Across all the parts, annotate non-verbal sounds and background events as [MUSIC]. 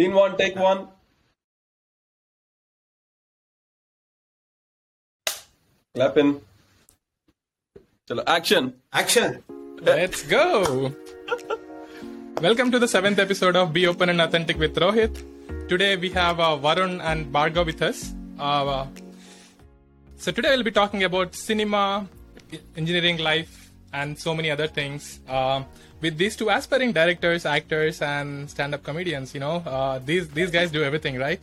Clean one, take one. Clapping. Chalo, action. Action. Let's go. Welcome to the seventh episode of Be Open and Authentic with Rohit. Today we have uh, Varun and Bhargav with us. Uh, so today we'll be talking about cinema, engineering life, and so many other things. Uh, with these two aspiring directors, actors, and stand-up comedians, you know, uh, these these guys do everything, right?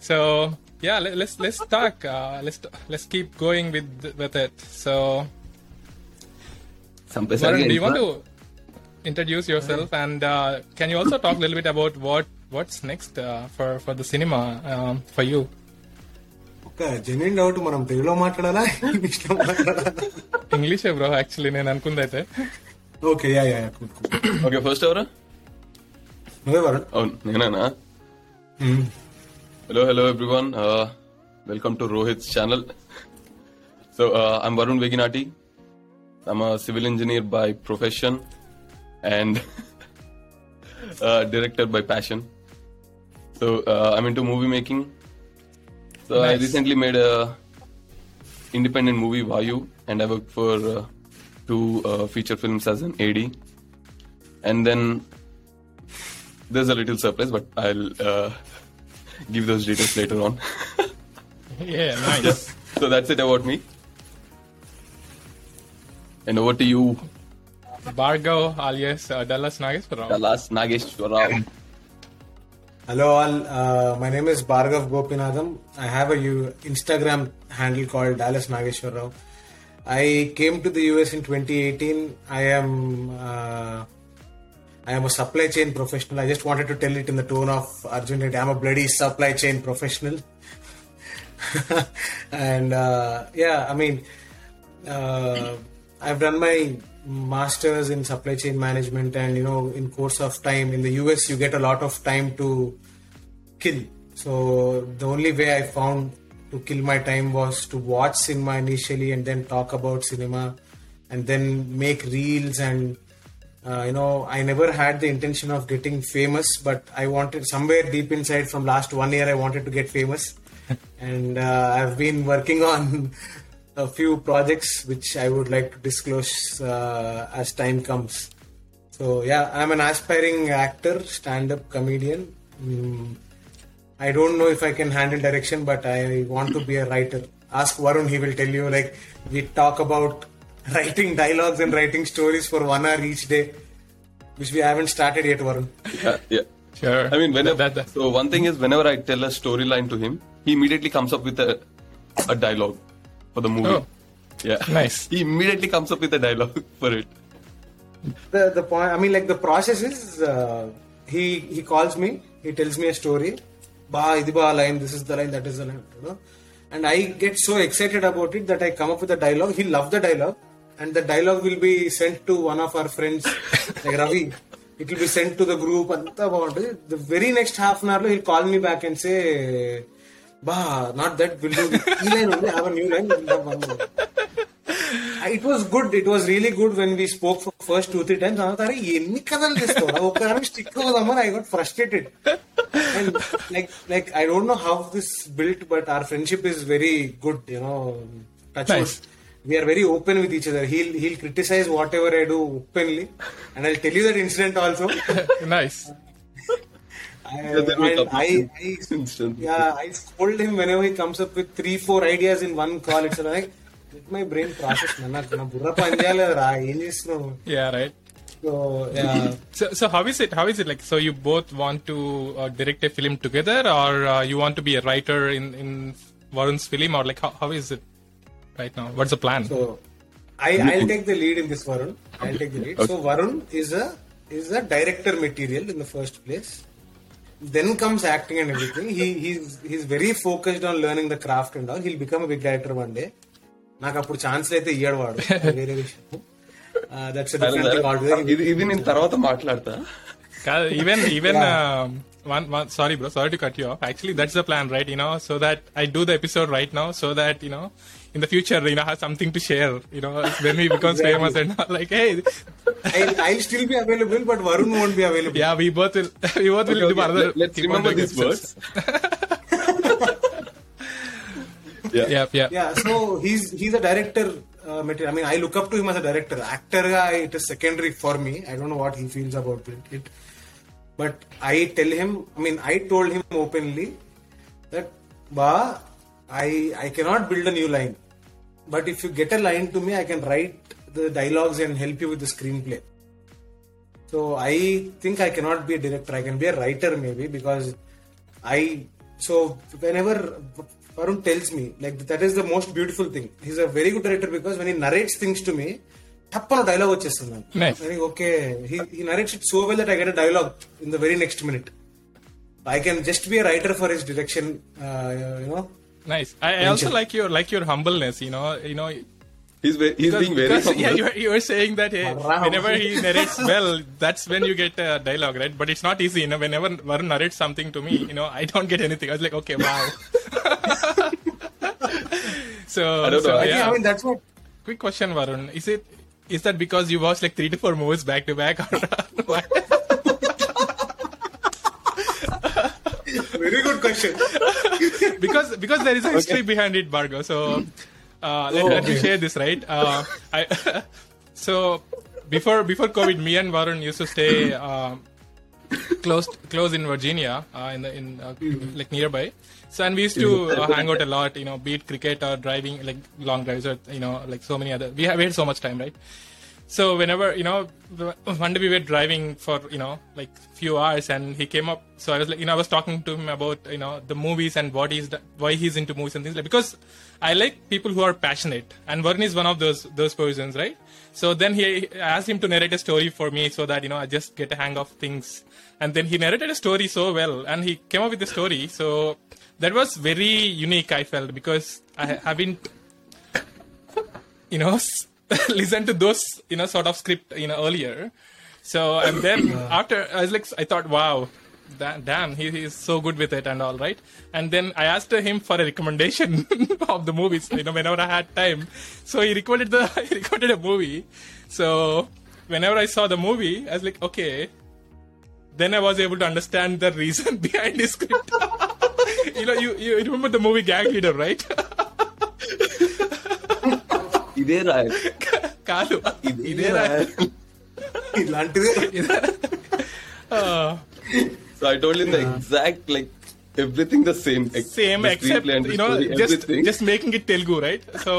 So yeah, let, let's let's talk. Uh, let's let's keep going with with it. So Varun, do you want to introduce yourself and uh, can you also talk a little bit about what what's next uh, for for the cinema um, for you? ఒక genuine doubt మనం తెలుగులో మాట్లాడాలా ఇంగ్లీష్లో మాట్లాడాలా English bro actually నేను అనుకుంది అయితే okay yeah yeah Okay, first ఎవరు నువ్వే వరుణ్ అవును నేనేనా Hello, hello everyone. Uh, welcome to Rohit's channel. So uh, I'm Varun Veginati. I'm a civil engineer by profession and uh, director by passion. So uh, I'm into movie making. So I recently made a independent movie Vayu, and I worked for uh, two uh, feature films as an AD. And then there's a little surprise, but I'll uh, give those details later on. [LAUGHS] yeah nice so that's it about me. And over to you, Bargo alias uh, Dallas Nageswara. Dallas Nageshwarao. Hello all, uh, my name is Bhargav Gopinatham. I have a U- Instagram handle called Dallas Nageshwar Rao. I came to the US in 2018. I am uh, I am a supply chain professional. I just wanted to tell it in the tone of Arjun. I'm a bloody supply chain professional. [LAUGHS] and uh, yeah, I mean, uh, I've done my masters in supply chain management, and you know, in course of time in the US, you get a lot of time to kill. So the only way I found to kill my time was to watch cinema initially, and then talk about cinema, and then make reels and. Uh, you know, I never had the intention of getting famous, but I wanted somewhere deep inside from last one year, I wanted to get famous. [LAUGHS] and uh, I've been working on a few projects which I would like to disclose uh, as time comes. So, yeah, I'm an aspiring actor, stand up comedian. Mm, I don't know if I can handle direction, but I want to be a writer. Ask Varun, he will tell you. Like, we talk about [LAUGHS] writing dialogues and writing stories for one hour each day, which we haven't started yet, Varun. Yeah, yeah. Sure. I mean, whenever. That- that- So one thing is, whenever I tell a storyline to him, he immediately comes up with a a dialogue for the movie. Oh. Yeah. Nice. [LAUGHS] he immediately comes up with a dialogue [LAUGHS] for it. The the point I mean like the process is uh, he he calls me, he tells me a story. Bah, idiba line, this is the line, that is the line, you know? And I get so excited about it that I come up with a dialogue. He loves the dialogue. And the dialogue will be sent to one of our friends, [LAUGHS] like Ravi. It will be sent to the group. and The very next half an hour, he'll call me back and say, ba not that will do ఈ line only have a new line we'll have one more." It was good it was really good when we spoke for first two three times అన్నారు ఎన్ని కథలు చేస్తావు? ఒక stick అవుదామని I got frustrated and like like I don't know how this built but our friendship is very good you know touch Nice. We are very open with each other he'll he'll criticise whatever I do openly and I tell you that incident also nice. I, I, [LAUGHS] I, yeah, I told him whenever he comes up with three, four ideas in one call. It's like, let my brain process. yeah, right. So, yeah. [LAUGHS] so, so how is it? How is it like? So you both want to uh, direct a film together, or uh, you want to be a writer in in Warren's film, or like how, how is it right now? What's the plan? So, I I'll take the lead in this, Varun. I'll take the lead. Okay. So Varun is a is a director material in the first place. Then comes acting and everything. He he's he's very focused on learning the craft and all. He'll become a big director one day. నాకు అప్పుడు chance అయితే ఇయ్యాడు వాడు వేరే విషయం that's ఇది ఇది నేను తర్వాత మాట్లాడతా Ka- even even um, one, one sorry bro sorry to cut you off actually that's the plan right you know so that i do the episode right now so that you know in the future, you know, has something to share. You know, when he [LAUGHS] becomes famous and all, like, hey, I'll, I'll still be available, but Varun won't be available. yeah, we both will, [LAUGHS] we both will Okay, do okay, let- Let's keep remember these words. [LAUGHS] yeah. Yeah, yeah, Yeah, so he's he's a director uh, material. I mean, I look up to him as a director. Actor guy, it is secondary for me. I don't know what he feels about it. it. But I tell him, I mean, I told him openly that, Ba, I I cannot build a new line. But if you get a line to me, I can write the dialogues and help you with the screenplay. So I think I cannot be a director. I can be a writer maybe because I. So whenever Varun tells me like that is the most beautiful thing. He's a very good director because when he narrates things to me, తప్పన dialogue వచ్చేస్తుంది నాకు Nice. Okay he narrates it so well that I get a dialogue in the very next minute. I can just be a writer for his direction. You know, nice. I, I also like your like your humbleness. You know, you know, He's, ve- he's because, being very because, humble. yeah, you, were- you were saying that hey, Wow. whenever he narrates [LAUGHS] well, that's when you get a dialogue, right? But it's not easy. You know, whenever Varun narrates something to me, you know, I don't get anything. I was like, okay, wow. [LAUGHS] so, I don't so, know. I I, think, yeah. I mean that's what Quick question, Varun. Is it is that because you watched like three to four movies back to back, or [LAUGHS] what? Very good question. [LAUGHS] because because there is a history behind it, Bargo. So uh, let, Oh, let me share this, right? Uh, I, [LAUGHS] so before before COVID, me and Varun used to stay uh, close close in Virginia, uh, in the in uh, like nearby. So and we used to uh, hang out a lot, you know, be it cricket or driving, like long drives or you know, like so many other. We have we had so much time, right? So whenever you know, one day we were driving for you know like few hours, and he came up. So I was like, you know, I was talking to him about you know the movies and what he's why he's into movies and things like because I like people who are passionate, and Varun is one of those those persons, right? So then he asked him to narrate a story for me so that you know I just get a hang of things, and then he narrated a story so well, and he came up with the story. So that was very unique. I felt because I haven't you know [LAUGHS] listen to those you know sort of script you know earlier. So and then [COUGHS] after i was like i thought wow da- damn he, he is so good with it and all right? And then i asked him for a recommendation [LAUGHS] of the movies you know whenever i had time. So he recorded the [LAUGHS] he recorded a movie. So whenever i saw the movie i was like okay. Then i was able to understand the reason behind the script. You know you, you remember the movie gang leader right ఇదే రాయ్ కాదు ఇదే రాయ్ ఇలాంటిదే Uh, So I told him the exact like everything the same. ex- same the except screenplay and the you know story, just everything. just making it Telugu, right? So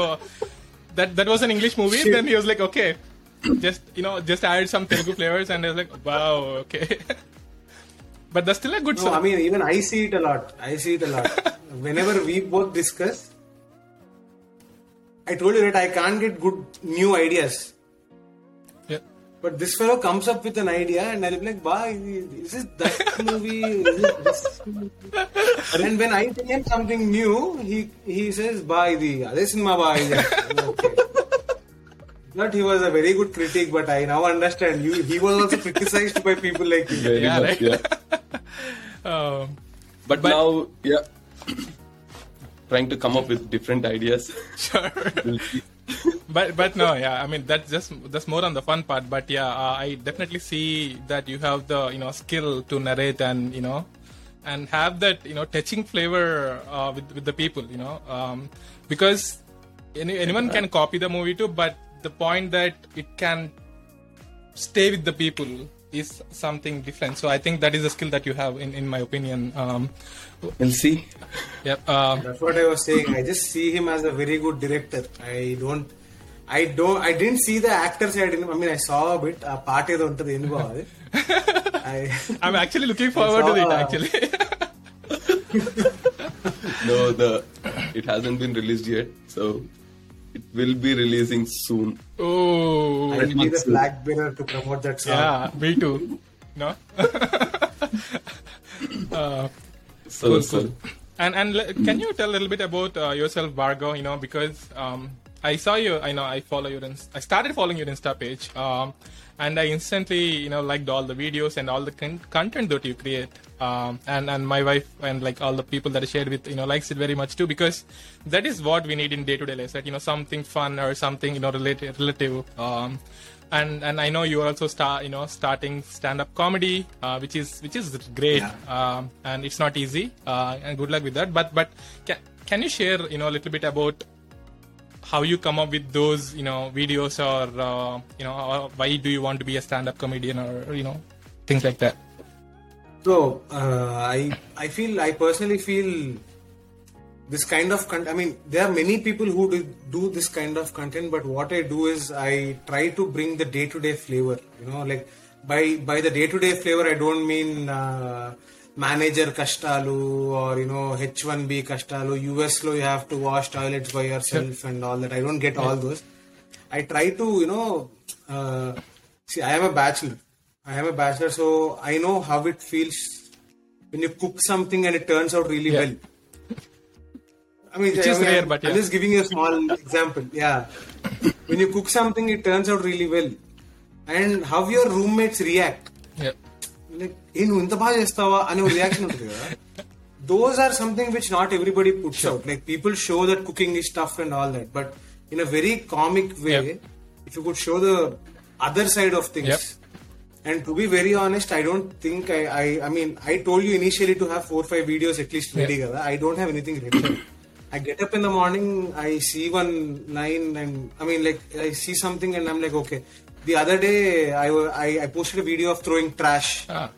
that that was an English movie. Then he was like, okay, just you know just added some Telugu flavors, and I was like, wow, okay. [LAUGHS] but that's still a good No, song. I mean, even I see it a lot. I see it a lot. Whenever we both discuss, I told you that I can't get good new ideas. yeah. But this fellow comes up with an idea, and I'll be like, "Bah, is it that [LAUGHS] movie? Is it this?" movie?" and when I tell him something new, he he says, "Bah, the other cinema, bah." is [LAUGHS] that?" Okay. Not he was a very good critic, but I now understand. You, he was also criticized by people like you. Very Yeah, much, right? yeah. Um, [LAUGHS] But, But- now, yeah, trying to come up with different ideas. [LAUGHS] sure. But but no, yeah. I mean that's just that's more on the fun part. But yeah, uh, I definitely see that you have the you know skill to narrate and you know and have that you know touching flavor uh, with with the people. You know um, because any, anyone can copy the movie too, but the point that it can stay with the people is something different. So I think that is a skill that you have, in in my opinion. Um, we'll see. Yep. Uh, That's what I was saying. I just see him as a very good director. I don't. I don't. I didn't see the actor side. I mean, I saw a bit. A part is the end [LAUGHS] I, [LAUGHS] I'm actually looking forward saw, to it. Uh, actually. [LAUGHS] no, the it hasn't been released yet, so it will be releasing soon. oh. I will be the flag bearer to promote that song. Yeah, me too. No. [LAUGHS] uh, So, cool, so cool. And and can you tell a little bit about uh, yourself, Bargo? You know, because um, I saw you. I know I follow your. I started following your Insta page, um, and I instantly, you know, liked all the videos and all the con- content that you create. Um, and and my wife and like all the people that I shared with, you know, likes it very much too because that is what we need in day to day life. Right? You know, something fun or something you know related relative. Um, and and I know you are also start you know starting stand up comedy, uh, which is which is great. Um, and it's not easy. Uh, and good luck with that. But but can can you share you know a little bit about how you come up with those you know videos or uh, you know or why do you want to be a stand-up comedian or you know things like that So uh, I I feel I personally feel this kind of content. I mean, there are many people who do, do this kind of content, but what I do is I try to bring the day-to-day flavor. You know, like by by the day-to-day flavor, I don't mean uh, manager కష్టాలు or you know H one B కష్టాలు US లో you have to wash toilets by yourself and all that I don't get all those I try to you know bachelor. I a bachelor bachelor, so a bachelor so I know how it feels when you cook something and it turns out really well. I mean, I just giving a small example. Yeah. when you cook something, it turns out really well. And how your roommates react. Like ఏ నువ్వు ఇంత బాగా చేస్తావా అనే reaction ఉంటుంది కదా those or something which not everybody puts out like people show that cooking is tough and all that but in a very comic way Yep. If you could show the other side of Yep. Things and to be very honest I don't think I I I mean I told you initially to have four five videos at least ready కదా I don't have anything ready I get up in the morning, I see one line, and I mean, like, I see something, and I'm like, okay. I, I, I posted a video of throwing trash. ah,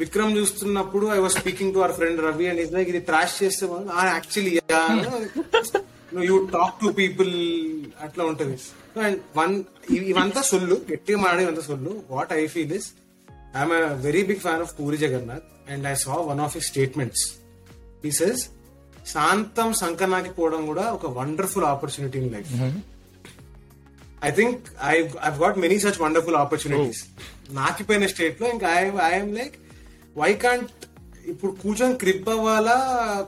Vikram చూస్తున్నప్పుడు I was speaking to our friend Ravi and is like ఇది trash చేస్తే actually you talk to people అట్లా ఉంటది. And one ఇవంతా సొల్లు గట్టిగా మాడే ఇవంతా సొల్లు. What I feel is I'm very big fan of Puri Jagannadh and I saw one of his statements ఈ సెస్ శాంతం సంకనాకి పోవడం కూడా ఒక wonderful opportunity in life I think I I've got many such wonderful opportunities నాకిపోయిన స్టేట్లో ఇంకా I'm like why can't ఇప్పుడు కూర్చొని క్రిప్ అవ్వాలా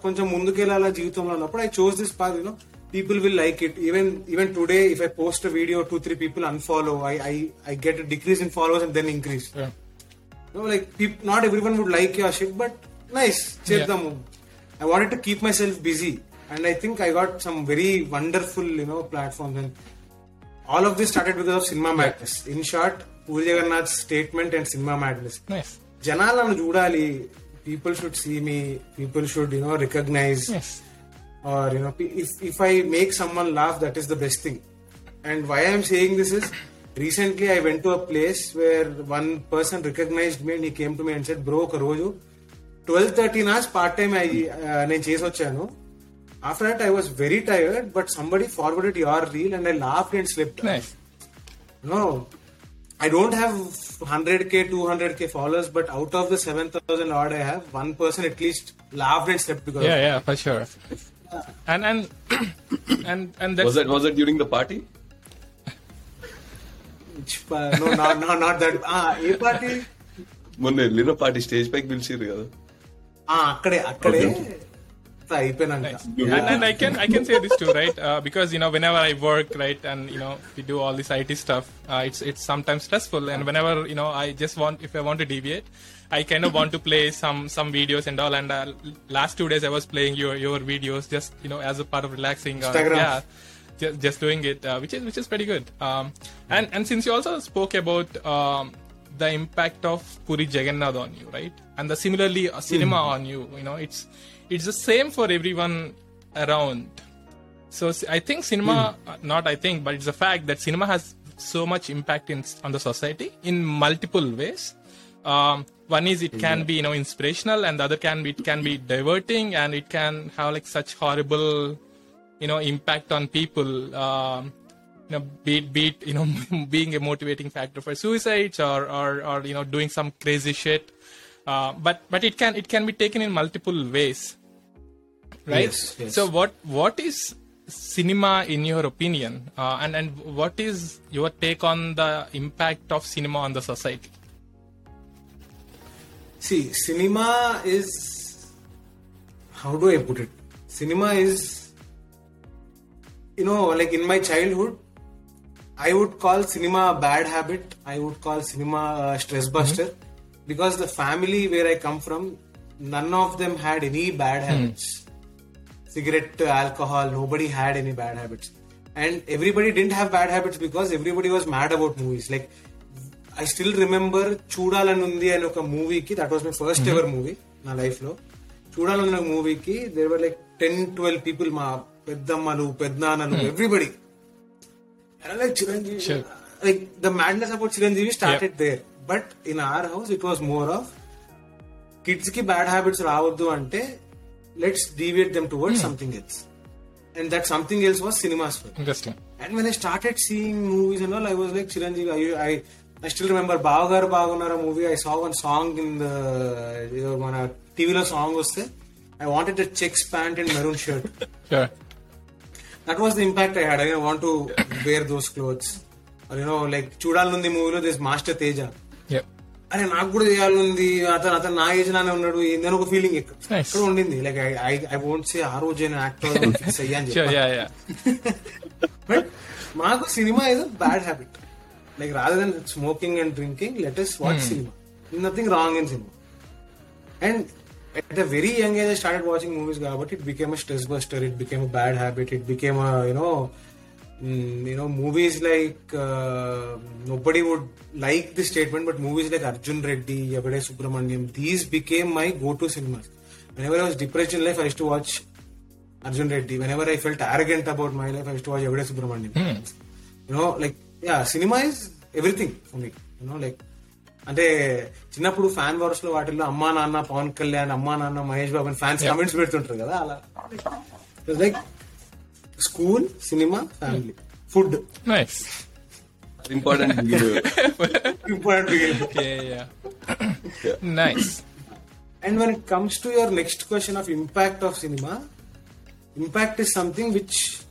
కొంచెం ముందుకెళ్ళాలా జీవితంలో అన్నప్పుడు I chose this path you know people will like it even even today if I post video two three people unfollow I I I get decrease in followers and then increase. Like not everyone would like your shit but nice చేద్దాము. I wanted to keep myself busy and I think I got some very wonderful you know platforms and all of this started because of cinema madness in short Puri Jagannadh statement and cinema madness జనాలను చూడాలి people should see me people should you know recognise yes or you know if if i make someone laugh that is the best thing and why i'm saying this is recently i went to a place where one person recognized me and he came to me and said bro ఒక రోజు twelve thirteen hours part time నేను చేసి వచ్చాను After that, I was very tired, but somebody forwarded your reel and I laughed and slipped. Nice. No, I don't have 100k, 200k followers, but out of the 7,000 odd I have, one person at least laughed and slipped because. Yeah, yeah, for sure. And and [COUGHS] and and that's... was it was it during the party? no, no, not, not that. Ah, a party. ಮೊನ್ನೆ ಎಲ್ಲಿರೋ party stage ಪೈಕ್ ನಿಲ್ಸಿರಿ ಅದು ಆ ಅಕ್ಕಡೆ ಅಕ್ಕಡೆ Nice. And, and, I can I can say this too, right? Uh, because you know, whenever I work, right, and you know, we do all this IT stuff, uh, it's it's sometimes stressful. And whenever you know, I just want if I want to deviate, I kind of want to play some some videos and all. And uh, last two days I was playing your your videos just you know as a part of relaxing. Instagram, yeah. Just, just doing it, uh, which is which is pretty good. Um, and and since you also spoke about um, the impact of Puri Jagannath on you, right, and the similarly uh, cinema mm. on you, you know, it's it's the same for everyone around. So I think cinema, uh, not I think, but it's a fact that cinema has so much impact in, on the society in multiple ways. Um, one is it can be you know inspirational, and the other can be it can be diverting, and it can have like such horrible, you know, impact on people. Um, you know, be it, be it you know [LAUGHS] being a motivating factor for suicides or or, or you know doing some crazy shit uh, but but it can it can be taken in multiple ways right? Yes, yes. so what what is cinema in your opinion? Uh, and and what is your take on the impact of cinema on the society? See cinema is how do i put it? Cinema is you know like in my childhood i would call cinema a bad habit. I would call cinema a stress mm-hmm. buster. mm-hmm. Because the family where I come from, none of them had any bad habits. Cigarette, alcohol, nobody had any bad habits. And everybody didn't have bad habits because everybody was mad about movies. Like, I still remember Choodalanundi అని ఒక మూవీకి that was my first ever movie నా లైఫ్లో చూడాలన్న మూవీకి there were like ten twelve people మా పెద్దమ్మలు పెద్దనాన్నలు everybody like Chiranjeevi like the madness about Chiranjeevi started there but in our house it was more of కిడ్స్కి బ్యాడ్ హ్యాబిట్స్ రావద్దు అంటే let's deviate them toward hmm. Something else. And that something else was cinemas and when I started seeing movies and all I was like Chiranjeevi I I still remember Bavagaru Bagunnara movie I saw one song in మన టీవీలో song వస్తే I wanted the checks pant and maroon shirt that was the impact I had I want to wear those clothes you know like Choodalanundi మూవీలో this master Teja అరే నాకు కూడా చేయాలనుంది. అతను అతను నా ఏజ్ లానే ఉన్నాడు. నేను ఒక ఫీలింగ్. ఎక్కడ ఉండింది. Like I I won't say ఆ రోజు యాక్టర్ ఫిక్స్. Yeah. బట్ [LAUGHS] మాకు cinema is bad habit like rather than smoking and drinking let us watch cinema nothing wrong in cinema and at a very young age I started watching movies కాబట్టి it became a stress buster it became a bad habit it became a you know you know movies like uh, nobody would like this statement but movies like Arjun Reddy Yavade Subramaniam these became my go-to cinemas whenever I was depressed in life I used to watch Arjun Reddy whenever I felt arrogant about my life I used to watch Yavade Subramaniam you know like yeah cinema is everything for me you know like అంటే చిన్నప్పుడు fan వార్స్లో వాటిల్లో అమ్మా నాన్న పవన్ కళ్యాణ్ అమ్మా నాన్న మహేష్ బాబు అని fans comments పెడుతుంటారు కదా అలా like school, cinema, family, food. Nice. Important [LAUGHS] Important behavior. yeah, yeah. Nice. And when it comes to your next question of impact of cinema, impact is something which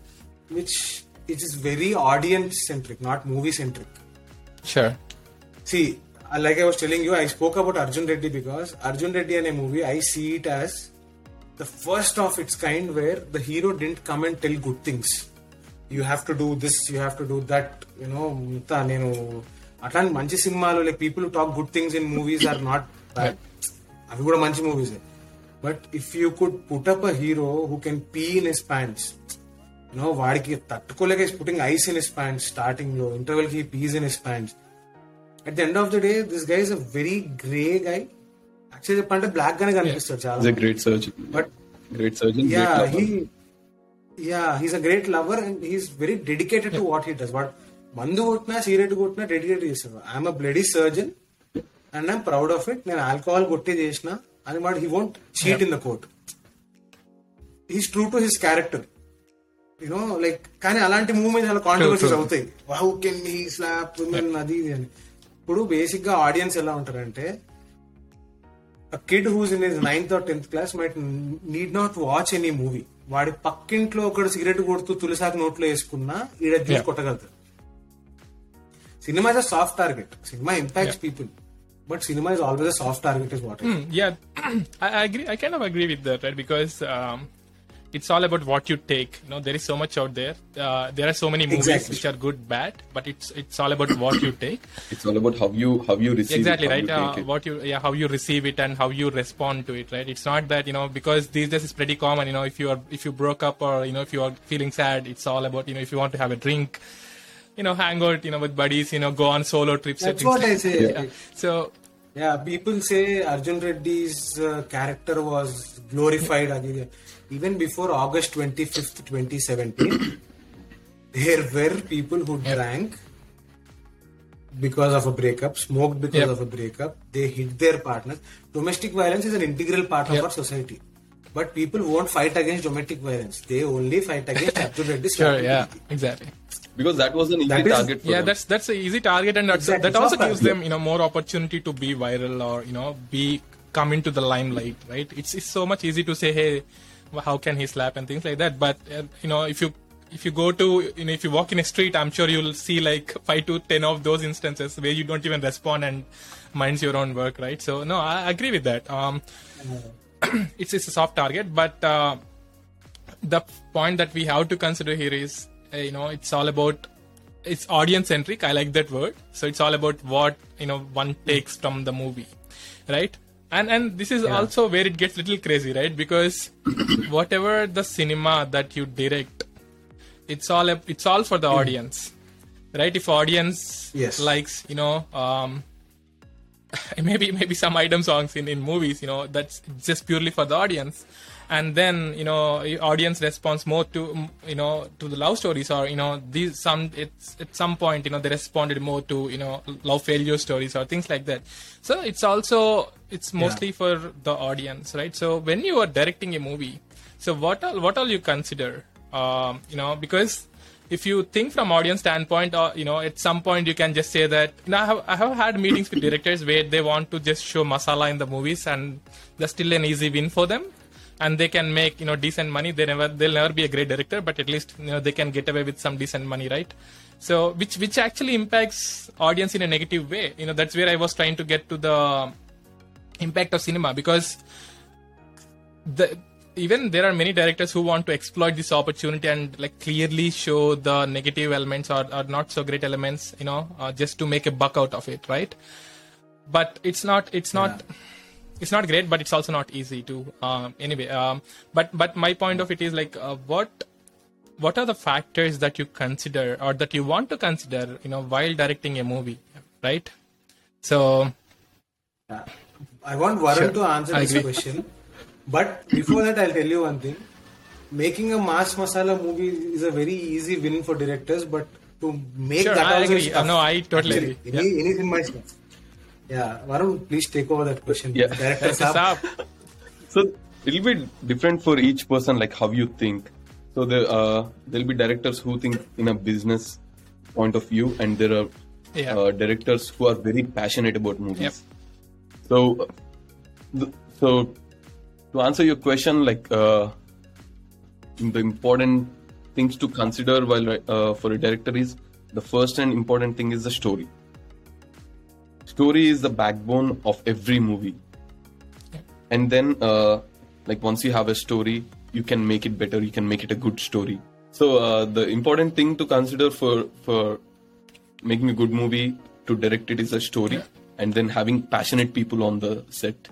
which it is very audience centric, not movie centric. Sure. See, uh, like I was telling you, I spoke about Arjun Reddy because Arjun Reddy in a movie, I see it as the first of its kind where the hero didn't come and tell good things. You have to do this, you have to do that, you know, ఇంత నేను అట్లాంటి మంచి సినిమాలు like people talk good things in movies are not bad అవి కూడా మంచి movies but if you could put up a hero who can pee in his pants no వాడికి తట్టుకోలేక is putting ice in his pants స్టార్టింగ్లో ఇంటర్వెల్కి pees in his pants at the end of the day this guy is a very grey guy actually చెప్పంటే black గానే కనిపిస్తాడు చాలా great surgeon but great surgeon yeah he yeah he's a great lover and he's very dedicated to what he does what మందు కొట్టినా cigarette కొట్టినా dedicate చేస్తాడు. I'm a bloody surgeon and I'm proud of it నేను alcohol కొట్టి చేసిన అని వాడు he won't cheat in the court he's true to his character you know like కానీ అలాంటి మూవీస్ చాలా కాంట్రవర్సీస్. అవుతాయి. హౌ కెన్ హీ స్లాప్ అది ఇది అని. ఇప్పుడు బేసిక్గా ఆడియన్స్ ఎలా ఉంటారంటే a kid who's in his ninth or tenth class might need not watch any movie వాడి పక్కింట్లో ఒకడు సిగరెట్ కొడుతూ తులసాకు నోట్లో వేసుకున్నా ఈడ చూసి Yeah. కొట్టగలుగుతాడు cinema is a soft target cinema impacts people but cinema is always a soft target is what Hmm, yeah, I, I agree. I kind of agree with it's all about what you take. You know, there is so much out there. Uh, there are so many movies exactly. which are good, bad, but it's it's all about what you take. [COUGHS] It's all about how you how you receive exactly it, right. You uh, what you yeah how you receive it and how you respond to it, right? It's not that you know because these days is pretty common. You know, if you are if you broke up or you know if you are feeling sad, it's all about you know if you want to have a drink. You know, hang out, you know, with buddies, you know, go on solo trips. That's what I say. Yeah. So yeah, people say Arjun Reddy's uh, character was glorified even before August 25th, 2017, [COUGHS] there were people who drank because of a breakup, smoked because yep. of a breakup, they hit their partners. Domestic violence is an integral part of our society. But people won't fight against domestic violence. They only fight against [LAUGHS] absolute Sure, yeah, exactly. Because that was an easy that target. Is, yeah, them. that's that's an easy target, and exactly. that, that also gives them you know more opportunity to be viral or you know be come into the limelight, right? It's it's so much easy to say, hey, how can he slap and things like that but uh, you know if you if you go to you know if you walk in a street i'm sure you'll see like 5 to 10 of those instances where you don't even respond and minds your own work right so no i agree with that um [CLEARS THROAT] it's, it's a soft target but uh, the point that we have to consider here is uh, you know it's all about it's audience centric. I like that word. So it's all about what you know one takes from the movie, right? And and this is also where it gets little crazy, right? Because [COUGHS] whatever the cinema that you direct, it's all a, it's all for the audience, right? If audience Yes. likes you know um, [LAUGHS] maybe maybe some item songs in, in movies you know that's just purely for the audience and then you know audience responds more to mm, you know to the love stories or you know these some it's at some point you know they responded more to you know love failure stories or things like that so it's also it's mostly for the audience right? So when you are directing a movie so what all what all you consider? Um, you know because if you think from audience standpoint or you know at some point you can just say that you know, I, have, I have had meetings with directors [LAUGHS] where they want to just show masala in the movies and that's still an easy win for them. And they can make you know decent money. They never they'll never be a great director but at least you know they can get away with some decent money right? So which which actually impacts audience in a negative way. You know that's where i was trying to get to the impact of cinema because the even there are many directors who want to exploit this opportunity and like clearly show the negative elements or, or not so great elements you know uh, just to make a buck out of it right? But it's not it's not it's not great but it's also not easy to um, anyway um, but but my point of it is like uh, what what are the factors that you consider or that you want to consider you know while directing a movie right? So I want Varun Sure. to answer I this question. But before that, I'll tell you one thing. Making a mass masala movie is a very easy win for directors, but to make Sure, that I also agree. is Uh, no, I totally agree. Any, anything my stuff. Yeah, Varun, please take over that question. Yeah. Director Saab. So it'll be different for each person, like how you think. So there, uh, there'll be directors who think in a business point of view, and there are Yeah. uh, directors who are very passionate about movies. Yep. So, so to answer your question, like uh, the important things to consider while uh, for a director is the first and important thing is the story. Story is the backbone of every movie. And then uh, like once you have a story you can make it better you can make it a good story. So uh, the important thing to consider for for making a good movie to direct it is a story and then having passionate people on the set.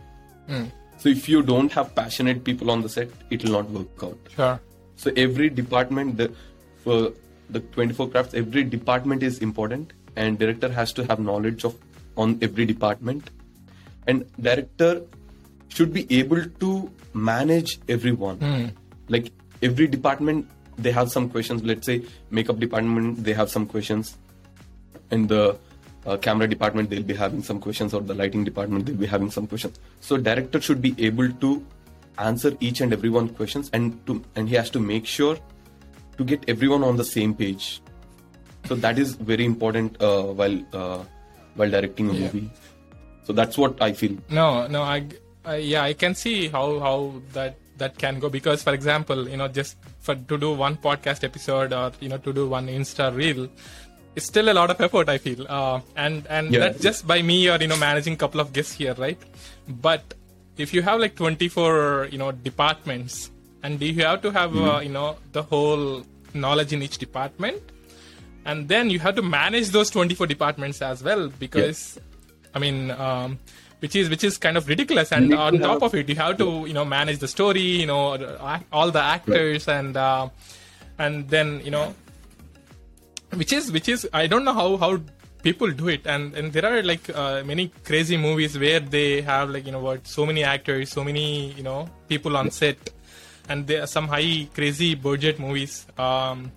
Hmm. So if you don't have passionate people on the set it will not work out. Sure. so every department the, for the 24 crafts every department is important and director has to have knowledge of on every department. And director should be able to manage everyone. Hmm. Like every department they have some questions. Let's say makeup department they have some questions. And the uh, camera department they'll be having some questions or the lighting department they'll be having some questions. So director should be able to answer each and every one questions and to and he has to make sure to get everyone on the same page. So that is very important uh, while uh, while directing a movie. So that's what i feel. No, no, I, I, yeah, I can see how how that that can go. Because, for example, you know, just for to do one podcast episode or you know to do one Insta reel, it's still a lot of effort. I feel, uh, and and Yeah. that's just by me or you know managing a couple of guests here, right? But if you have like 24 you know departments and you have to have uh, you know the whole knowledge in each department and then you have to manage those 24 departments as well because i mean um, which is which is kind of ridiculous and on top of it you have to you know manage the story you know all the actors and uh, and then you know which is which is i don't know how how people do it. And and there are like uh, many crazy movies where they have like you know what so many actors so many you know people on set. And there are some high crazy budget movies. Um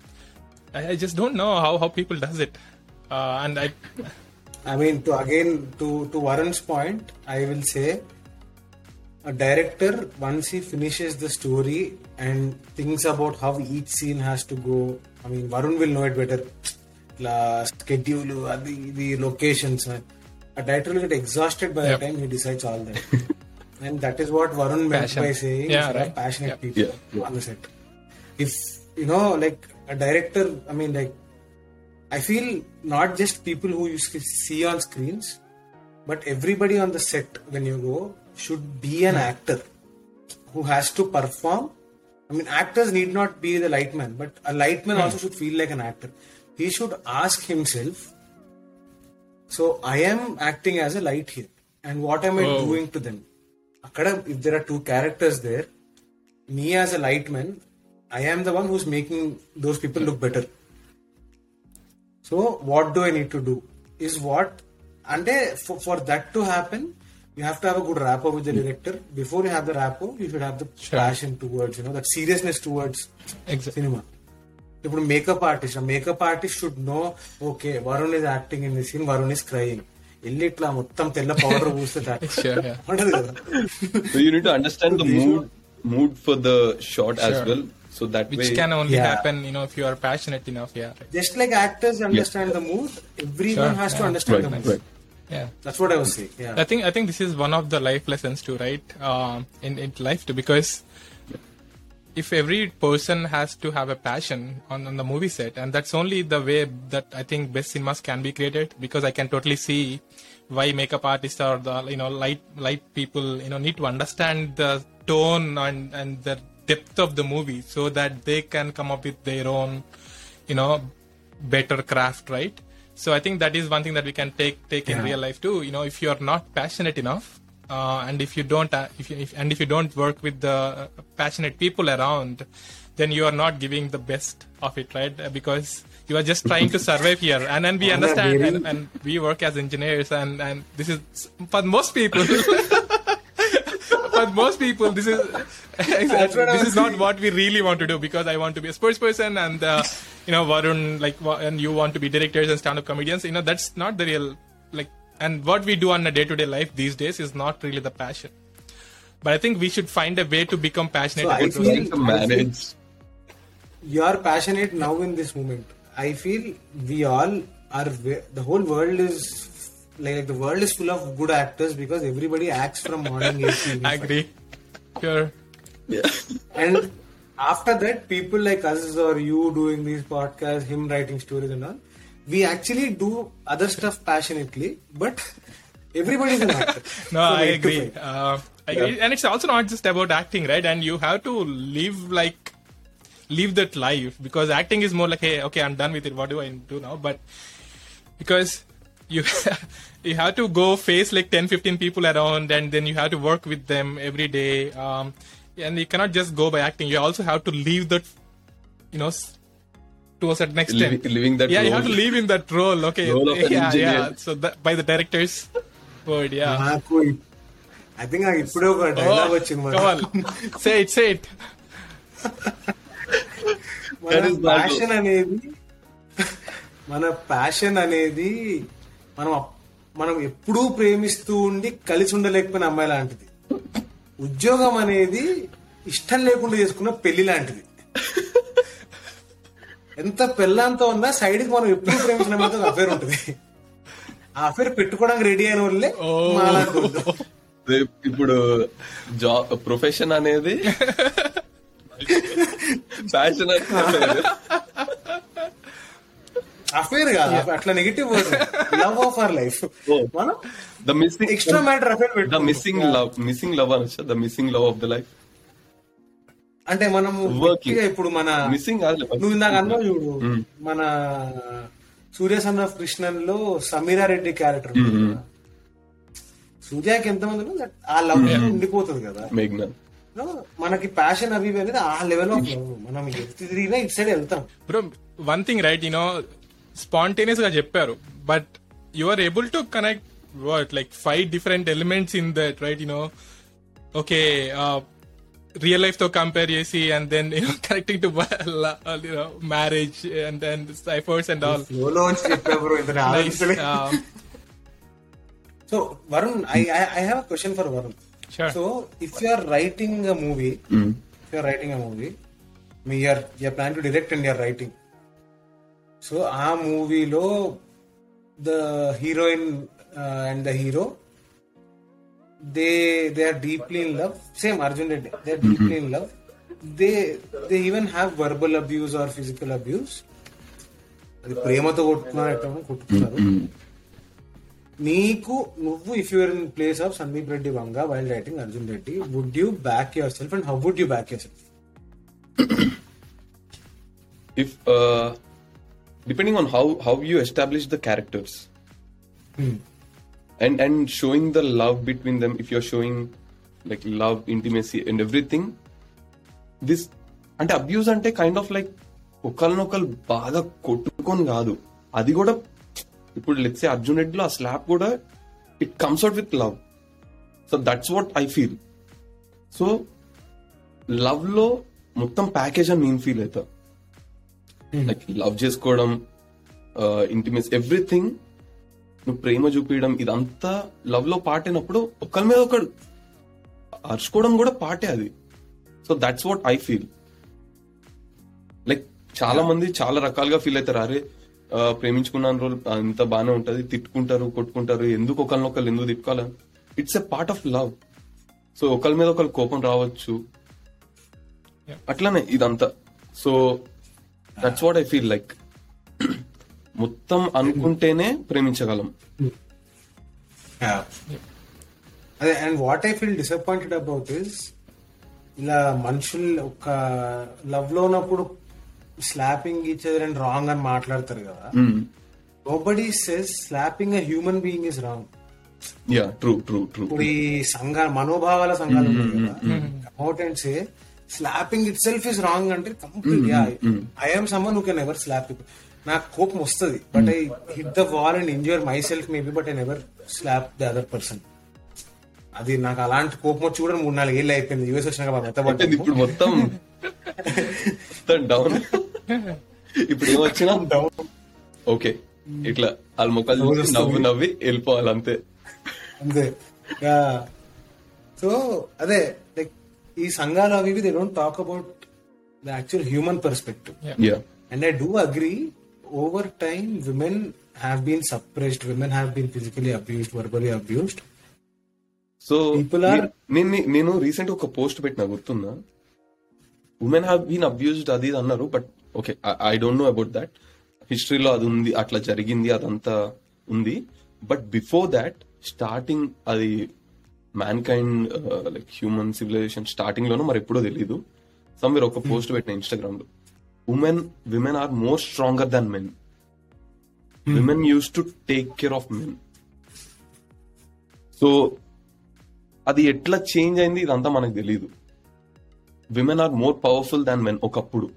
I, I just don't know how how people does it. Uh, and i I mean, to again to to warren's point, I will say a director once he finishes the story and thinks about how each scene has to go. I mean, Varun will know it better. La schedule, the the locations. uh, A director will get exhausted by Yep. the time he decides all that. [LAUGHS] and that is what Varun meant Passion. by saying Yeah, are right. passionate Yep. people Yeah, yeah. on the set. If you know, like a director, I mean, like I feel not just people who you see on screens, but everybody on the set when you go should be an actor who has to perform I mean, actors need not be the lightman, but a light man also should feel like an actor. He should ask himself, so I am acting as a light here, and what am I Oh. doing to them? Akkada, if there are two characters there, me as a lightman, I am the one who's making those people look better. So what do I need to do? Is what and eh, for, for that to happen, you have to have a good rapport with the director. Before you have the rapport, you should have the Sure. passion towards, you know, that seriousness towards Exactly. cinema. ఇప్పుడు makeup artist makeup artist should know okay Varun is acting in the scene Varun is crying వెళ్ళి ఇట్లా మొత్తం తెల్ల powder పూస్తే Sure, yeah. ఉంటది కదా So you need to understand the mood mood for the shot as Sure. well. So that Which way, can only Yeah. happen, you know, if you are passionate enough. Yeah. Right. Just like actors understand the mood everyone Sure, has to yeah. Understand the right, mood right. yeah. That's what i was saying yeah. I think i think this is one of the life lessons too right? Uh, in, in life too because if every person has to have a passion on, on the movie set and that's only the way that i think best cinemas can be created because i can totally see why makeup artists or the you know light light people you know need to understand the tone and and the depth of the movie so that they can come up with their own you know better craft right? So I think that is one thing that we can take take in real life too. You know, if you are not passionate enough, uh, and if you don't, uh, if, you, if and if you don't work with the uh, passionate people around, then you are not giving the best of it, right? Uh, Because you are just trying to survive here, and then we understand, and, and we work as engineers, and and this is for most people. [LAUGHS] For most people, this is [LAUGHS] exactly, what I this is not what we really want to do because I want to be a sports person and uh, you know Varun like and you want to be directors and stand-up comedians. You know that's not the real like and what we do on a day-to-day life these days is not really the passion. But I think we should find a way to become passionate So I about those feel- things. to manage. you are passionate now in this moment. I feel we all are. The whole world is like the world is full of good actors because everybody acts from morning eight to evening agree. Sure. yeah And after that, people like us or you doing these podcasts, him writing stories and all, we actually do other stuff passionately, but everybody's an actor. [LAUGHS] No, From I agree. Uh, I agree. And it's also not just about acting, right? And you have to live like live that life because acting is more like, hey, okay, I'm done with it. What do I do now? But because you [LAUGHS] you have to go face like 10, 15 people around, and then you have to work with them every day. Um, and you cannot just go by acting. You also have to leave that, you know. s- To a certain extent, Living- living that yeah, you role. have to live in that role. Okay, Role of an yeah, engineer. yeah. So that, by the director's word, yeah. నాకు I think నాకు ఇప్పుడే ఒక dialogue వచ్చింది Oh, come మరి. on. say it, say it. [LAUGHS] మన That is bad. Passion అనేది [LAUGHS] మన passion అనేది మనం అప్- మనం ఎప్పుడూ ప్రేమిస్తూ ఉండి కలిసి ఉండలేకపోయిన అమ్మాయి లాంటిది. ఉద్యోగం అనేది ఇష్టం లేకుండా చేసుకున్న పెళ్ళి లాంటిది. ఎంత పెళ్ళంతో ఉన్నా సైడ్కి మనం ఎప్పుడు ప్రేమించిన అఫేర్ ఉంటుంది. ఆ అఫేర్ పెట్టుకోవడానికి రెడీ అయిన వాళ్ళే ఇప్పుడు జాబ్ ప్రొఫెషన్ అనేది [LAUGHS] ప్యాషన్ అనేది. అఫేర్ కాదు. అట్లా negative word love of our life. మనం the missing extra matter affair the పెట్టు మిస్సింగ్ లవ్ మిస్సింగ్ లవ్ అనొచ్చా the missing love of the life అంటే మనం ఇప్పుడు మన మిస్సింగ్ కాదు నువ్వు ఇందాక అన్నావు చూడు మన సూర్య సన్ ఆఫ్ కృష్ణన్లో సమీరారెడ్డి క్యారెక్టర్ సూర్యకి ఎంతమంది ఉన్నా that ఆ లవ్ ఉండిపోతుంది కదా. మనకి ప్యాషన్ అవి అనేది ఆ లెవెల్ ఆఫ్ మనం ఎటు తిరిగినా ఇటు సైడ్ వెళ్తాం. Bro, one thing, right, you spontaneous గా చెప్పారు. But you are able to connect what like five different elements in that right you know? Okay real లైఫ్తో compare చేసి and then you know [LAUGHS] connecting to marriage and then ciphers and all. So Varun I I have a question for Varun Sure. So if you are writing a movie if you are writing a movie me are you plan to direct and you're writing so ఆ మూవీలో the heroine and the hero they they are deeply in love same Arjun Reddy they are deeply in love they they even have verbal abuse or physical abuse అది ప్రేమతో కొట్టుకున్నారు ఎట్లా కొట్టుకున్నారు నీకు నువ్వు if you're in place of Sandeep Reddy Vanga while writing Arjun Reddy would you back yourself and how would you back yourself if uh, depending on how how you establish the characters and and showing the love between them if you're showing like love intimacy and everything this అంటే abuse అంటే kind of like ఒకరినొకరు బాగా కొట్టుకొని కాదు అది కూడా ఇప్పుడు let's say Arjun రెడ్డిలో ఆ స్లాప్ కూడా it comes out with love so that's what I feel so లవ్లో మొత్తం ప్యాకేజ్ అని నేను ఫీల్ అవుతా లైక్ లవ్ చేసుకోవడం ఇంటిమేస్ ఎవ్రీథింగ్ నువ్వు ప్రేమ చూపించడం ఇదంతా లవ్లో పార్ట్ అయినప్పుడు ఒకరి మీద ఒకడు అరుచుకోవడం కూడా పార్టే అది. So that's what I feel like చాలా మంది చాలా రకాలుగా ఫీల్ అవుతారు. అరే ఆ, ప్రేమించుకున్న రోజులు అంత బాగానే ఉంటది తిట్టుకుంటారు కొట్టుకుంటారు ఎందుకు ఒకరినొకరు ఎందుకు తిట్టుకోవాలి? It's a part of love so ఒకరి మీద ఒకరు కోపం రావచ్చు. అట్లానే ఇదంతా. So that's what I feel like మొత్తం అనుకుంటేనే ప్రేమించగలం. అదే and what I feel disappointed about is ఇలా మనుషులు ఒక లవ్లో ఉన్నప్పుడు slapping each other and wrong అని మాట్లాడతారు కదా. Nobody says slapping a human being is wrong true true true ఇప్పుడు ఈ సంఘ మనోభావాల సంఘాలు ఉన్నాయి కదా. అమౌట్ and say slapping itself is wrong అంటే complete I'm someone who can ever slap నాకు కోపం వస్తుంది but I hit the wall and enjoy myself maybe but I never slap the other person అది నాకు అలాంటి కోపం వచ్చి కూడా మూడు నాలుగు ఏళ్ళు అయిపోయింది. యూఎస్ వచ్చినాక మా మెత్త అంటే ఇప్పుడు మొత్తం డౌన్ ఇప్పుడు ఏమొచ్చినా ఓకే ఇట్లా వాళ్ళ ముఖాలు చూసి నవ్వు నవ్వి వెళ్ళిపోవాలి అంతే. అంతే. సో అదే ఈ సంఘాలు అవి they don't talk about the actual human perspective And I do agree, over time, women have been suppressed, women have been physically abused, verbally abused. So People are- నేను నేను రీసెంట్ ఒక పోస్ట్ పెట్టిన గుర్తుందా? Women have been abused అది అన్నారు but okay I don't know about that హిస్టరీలో అది ఉంది అట్లా జరిగింది అదంతా ఉంది. బట్ బిఫోర్ దాట్ స్టార్టింగ్ అది mankind like human civilization starting లోనో మరి ఎప్పుడో తెలియదు సమ్వేర్ ఒక పోస్ట్ పెట్టిన ఇన్స్టాగ్రామ్లో. Women women are more stronger than men women use to take care of men so అది ఎట్లా చేంజ్ అయింది? ఇదంతా మనకు తెలియదు women are more powerful than men ఒకప్పుడు.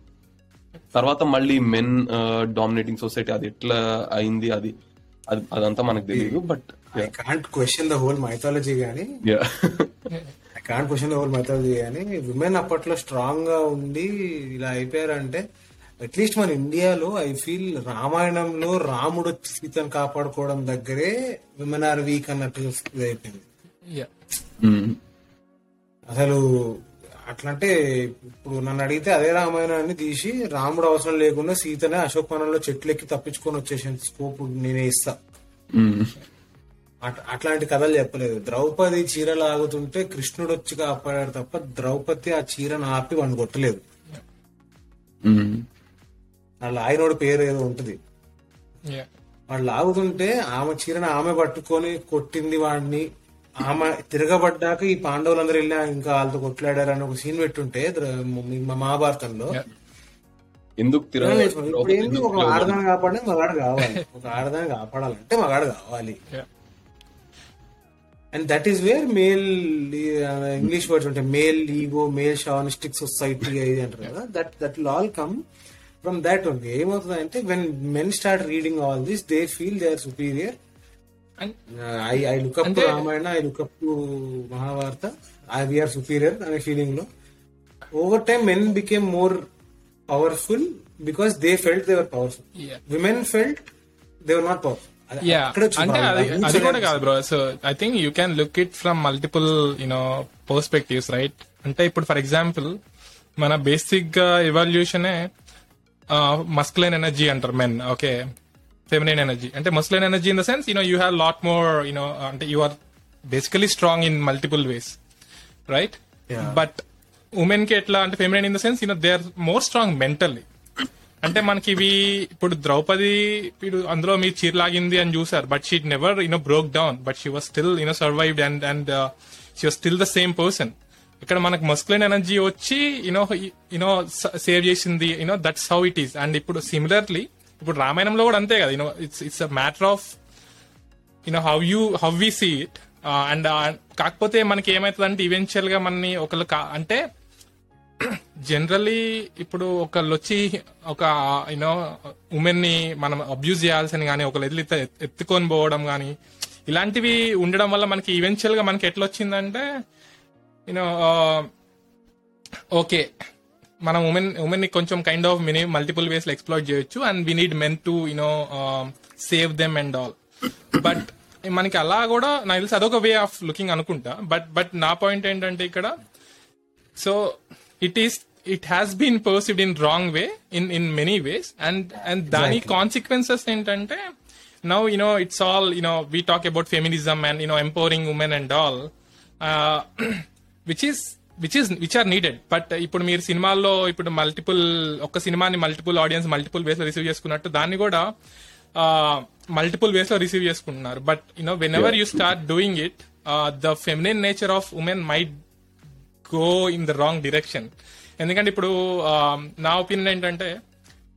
తర్వాత మళ్ళీ మెన్ డామినేటింగ్ సొసైటీ అది ఎట్లా అయింది? అది అది- అదంతా మనకు తెలియదు but I can't question the whole mythology గానీ I can't question the whole mythology గానీ విమెన్ అప్పట్లో స్ట్రాంగ్గా ఉండి ఇలా అయిపోయారంటే అట్లీస్ట్ మన ఇండియాలో ఐ ఫీల్ రామాయణంలో రాముడు వచ్చి సీతను కాపాడుకోవడం దగ్గరే విమెన్ ఆర్ వీక్ అన్నట్టు ఇది అయిపోయింది. Yeah. అసలు అట్లంటే ఇప్పుడు నన్ను అడిగితే అదే రామాయణాన్ని తీసి రాముడు అవసరం లేకుండా సీతనే అశోకవనంలో చెట్లెక్కి తప్పించుకొని వచ్చేసిన స్కోప్ నేనే ఇస్తా. అట్- అట్లాంటి కథలు చెప్పలేదు. ద్రౌపది చీర లాగుతుంటే కృష్ణుడు వచ్చి కాపాడాడు తప్ప ద్రౌపది ఆ చీరను ఆపి వాడిని కొట్టలేదు. వాళ్ళ ఆయనోడి పేరు ఏదో ఉంటది. వాడు లాగుతుంటే ఆమె చీరను ఆమె పట్టుకొని కొట్టింది వాడిని ఆమె తిరగబడ్డాక ఈ పాండవులందరూ వెళ్ళి ఇంకా వాళ్ళతో కొట్లాడారు అని ఒక సీన్ పెట్టుంటే మహాభారతంలో. ఎందుకు తిరగ ఇప్పుడు ఏంటి ఒక ఆడదాన్ని కాపాడే మగాడు కావాలి. ఒక ఆడదాన్ని కాపాడాలంటే మగాడు కావాలి. And that is where male English words ఉంటాయి. Male ego male chauvinistic society అది అంటారు కదా. That that will all come from that only ఏమవుతుంది అంటే when men start reading all this they feel they are superior I I look up to Ramayana I look up to Mahabharata I we are superior అనే ఫీలింగ్లో. Over time men became more powerful because they felt they were powerful. Women felt they were not powerful yeah అంటే అది అది కూడా కాదు bro so I think you can look it from multiple you know perspectives right అంటే ఇప్పుడు for example మన బేసిక్గా ఎవాల్యూషనే మస్కులైన్ ఎనర్జీ అంటారు మెన్ ఓకే ఫెమినైన్ ఎనర్జీ అంటే masculine energy in the sense you know you have lot more you know అంటే you are basically strong in multiple ways right Yeah. But ఉమెన్కి ఎట్లా? అంటే feminine in the sense you know they are more strong mentally అంటే మనకి ఇవి ఇప్పుడు ద్రౌపది ఇప్పుడు అందులో మీరు చీరలాగింది అని చూసారు but she never you know broke down but she was still you know survived and and she was still the same person ఇక్కడ మనకు మస్కులైన్ ఎనర్జీ వచ్చి you know you know save చేసింది you know that's how it is and ఇప్పుడు similarly ఇప్పుడు రామాయణంలో కూడా అంతే కదా you know it's it's a matter of you know how you how we see it and కాకపోతే మనకి ఏమైతుంది అంటే ఈవెన్చువల్గా మనని ఒకళ్ళు కా- అంటే జనరల్లీ ఇప్పుడు ఒకళ్ళు వచ్చి ఒక యూనో ఉమెన్ని మనం అబ్యూజ్ చేయాల్సిన కానీ ఒకళ్ళు ఎదిలి ఎత్తుకొని పోవడం కానీ ఇలాంటివి ఉండడం వల్ల మనకి ఈవెన్చువల్గా మనకి ఎట్లా వచ్చిందంటే యూనో ఓకే uh, మనం ఉమెన్ ఉమెన్ని కొంచెం కైండ్ ఆఫ్ మినీ మల్టిపుల్ వేస్లో ఎక్స్ప్లోర్ చేయొచ్చు and we need men to you know save them and all but మనకి అలా కూడా నాకు తెలిసి అదొక వే ఆఫ్ లుకింగ్ అనుకుంటా. బట్ బట్ నా పాయింట్ ఏంటంటే ఇక్కడ so it is it has been perceived in wrong way in in many ways and and దాని కాన్సిక్వెన్సెస్ ఏంటంటే now you know it's all you know we talk about feminism and you know empowering women and all which is which is which are needed but ఇప్పుడు మీరు సినిమాల్లో ఇప్పుడు multiple ఒక సినిమాని multiple audience multiple వేస్లో receive చేసుకున్నట్టు దాన్ని కూడా మల్టిపుల్ వేస్లో రిసీవ్ చేసుకుంటున్నారు. But you know whenever you start doing it the feminine nature of women might go in the wrong direction ఎందుకంటే ఇప్పుడు నా ఒపీనియన్ ఏంటంటే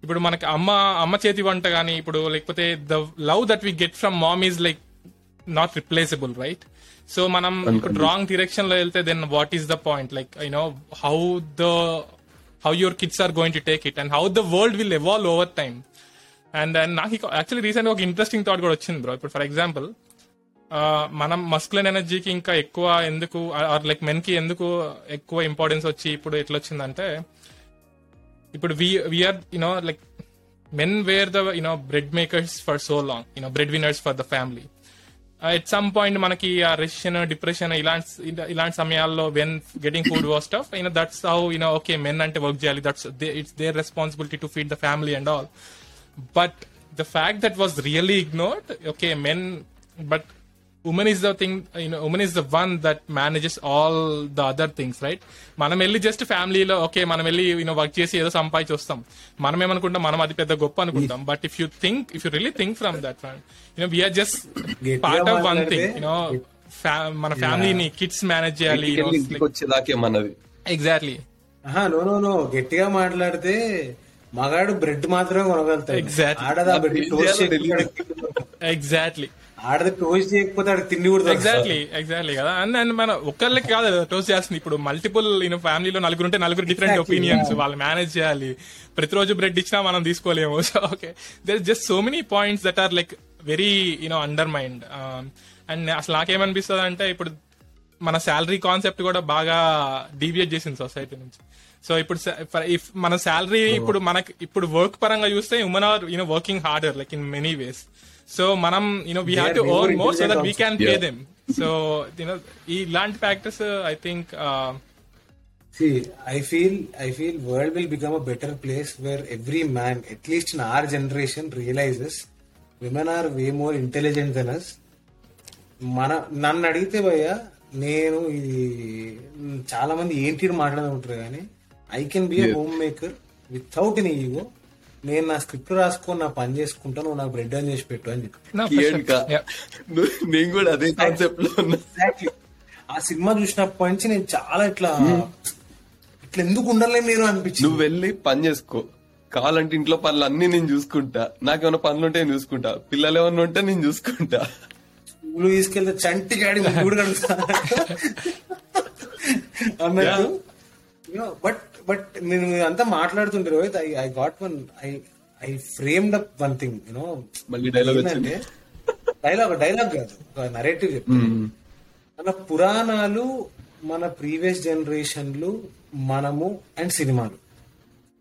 ఇప్పుడు మనకి అమ్మ అమ్మ చేతి వంట కానీ ఇప్పుడు లేకపోతే the love that we get from mom is like not replaceable right so మనం ఇప్పుడు రాంగ్ డిరెక్షన్లో వెళ్తే then what is the point like you know how the how your kids are going to take it and how the world will evolve over time and and నాకు actually recent ఒక interesting thought కూడా వచ్చింది bro ఇప్పుడు for example మనం masculine ఎనర్జీకి ఇంకా ఎక్కువ ఎందుకు ఆర్ లైక్ మెన్కి ఎందుకు ఎక్కువ ఇంపార్టెన్స్ వచ్చి ఇప్పుడు ఎట్లా వచ్చిందంటే ఇప్పుడు we we are you know like men were the you know bread makers for so long you know bread winners for the family at some point మనకి ఆ రెషన్ డిప్రెషన్ ఇలాంటి ఇలాంటి సమయాల్లో when getting food was tough you know that's how you know okay men అంటే work చేయాలి that's it's their responsibility to feed the family and all but the fact that was really ignored okay men but woman is the thing you know woman is the one that manages all the other things right? మనం వెళ్ళి just ఫ్యామిలీలో okay మనం వెళ్ళి you know work చేసి ఏదో సంపాదించి వస్తాం మనం ఏమనుకుంటాం? మనం అది పెద్ద గొప్ప అనుకుంటాం. But if you think if you really think from that you know we are just part of one thing you know మన ఫ్యామిలీని కిడ్స్ మేనేజ్ చేయాలి ఎగ్జాక్ట్లీ ఆహా నో నో నో గట్టిగా మాట్లాడితే మగాడు బ్రెడ్ మాత్రమే కొనగలుగుతాడు. చేయకపోతే ఎగ్జాక్ట్లీ ఆడది టోస్ట్ చేయకపోతే ఆడ తిండి కూడా. ఎగ్జాక్ట్లీ ఎగ్జాక్ట్లీ కదా. అండ్ అండ్ మన ఒక్కళ్ళకి కాదు టోస్ట్ చేస్తుంది. ఇప్పుడు మల్టిపుల్ యూనో ఫ్యామిలీలో నలుగురు ఉంటే నలుగురు డిఫరెంట్ ఒపీనియన్స్. వాళ్ళు మేనేజ్ చేయాలి. ప్రతిరోజు బ్రెడ్ ఇచ్చినా మనం తీసుకోలేము. So okay there just so many points that are like very you know undermined and అసలు నాకేమనిపిస్తుంది అంటే ఇప్పుడు మన శాలరీ కాన్సెప్ట్ కూడా బాగా డీవియేట్ చేసింది సొసైటీ నుంచి. సో ఇప్పుడు if మన శాలరీ ఇప్పుడు మనకి ఇప్పుడు వర్క్ పరంగా చూస్తే women are you know working harder like in many ways so మనం you know we have to earn more so that we can pay Yeah. Them so you know ఇలాంటి factors I think See, I feel I feel world will become a better place where every man, at least in our generation, realizes women are way more intelligent than us. మన నన్ను అడిగితే భయ్య నేను ఇది చాలా మంది ఏంటి మాట్లాడుకుంటారు కానీ I can be. Home maker without any ego నేను నా స్క్రిప్ట్ రాసుకొని నా పని చేసుకుంటాను నువ్వు నాకు బ్రెడ్ అని చేసి పెట్టు అని చెప్పి. నేను కూడా అదే కాన్సెప్ట్లో ఉన్నా. Exactly. ఆ సినిమా చూసినప్పటి నుంచి నేను చాలా ఇట్లా ఇట్లా ఎందుకు ఉండలేను నేను అనిపించింది. నువ్వు వెళ్ళి పని చేసుకో. కావాలంటే ఇంట్లో పనులు అన్ని నేను చూసుకుంటా. నాకేమైనా పనులు ఉంటే నేను చూసుకుంటా. పిల్లలు ఏమన్నా ఉంటే నేను చూసుకుంటా. స్కూల్ తీసుకెళ్తే చంటి గాడి ముగ్గురు కడుగుతా. అన్నట్టు. బట్ బట్ నేను అంతా మాట్లాడుతుంటే Rohit I I got one I I framed up one thing you know మళ్ళీ dialogue ఏంటంటే డైలాగ్ డైలాగ్ కాదు ఒక నరేటివ్ చెప్తాను మన పురాణాలు మన ప్రీవియస్ జనరేషన్లు మనము అండ్ సినిమాలు.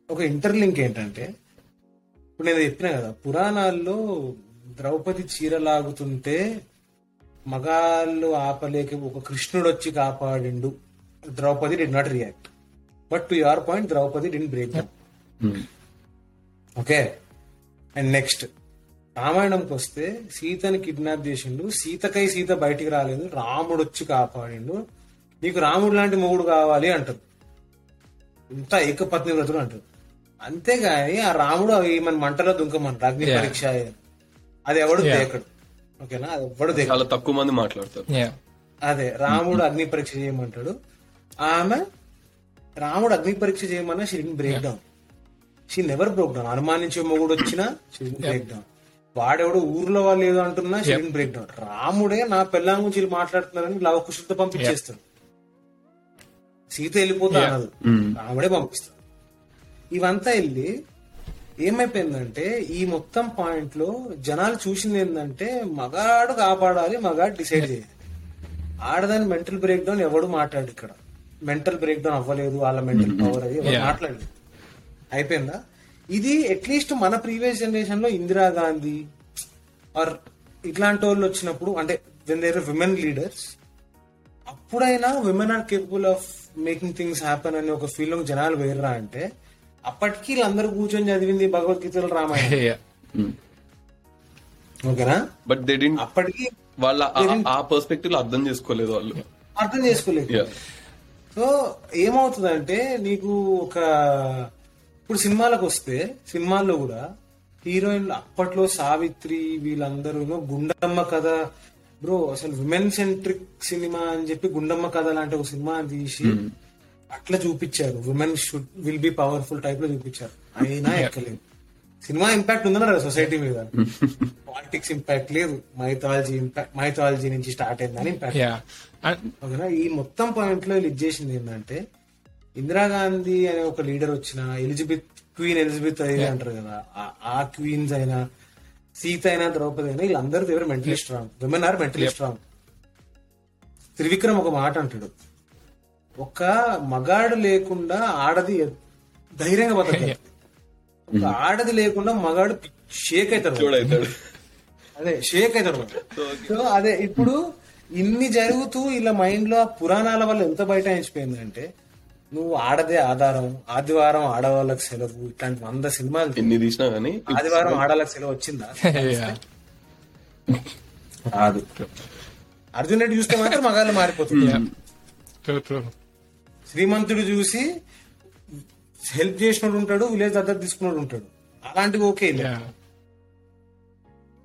ఒక ఇంటర్లింక్ ఏంటంటే ఇప్పుడు నేను చెప్పిన కదా పురాణాల్లో ద్రౌపది చీర లాగుతుంటే మగాళ్ళు ఆపలేక ఒక కృష్ణుడు వచ్చి కాపాడిండు. Draupadi did not react but to your point Draupadi did break okay and next రామాయణంకి వస్తే సీతని కిడ్నాప్ చేసిండు. సీతకై సీత బయటికి రాలేదు. రాముడు వచ్చి కాపాడిండు. నీకు రాముడు లాంటి మొగుడు కావాలి అంటారు ఇంత ఏకపత్ని వ్రతుడు అంటారు అంతేగాని ఆ రాముడు అవి మన మంటలో దుంకమంటారు అగ్ని. పరీక్ష అది ఎవడు. దేకడు? ఓకేనా? అది ఎవడు దేకడు? చాలా తక్కువ మంది మాట్లాడతారు. అదే రాముడు అగ్ని పరీక్ష చేయమంటాడు. ఆమె రాముడు అగ్ని పరీక్ష చేయమన్నా she break down she never broke down అనుమానించే మొగుడు వచ్చినా షీ బ్రేక్ డౌన్ వాడెవడు ఊర్లో వాళ్ళు ఏదో అంటున్నా షీ బ్రేక్ డౌన్ రాముడే నా పెళ్ళాం గురించి వీళ్ళు మాట్లాడుతున్నారని లవ కుషులతో పంపించేస్తాడు సీత వెళ్ళిపోతా అనదు రాముడే పంపిస్తాడు. ఇవంతా వెళ్ళి ఏమైపోయిందంటే ఈ మొత్తం పాయింట్లో జనాలు చూసింది ఏంటంటే మగాడు కాపాడాలి మగాడు డిసైడ్ చేయాలి. ఆడదాని మెంటల్ బ్రేక్ డౌన్ ఎవడు మాట్లాడు ఇక్కడ? మెంటల్ బ్రేక్ డౌన్ అవ్వలేదు వాళ్ళ మెంటల్ పవర్ అది ఎవరు మాట్లాడలేదు. అయిపోయిందా? ఇది అట్లీస్ట్ మన ప్రీవియస్ జనరేషన్లో ఇందిరాగాంధీ ఆర్ ఇట్లాంటి వాళ్ళు వచ్చినప్పుడు అంటే వెన్ దేర్ విమెన్ లీడర్స్ అప్పుడైనా women are capable of making things happen అనే ఒక ఫీల్ జనాలు వేర్రా అంటే అప్పటికి వీళ్ళందరూ కూర్చొని చదివింది భగవద్గీతలు రామాయణం. Yeah. ఓకేనా? బట్ దే అప్పటికి వాళ్ళ ఆ- పర్స్పెక్టివ్లో అర్థం చేసుకోలేదు వాళ్ళు. అర్థం చేసుకోలేదు. సో ఏమవుతుందంటే నీకు ఒక ఇప్పుడు సినిమాలకు వస్తే సినిమాల్లో కూడా హీరోయిన్లు అప్పట్లో సావిత్రి వీళ్ళందరూ గుండమ్మ కథ బ్రో అసలు విమెన్ సెంట్రిక్ సినిమా అని చెప్పి గుండమ్మ కథ లాంటి ఒక సినిమా తీసి అట్లా చూపించారు. Women should will be powerful టైప్లో చూపించారు. అయినా ఎక్కలేదు. సినిమా ఇంపాక్ట్ ఉందన్నారు సొసైటీ మీద. పాలిటిక్స్ ఇంపాక్ట్ లేదు. మైథాలజీ ఇంపాక్ట్ మైథాలజీ నుంచి స్టార్ట్ అయిందని ఇంపాక్ట్. ఈ మొత్తం పాయింట్లో వీళ్ళు ఇది చేసింది ఏంటంటే ఇందిరాగాంధీ అనే ఒక లీడర్ వచ్చిన ఎలిజబెత్ క్వీన్ ఎలిజబెత్ అయ్యి అంటారు కదా ఆ- క్వీన్స్ అయినా సీత అయినా ద్రౌపది అయినా వీళ్ళందరూ దగ్గర mentally strong women are mentally strong Trivikram ఒక మాట అంటాడు. ఒక మగాడు లేకుండా ఆడది ధైర్యంగా బతకదు. ఒక ఆడది లేకుండా మగాడు షేక్ అవుతాడు. అదే షేక్ అవుతాడు. [LAUGHS] సో అదే ఇప్పుడు ఇన్ని జరుగుతూ ఇలా మైండ్లో పురాణాల వల్ల ఎంత బయట అంటే నువ్వు ఆడదే ఆధారం ఆదివారం ఆడవాళ్ళకి సెలవు ఇట్లాంటి వంద సినిమాలు ఎన్ని తీసినా గానీ ఆదివారం ఆడవాళ్ళకి సెలవు వచ్చిందా. రాదు [LAUGHS] అర్జున్ రెడ్డి చూస్తే మాత్రం మగాళ్ళు మారిపోతుంది. శ్రీమంతుడు చూసి హెల్ప్ చేసినోడు ఉంటాడు విలేజ్ దగ్గర తీసుకున్నాడు ఉంటాడు. అలాంటివి ఓకే.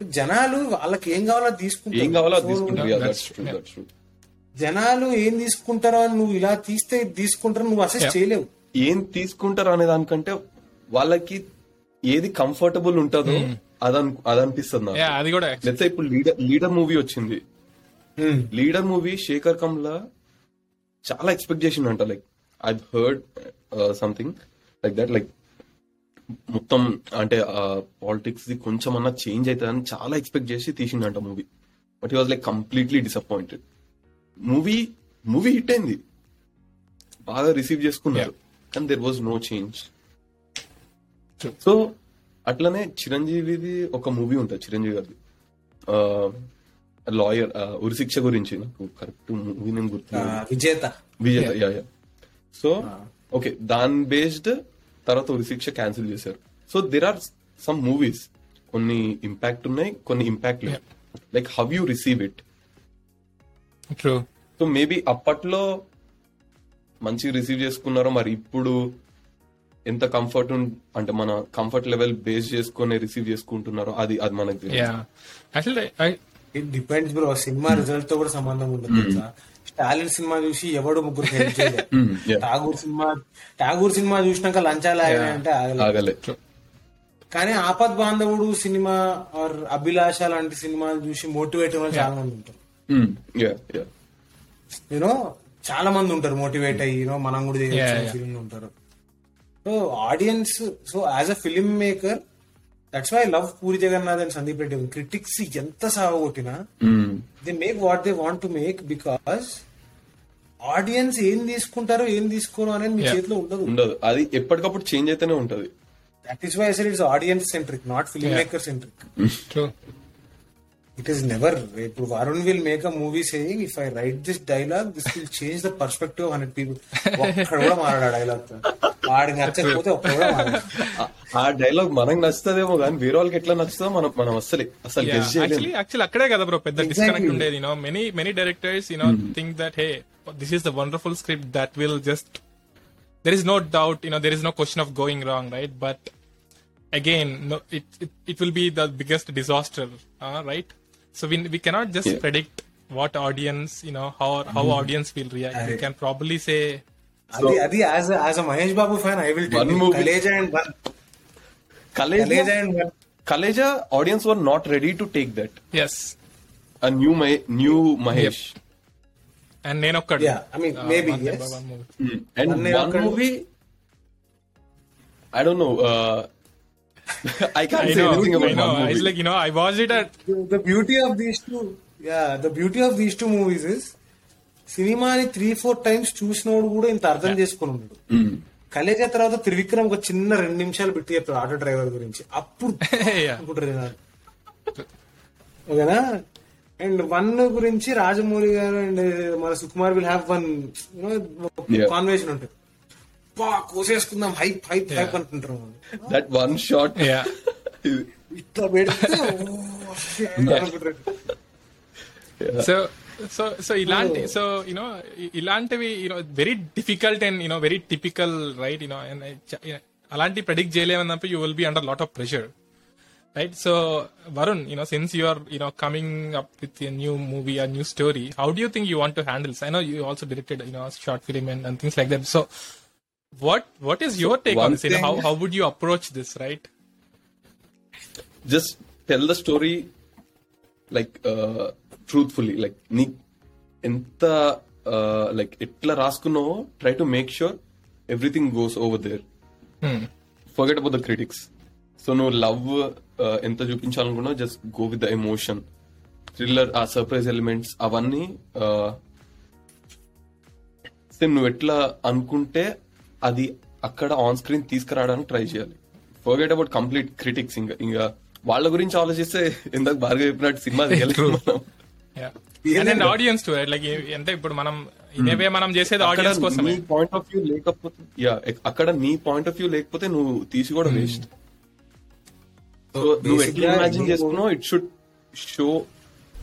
జనాలు వాళ్ళకి ఏం కావాలో అది ఏం తీసుకుంటారు. కావాలో తీసుకుంటారు. జనాలు ఏం తీసుకుంటారో అని నువ్వు ఇలా తీస్తే తీసుకుంటారో నువ్వు అసెస్ చేయలేవు. ఏం తీసుకుంటారు అనే దానికంటే వాళ్ళకి ఏది కంఫర్టబుల్ ఉంటుందో అదన్ అదనిపిస్తుంది అది కూడా actually. లెట్స్ ఇప్పుడు లీడర్ లీడర్ మూవీ వచ్చింది. లీడర్ మూవీ శేఖర్ కమ్లా చాలా expect చేసిండంట like I heard something like that like మొత్తం అంటే పాలిటిక్స్ ది కొంచెం అన్నా చేంజ్ అవుతుందని చాలా ఎక్స్పెక్ట్ చేసి తీసిండంట movie but he was like completely disappointed movie movie hit అయింది. బాగా రిసీవ్ చేసుకున్నారు. కానీ there was no change. So అట్లనే చిరంజీవిది ఒక మూవీ ఉంటుంది చిరంజీవి గారిది. లాయర్ ఉరిశిక్ష గురించి. నాకు కరెక్ట్ మూవీ నేమ్ గుర్తు Vijetha. Vijetha yeah yeah so okay దాని బేస్డ్ తర్వాత ఉరిశిక్ష క్యాన్సిల్ చేశారు. So there are some movies కొన్ని ఇంపాక్ట్ ఉన్నాయి కొన్ని ఇంపాక్ట్ లేవు like how you receive it. So maybe అప్పట్లో మంచిగా రిసీవ్ చేసుకున్నారో మరి ఇప్పుడు ఎంత కంఫర్ట్ అంటే మన కంఫర్ట్ లెవెల్ బేస్ చేసుకొని రిసీవ్ చేసుకుంటున్నారో అది అది మనకు తెలియదు. డిపెండ్స్ బ్రో సినిమా రిజల్ట్తో కూడా సంబంధం ఉండదు స్టాలిన్ సినిమా చూసి ఎవడు ముగ్గురు. [LAUGHS] ఠాగూర్ సినిమా ఠాగూర్ సినిమా చూసినాక లంచాలు ఆగాయంటే ఆగలే. కానీ ఆపద్ బాంధవుడు సినిమా ఆర్ అభిలాష లాంటి సినిమాలు చూసి మోటివేట్ వాళ్ళు చాలా మంది ఉంటారు. యూనో చాలా మంది ఉంటారు మోటివేట్ అయ్యి యూనో మనం కూడా. ఫీలింగ్ ఉంటారు. So audience so as a film maker that's why love Puri Jagannadh and Sandeep Reddy critics ఎంత సాగొట్టినా they make what they want to make because audience ఏం తీసుకుంటారో ఏం తీసుకోరు అనేది మీ. చేతిలో ఉండదు. ఉండదు. అది ఎప్పటికప్పుడు చేంజ్ అయితేనే ఉంటది. దట్ ఈస్ వై అసలు it's audience centric not film. Maker centric. It is never ఇప్పుడు Varun will make a movie saying if I write this dialogue this will change the perspective hundred people ఒక్కడ కూడా మారాడు డైలాగ్తో. వాడికి నచ్చకపోతే ఒక్కడ కూడా మారాడు. ఆ- ఆ డైలాగ్ మనకు నచ్చుతుందేమో కానీ వేరే వాళ్ళకి ఎట్లా నచ్చుతుందో మనం మనం అసలు అసలు actually, actually, అక్కడే కదా బ్రో పెద్ద. డిస్కనెక్ట్ ఉండేది you know many many directors you know think that hey this is the wonderful script that will just there is no doubt you know there is no question of going wrong right but again no it, it it will be the biggest disaster uh, right? So we, we cannot just yeah. predict what audience, you know, how how mm. audience will react. I, we can probably say. So, Adi, Adi, as a, as a Mahesh Babu fan, I will tell you, movie. Kaleja and one. Kaleja, and one. Kaleja audience were not ready to take that. Yes. A new Mah- new Mahesh. Yep. And Nenokkadu. Yeah, I mean, uh, maybe, yes. One movie. Mm. And one, one movie, I don't know, uh, [LAUGHS] I can't I say know, anything about I know. one movie. It's like, you know, I watched it at the beauty of these two yeah the beauty of these two movies is సినిమాని three four times చూసినోడు కూడా ఇంత అర్థం చేసుకుని ఉన్నాడు. కలేజా తర్వాత త్రివిక్రమ్ ఒక చిన్న రెండు నిమిషాలు పెట్టి చెప్తాడు ఆటో డ్రైవర్ గురించి అప్పుడు [LAUGHS] Yeah. అనుకుంటారు. ఓకేనా అండ్ వన్ గురించి రాజమౌళి గారు అండ్ మన Sukumar will have one Yeah. Conversation ఉంటుంది బా కోసేసుకుందాం హైప్ హైప్ హైప్ అనుకుంటారు That one shot. yeah. ఇట్లా పెడితే ఓ, shit. అనుకుంటారు. సో సో సో ఇలాంటి సో యూనో ఇలాంటివి you know very difficult and you know very typical right you know అలాంటి predict చేయలేమన్నప్పుడు you will be under lot of pressure right so Varun you know since you are you know coming up with a new movie uh new story how do you think you want to handles I know you also directed you know short film and and things like that so what what is your take One on this how how would you approach this right Just tell the story like uh, truthfully. Like నీ ఎంత uh, like ఎట్లా రాసుకున్నావో try to make sure everything goes over there forget about the critics so నువ్వు love ఎంత చూపించాలనుకున్నావు just go with the emotion thriller ఆ surprise elements అవన్నీ నువ్వు ఎట్లా అనుకుంటే అది అక్కడ ఆన్ స్క్రీన్ తీసుకురావడానికి ట్రై చేయాలి. ఫర్గెట్ అబౌట్ కంప్లీట్ క్రిటిక్స్ ఇంకా ఇంకా వాళ్ళ గురించి ఆలోచిస్తే ఇందాక బాగా చెప్పినట్టు సినిమా [LAUGHS] తీయలేదు right? Like అంటే ఇప్పుడు మనం ఇదే మనం చేసేది అక్కడ ఆడియన్స్ కోసమే. నీ పాయింట్ ఆఫ్ వ్యూ లేకపోతే యా అక్కడ నీ పాయింట్ ఆఫ్ వ్యూ లేకపోతే నువ్వు తీసి కూడా వేస్ట్ సో నువ్వు ఎట్లా ఇమాజిన్ చేసుకున్నావు it should show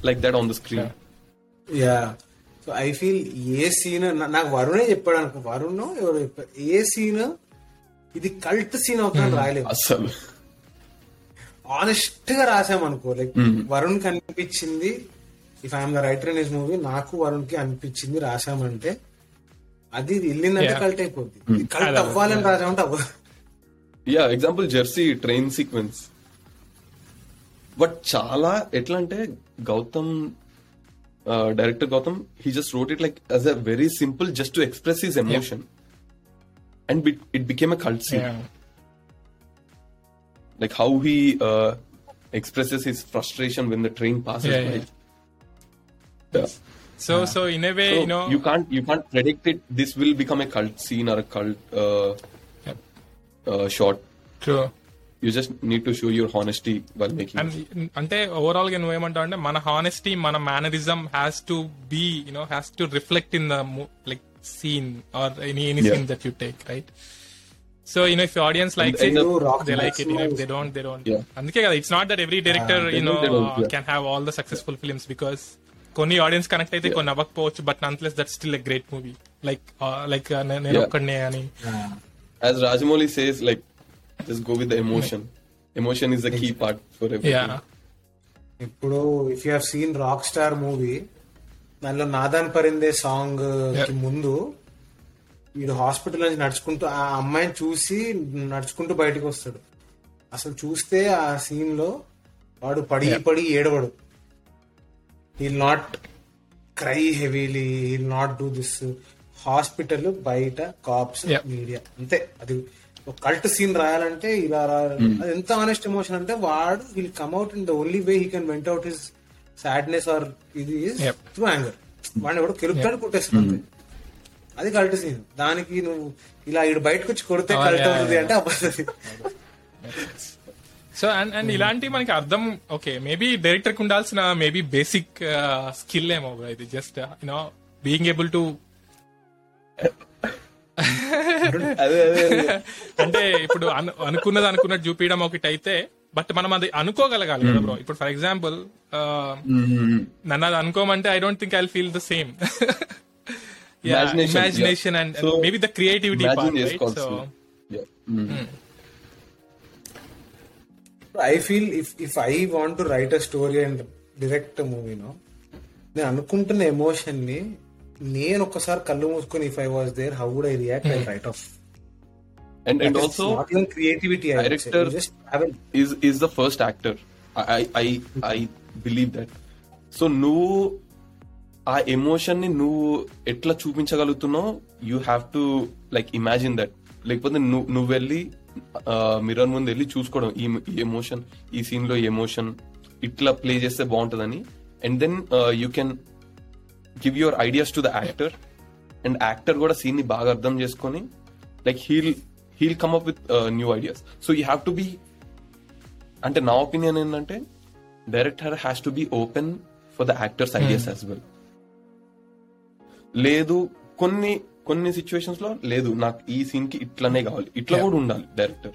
like that on the screen yeah so I feel a scene నాకు వరుణే చెప్పాడు అనుకో వరుణ్ ఎవరు చెప్పారు? ఏ సీన్ ఇది కల్ట్ సీన్ అవుతుందని రాయలేదు. అసలు ఆనెస్ట్గా రాసామనుకో లైక్ వరుణ్కి అనిపించింది if I'm the writer in his movie నాకు వరుణ్కి అనిపించింది రాసామంటే అది వెళ్ళిందంటే. కల్ట్ అయిపోద్ది. కల్ట్ అదే, అవ్వాలని రాసామంటే అవ్వదు. Yeah example Jersey train sequence but చాలా ఎట్లా అంటే Gautham uh, director Gotham, he just wrote it like as a very simple, just to express his emotion, yeah. and be- it became a cult scene. Yeah. Like how he uh, expresses his frustration when the train passes yeah, by. Yeah. So, so in a way, so you know, you can't you can't predict it. This will become a cult scene or a cult uh, uh shot. True. You just need to show your honesty while making. And it. అంటే ఓవరాల్గా నువ్వేమంటావు అంటే మన honesty మన mannerism has to be you know has to reflect in the like scene or any any. Scene that you take right so you know if audience like they like it maximum- they don't they don't Yeah. అందుకే కదా it's not that every director don't, yeah. Can have all the successful films because కొన్ని audience connect అయితే కొన్ని అవ్వకపోవచ్చు but nonetheless that still a great movie like like నేను Yeah. ఒక్కడనే అని As Rajamouli says, like just go with the emotion. Emotion is the key part for everything. Yeah ఇప్పుడు if you have seen rock star movie దానిలో నాదాన్ పరిందే సాంగ్కి ముందు వీడు hospital నుంచి నడుచుకుంటూ ఆ అమ్మాయిని చూసి నడుచుకుంటూ బయటకు వస్తాడు. అసలు చూస్తే ఆ సీన్లో వాడు పడి పడి ఏడవడు. He'll not cry heavily he'll not do this hospital బయట కాప్స్ Yeah. మీడియా అంతే. అది ఒక కల్ట్ సీన్ రాయాలంటే ఇలా రాయాలి. అది ఎంత ఆనెస్ట్ ఎమోషన్ అంటే వాడు will come out in the only way he can vent out his sadness or ఇది. త్రూ యాంగర్ వాడిని ఎవడో కెలుపుతాడు కొట్టేస్తాడు అంతే. అది కల్ట్ సీన్. దానికి నువ్వు ఇలా ఇటు బయటకు వచ్చి కొడితే Oh, కల్ట్ అవుతుంది. అంటే అవ్వదు సో అండ్ అండ్ ఇలాంటి మనకి అర్థం ఓకే మేబీ డైరెక్టర్కి ఉండాల్సిన మేబీ బేసిక్ స్కిల్ ఏమో ఇది just you know being able to. అంటే ఇప్పుడు అను- అనుకున్నది అనుకున్నట్టు చూపించడం ఒకటి అయితే బట్ మనం అది అనుకోగలగాలి కదా బ్రో ఇప్పుడు ఫర్ ఎగ్జాంపుల్. నన్ను అది అనుకోమంటే I don't think I feel the same imagination. And maybe the creativity Imagine part write చేసుకోవాల్సి so Yeah. I feel if if I want to write a story and direct a movie, no, నేను అనుకుంటున్న ఎమోషన్ని నేను ఒక్కసారి కళ్ళు మూసుకొని if I was there how would I react I write of and and also not even creativity Director- just travel is is the first actor. I I I believe that. So నువ్వు ఆ ఎమోషన్ని నువ్వు ఎట్లా చూపించగలుగుతున్నావు? You have to like imagine that లేకపోతే నువ్వు నువ్వు వెళ్ళి mirror ముందు వెళ్ళి చూసుకోవడం ఈ ఈ ఎమోషన్ ఈ సీన్లో ఎమోషన్ ఇట్లా ప్లే చేస్తే బాగుంటుందని. And then you can give your ideas to the actor and actor కూడా సీన్ని బాగా అర్థం చేసుకొని like he'll he'll come up with new ideas so you have to be అంటే నా ఒపీనియన్ ఏంటంటే director has to be open for the actors ideas as well లేదు కొన్ని కొన్ని సిచ్యువేషన్స్లో లేదు నాకు ఈ సీన్కి ఇట్లానే కావాలి. ఇట్లా కూడా ఉండాలి డైరెక్టర్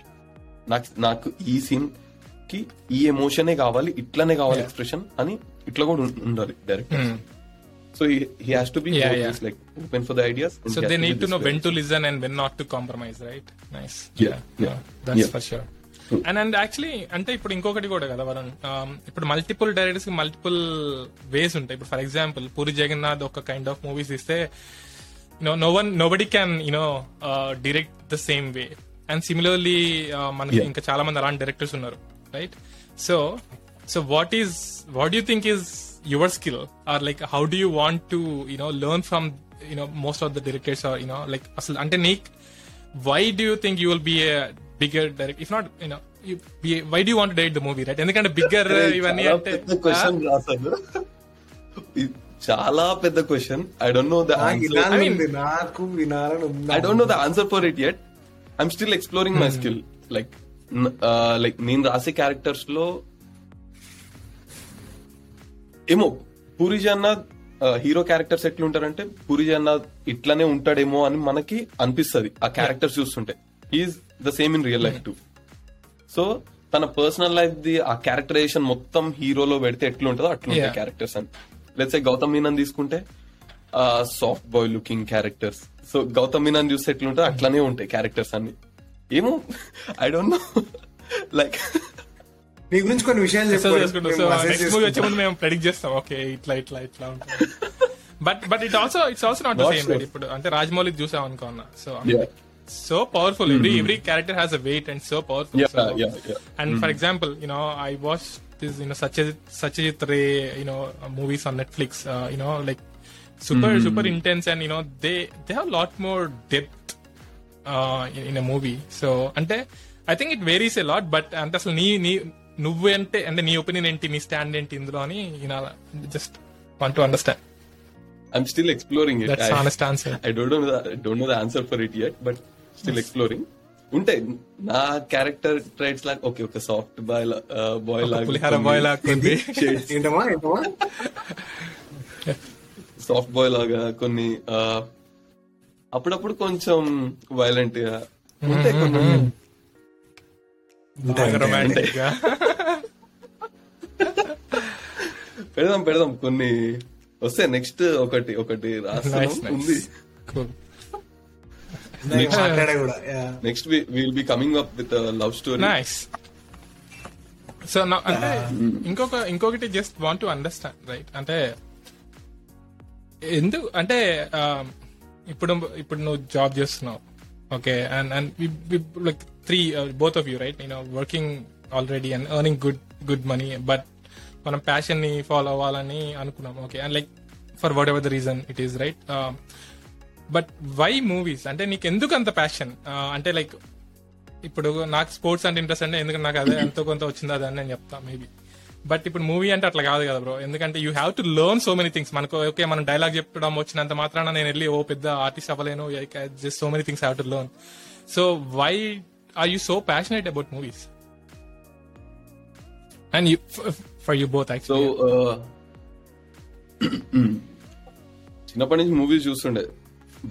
నాకు నాకు ఈ సీన్కి ఈ ఎమోషనే కావాలి ఇట్లానే కావాలి ఎక్స్ప్రెషన్ అని ఇట్లా కూడా ఉండాలి director so he has to be Yeah, yeah. Like open for the ideas So they need to know when to listen and when not to compromise, right? Nice. Yeah, yeah, That's yeah. for sure. And and actually అంటే ఇప్పుడు ఇంకొకటి కూడా కదా Varun Um, ఇప్పుడు multiple డైరెక్టర్స్కి multiple ways ఉంటాయి ఇప్పుడు for example Puri Jagannadh ఒక కైండ్ ఆఫ్ మూవీస్ ఇస్తే no no one nobody can you know direct the same way and similarly మనకి Yeah. ఇంకా చాలా మంది అలాంటి డైరెక్టర్స్ ఉన్నారు right so so what is what you think is your skill or like how do you want to you know learn from you know most of the directors or you know like అసలు అంటే నీక్ why do you think you will be bigger direct if not you know why do want direct the movie right ఎందుకంటే bigger [LAUGHS] ఇవన్నీ చాలా అంటే పెద్ద question రాశాను ఇది చాలా పెద్ద question I don't know the answer వినాలని I mean- ఉంది నాకు వినాలని ఉంది I don't know the answer for it yet I'm still exploring my skill like like నేను రాసే క్యారెక్టర్స్ లో ఏమో పూరి జగన్నాథ్ హీరో క్యారెక్టర్స్ ఎట్లుంటారంటే పూరి జగన్నాథ్ ఇట్లానే ఉంటాడేమో అని మనకి అనిపిస్తది ఆ క్యారెక్టర్స్ చూస్తుంటే. Is the same in real life too so తన పర్సనల్ లైఫ్ ది ఆ క్యారెక్టరైజేషన్ మొత్తం హీరోలో పెడితే ఎట్లుంటుందో అట్లుంటాయి. క్యారెక్టర్స్ అని. లెట్స్ గౌతమ్ మీనన్ తీసుకుంటే soft boy looking characters so Gautham Menon చూస్తే ఎట్లుంటుందో అట్లానే ఉంటాయి క్యారెక్టర్స్ అన్ని. ఏమో ఐ డోంట్ నో లైక్ నీ గురించి కొన్ని విషయాలు సో చెప్పు. చేసుకుంటాం మేము ప్రెడిక్ట్ చేస్తాం. ఓకే ఇట్లా ఇట్లా ఇట్లా ఉంటుంది. But but it also it's also not same ఇప్పుడు అంటే రాజమౌళి చూసాం అనుకున్నా so. So powerful every every character has a weight and so powerful Yeah, yeah, yeah. And for example you know I watch this you know Satyajit Satyajit Ray you know movies on Netflix you know like super super intense and you know they they have lot more depth in a movie so అంటే I think it varies a lot but అంటే అసలు నీ నీ నువ్వు అంటే అంటే నీ opinion ఏంటి నీ స్టాండ్ ఏంటి ఇందులో అని just want to understand I'm still exploring it that's honest answer I don't know don't know the answer for it yet but still exploring ఉంటాయి నా క్యారెక్టర్ ట్రైట్స్ లాగా ఓకే ఒక సాఫ్ట్ బాయ్ బాయ్ లాగా పులిహార boy ఏంటమ్మా soft boy లాగా కొన్ని ఆ, అప్పుడప్పుడు కొంచెం వైలెంట్గా ఉంటాయి కొన్ని రొమాంటిక్గా [LAUGHS] పెడదాం పెడదాం. కొన్ని వస్తే నెక్స్ట్ ఒకటి ఒకటి ఉంది. Next will be coming up with love story nice so అంటే ఇంకొక ఇంకొకటి just want to understand right అంటే ఎందుకు అంటే ఆ, ఇప్పుడు ఇప్పుడు నువ్వు జాబ్ చేస్తున్నావు. Okay and and like three both of you right నేను working already and earning good good money but మనం ప్యాషన్ని ఫాలో అవ్వాలని అనుకున్నాం okay and like for whatever the reason it is right but why movies అంటే నీకు ఎందుకు అంత passion uh, అంటే లైక్ ఇప్పుడు నాకు స్పోర్ట్స్ అంటే ఇంట్రెస్ట్ అంటే ఎందుకంటే నాకు అదే ఎంతో కొంత వచ్చింది అదే అని నేను చెప్తా మేబీ బట్ ఇప్పుడు మూవీ అంటే అట్లా కాదు కదా బ్రో ఎందుకంటే you have to learn so many things మనకు ఓకే మనం డైలాగ్ చెప్పడం వచ్చినంత మాత్రాన నేను వెళ్ళి ఓ పెద్ద artist అవ్వలేను. Just so many things have to learn so why are you so passionate about movies and you for you both so చిన్నప్పటి నుంచి మూవీస్ చూస్తుండే.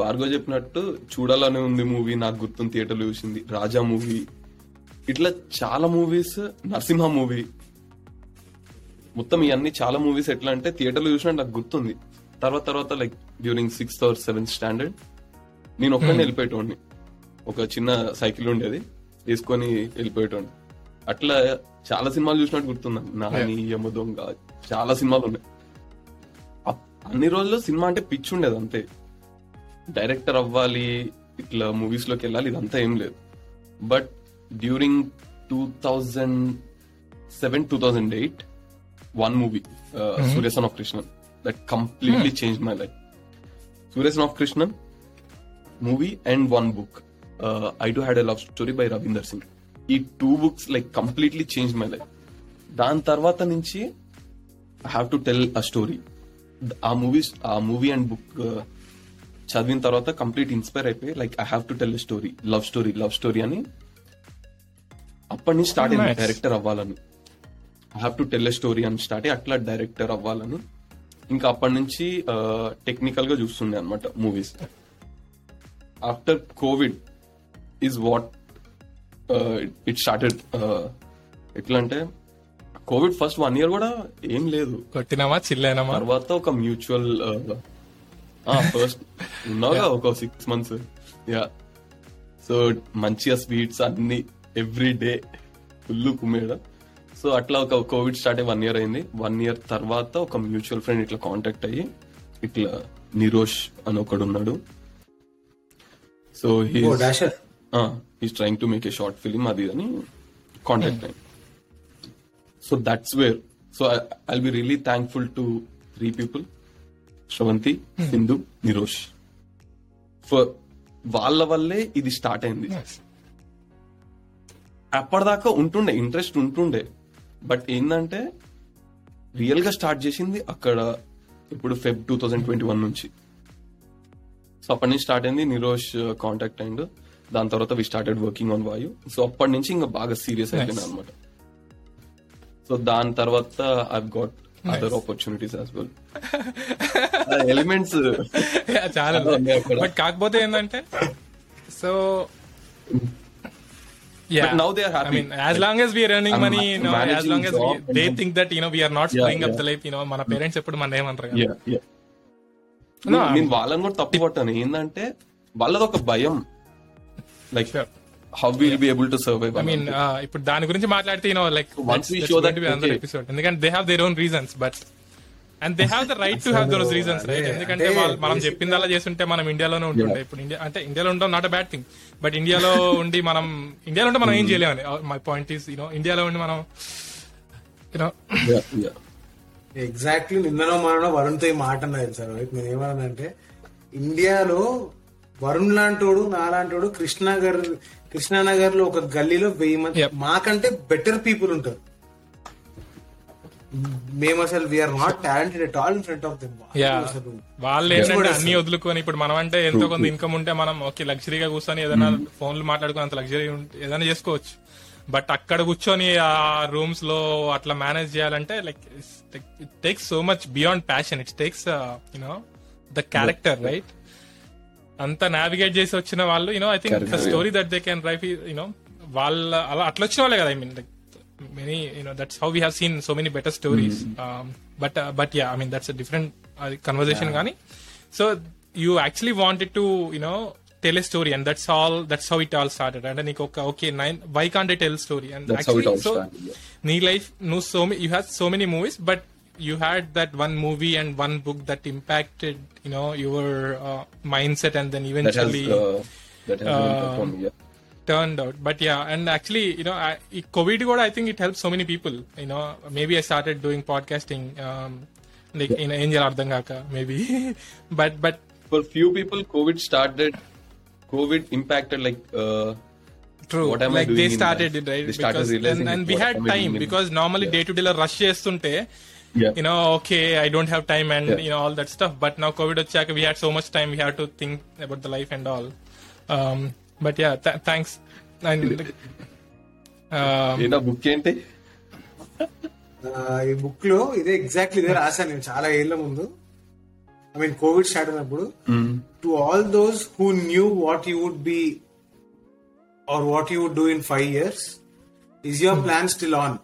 భార్గవ్ చెప్పినట్టు చూడాలని ఉంది మూవీ నాకు గుర్తుంది థియేటర్లో చూసింది. రాజా మూవీ ఇట్లా చాలా మూవీస్ నరసింహ మూవీ మొత్తం ఇవన్నీ చాలా మూవీస్ ఎట్లా అంటే థియేటర్లో చూసినట్టు నాకు గుర్తుంది. తర్వాత తర్వాత like during sixth or seventh standard నేను ఒక్కడిని వెళ్ళిపోయేటోడిని. ఒక చిన్న సైకిల్ ఉండేది వేసుకొని వెళ్ళిపోయేటోడిని. అట్లా చాలా సినిమాలు చూసినట్టు గుర్తుంది నాని యమ దొంగ చాలా సినిమాలు ఉన్నాయి. అన్ని రోజులు సినిమా అంటే పిచ్చి ఉండేది అంతే. డైరెక్టర్ అవ్వాలి ఇట్లా మూవీస్లోకి వెళ్ళాలి ఇదంతా ఏం లేదు. But during two thousand seven two thousand eight one movie Surya son of Krishnan that completely change my life Surya son of Krishnan movie and one book I do had a love story by Ravinder Singh ఈ two books like completely change my life దాని తర్వాత నుంచి I have to tell a story ఆ movies ఆ movie and book చదివిన తర్వాత complete inspire అయిపోయి like I have to tell a story love story love story అని అప్పటి నుంచి స్టార్ట్ అయింది. డైరెక్టర్ అవ్వాలని. Have to tell a story అని స్టార్ట్ అయ్యి అట్లా డైరెక్టర్ అవ్వాలని ఇంకా అప్పటి నుంచి టెక్నికల్గా చూస్తుండే అనమాట movies after COVID is what it started ఎట్లా అంటే కోవిడ్ ఫస్ట్ వన్ ఇయర్ కూడా ఏం లేదు. కొట్టినామా చిల్లైనామా తర్వాత ఒక మ్యూచువల్ ఫస్ట్ ఉన్నాగా ఒక సిక్స్ మంత్స్ యా సో మంచిగా స్వీట్స్ అన్ని ఎవ్రీ డే ఫుల్ కుమ్మేడ సో అట్లా ఒక కోవిడ్ స్టార్ట్ అయ్యి వన్ ఇయర్ అయింది. వన్ ఇయర్ తర్వాత ఒక మ్యూచువల్ ఫ్రెండ్ ఇట్లా కాంటాక్ట్ అయ్యి ఇట్లా నిరోష్ అని ఒకడు ఉన్నాడు. సో హీ ఓ dasher is trying to make a short film అది అని కాంటాక్ట్ అయింది so that's where so I'll be really thankful to three people Sravanthi Sindhu Nirosh for వాళ్ళ వల్లే ఇది స్టార్ట్ అయింది. అప్పటిదాకా ఉంటుండే ఇంట్రెస్ట్ ఉంటుండే. బట్ ఏంటంటే రియల్గా స్టార్ట్ చేసింది అక్కడ ఇప్పుడు Feb two thousand twenty one నుంచి. సో అప్పటి నుంచి స్టార్ట్ అయింది నిరోష్ కాంటాక్ట్ అయిండ్ దాని తర్వాత we started working on Vayu so అప్పటి నుంచి ఇంకా బాగా సీరియస్ అయిపోయింది అనమాట సో దాని తర్వాత I got other opportunities as well elements చాలా. బట్ కాకపోతే ఏంటంటే so But now they are I happy. mean, as long as we are earning I'm money, you know, as long as we, they think that you know we are not Yeah, screwing up yeah. the life, you know, మన parents ఎప్పుడు మన ఏమంటారు కదా. Yeah, yeah. No, I నేను mean- వాళ్ళని కూడా తప్పు పట్టాను ఏంటంటే వాళ్ళది ఒక భయం like Sure. How will be able to survive I mean, uh, ఇప్పుడు దాని గురించి మాట్లాడితే you know, like Once that's, we that's show going that, to be another okay. episode. ఎందుకంటే they have their own reasons, but and they have the right to have those reasons, right? అదే, ఎందుకంటే వాళ్ళు మనం basic చెప్పిందల్లా చేస్తుంటే మనం ఇండియాలోనే ఉంటుండే. ఇప్పుడు ఇండియా అంటే ఇండియాలో ఉండడం not a bad thing but ఇండియాలో ఉండి మనం ఇండియాలో ఉంటే మనం ఏం చేయలేమని. మై పాయింట్ ఈస్ యూనో ఇండియాలో ఉండి మనం యూనో ఎగ్జాక్ట్లీ నిన్ననో మననో వరుణ్తో ఈ మాట అన్నది సార్ రైట్ నేను ఏమన్నానంటే ఇండియాలో వరుణ్ లాంటోడు నాలాంటోడు కృష్ణాగర్ కృష్ణానగర్లో ఒక గల్లీలో వెయ్యి మంది. మాకంటే బెటర్ పీపుల్ ఉంటారు. మేము అసలు we are not talented at all in front of them వాళ్ళు ఏంటంటే కూడా అన్ని వదులుకొని ఇప్పుడు మనం అంటే ఎంతో కొంత ఇన్కమ్ ఉంటే మనం ఓకే లగ్జరీగా కూర్చొని ఏదైనా ఫోన్లు మాట్లాడుకుని అంత లగ్జరీ ఏదైనా చేసుకోవచ్చు. బట్ అక్కడ కూర్చొని ఆ రూమ్స్లో అట్లా మేనేజ్ చేయాలంటే like it takes so much beyond passion it takes you know the character right అంతా నావిగేట్ చేసి వచ్చిన వాళ్ళు you know I think the story that they can rife you know వాళ్ళ అలా అట్లా వచ్చిన వాళ్ళే కదా I mean like many you know that's how we have seen so many better stories. Um, but uh, but yeah i mean that's a different uh, conversation gani. So you actually wanted to you know tell a story and that's all that's how it all started. And then okay, okay nine why can't i tell a story? And That's how actually it all so started, yeah. nee life no so many you had so many movies but you had that one movie and one book that impacted you know your uh, mindset and then that has eventually uh, that has an impact on me, yeah. turned out but yeah and actually you know I, i- covid got i think it helped so many people you know maybe i started doing podcasting um like in angel ardangaka maybe [LAUGHS] but but for few people covid started covid impacted like uh, true What am I like doing they in started life? it right They started because realizing and, and it, we what had am I doing time in because normally Yeah. day to day rush చేస్తుంటే Yeah. you know okay i don't have time and Yeah. you know all that stuff but now covid వచ్చాక we had so much time we had to think about the life and all um but yeah th- thanks. And um, ఏనా book ఏంటి? ఈ బుక్లో ఇదే exactly ఇదే రాశాను నేను చాలా ఏళ్ళ ముందు. ఐ మీన్ కోవిడ్ స్టార్ట్ అయినప్పుడు. To all those who knew what you would be or what you would do in five years is your plan still on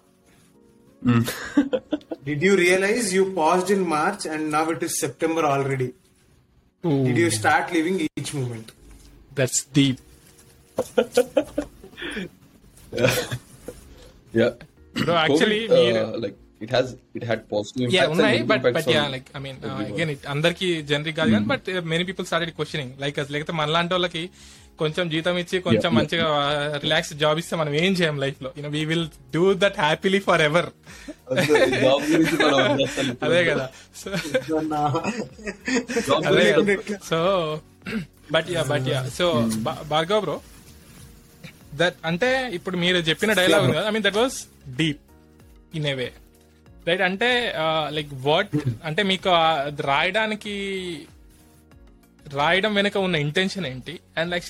did you realise you passed in March and now it is September already did you start living each moment that's deep. [LAUGHS] yeah. Bro, actually, COVID, మీరు- uh, like it has it had positive yeah ఉన్నాయి but but yeah like I mean again it అందరికి generic కాదు కానీ but many people started questioning like లేకపోతే మనలాంటి వాళ్ళకి కొంచెం జీతం ఇచ్చి కొంచెం. మంచిగా రిలాక్స్ జాబ్ ఇస్తే మనం ఏం చేయం లైఫ్లో you know we will do that happily forever అదే కదా. అదే so but yeah but yeah so Bhargav bro that అంటే ఇప్పుడు మీరు చెప్పిన డైలాగ్ ఉంది కదా I mean that was deep in a way right అంటే లైక్ వర్డ్ అంటే మీకు రాయడానికి రాయడం వెనుక ఉన్న ఇంటెన్షన్ ఏంటి? అండ్ లైక్